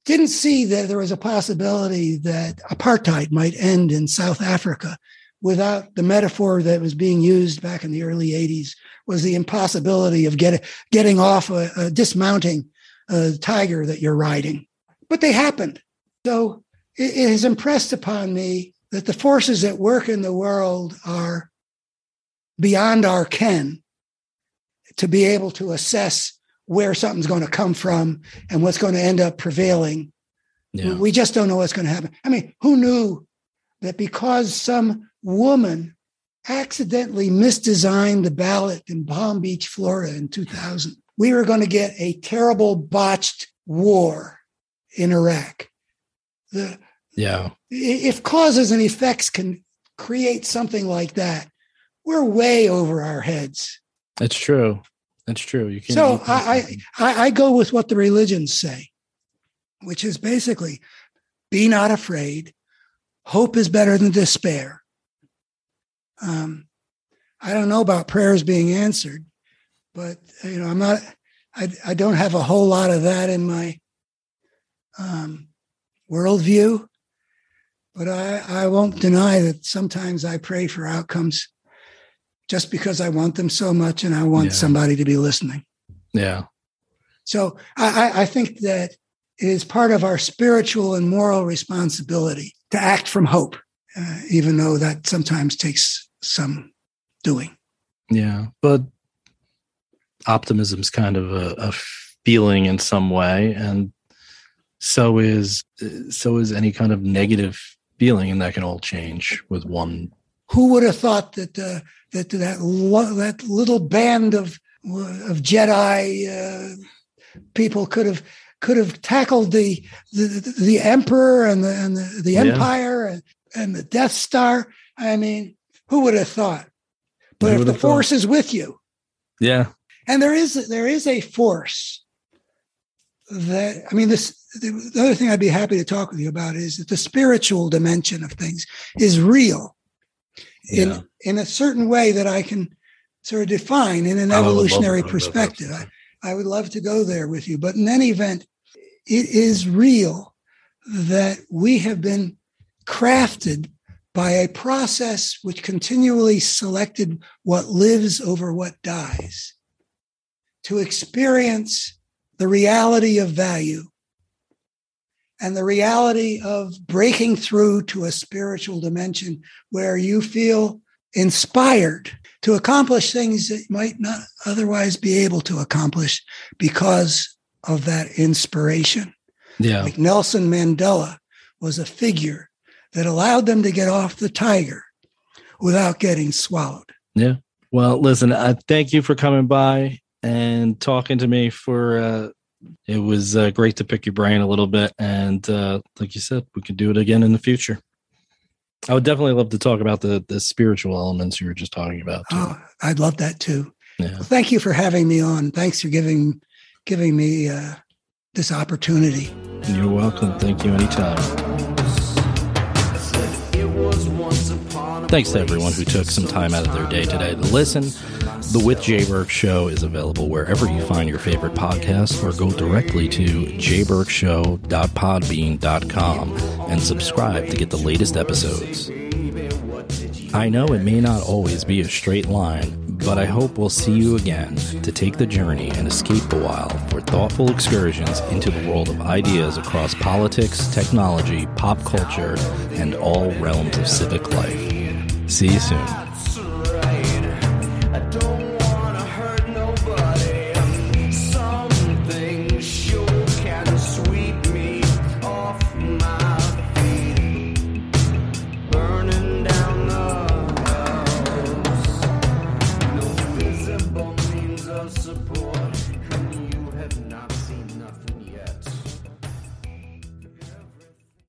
[SPEAKER 2] Didn't see that there was a possibility that apartheid might end in South Africa without the metaphor that was being used back in the early 80s was the impossibility of get, getting off a, a dismounting a tiger that you're riding. But they happened. So it, it has impressed upon me that the forces at work in the world are beyond our ken to be able to assess where something's going to come from and what's going to end up prevailing.
[SPEAKER 1] Yeah.
[SPEAKER 2] We just don't know what's going to happen. I mean, who knew that because some woman accidentally misdesigned the ballot in Palm Beach, Florida in 2000, we were going to get a terrible botched war in Iraq? The,
[SPEAKER 1] Yeah.
[SPEAKER 2] if causes and effects can create something like that, we're way over our heads.
[SPEAKER 1] That's true. That's true. You can.
[SPEAKER 2] So I, I, I I go with what the religions say, which is basically be not afraid. Hope is better than despair. Um, I don't know about prayers being answered, but you know, I'm not. I, I don't have a whole lot of that in my um, worldview, but I, I won't deny that sometimes I pray for outcomes just because I want them so much and I want
[SPEAKER 1] Yeah.
[SPEAKER 2] somebody to be listening.
[SPEAKER 1] yeah.
[SPEAKER 2] So I, I- think that it is part of our spiritual and moral responsibility to act from hope, uh, even though that sometimes takes some doing.
[SPEAKER 1] Yeah. But optimism's kind of a, a feeling in some way, and so is so is any kind of negative feeling, and that can all change with one.
[SPEAKER 2] Who would have thought that uh, that that lo- that little band of of Jedi uh, people could have could have tackled the the, the emperor and the and the, the
[SPEAKER 1] Yeah.
[SPEAKER 2] empire and, and the Death Star? I mean, who would have thought? But
[SPEAKER 1] Who
[SPEAKER 2] if the
[SPEAKER 1] thought?
[SPEAKER 2] force is with you,
[SPEAKER 1] Yeah.
[SPEAKER 2] and there is there is a force that I mean this the the other thing I'd be happy to talk with you about is that the spiritual dimension of things is real
[SPEAKER 1] Yeah.
[SPEAKER 2] in a certain way that I can sort of define in an
[SPEAKER 1] I would love to
[SPEAKER 2] evolutionary
[SPEAKER 1] talk about that
[SPEAKER 2] perspective. I. I would love to go there with you, but in any event, it is real that we have been crafted by a process which continually selected what lives over what dies to experience the reality of value and the reality of breaking through to a spiritual dimension where you feel inspired to accomplish things that you might not otherwise be able to accomplish because of that inspiration.
[SPEAKER 1] Yeah.
[SPEAKER 2] Like Nelson Mandela was a figure that allowed them to get off the tiger without getting swallowed.
[SPEAKER 1] Yeah. Well, listen, I thank you for coming by and talking to me for uh it was uh, great to pick your brain a little bit and uh like you said, we could do it again in the future. I would definitely love to talk about the the spiritual elements you were just talking about. Too.
[SPEAKER 2] Oh, I'd love that too.
[SPEAKER 1] yeah.
[SPEAKER 2] Well, thank you for having me on. Thanks for giving giving me uh, this opportunity.
[SPEAKER 1] You're welcome. Thank you anytime. Thanks to everyone who took some time out of their day today to listen. The With Jay Burke Show is available wherever you find your favorite podcasts or go directly to jayburkshow.podbean.com and subscribe to get the latest episodes. I know it may not always be a straight line, but I hope we'll see you again to take the journey and escape the while for thoughtful excursions into the world of ideas across politics, technology, pop culture, and all realms of civic life. See you soon.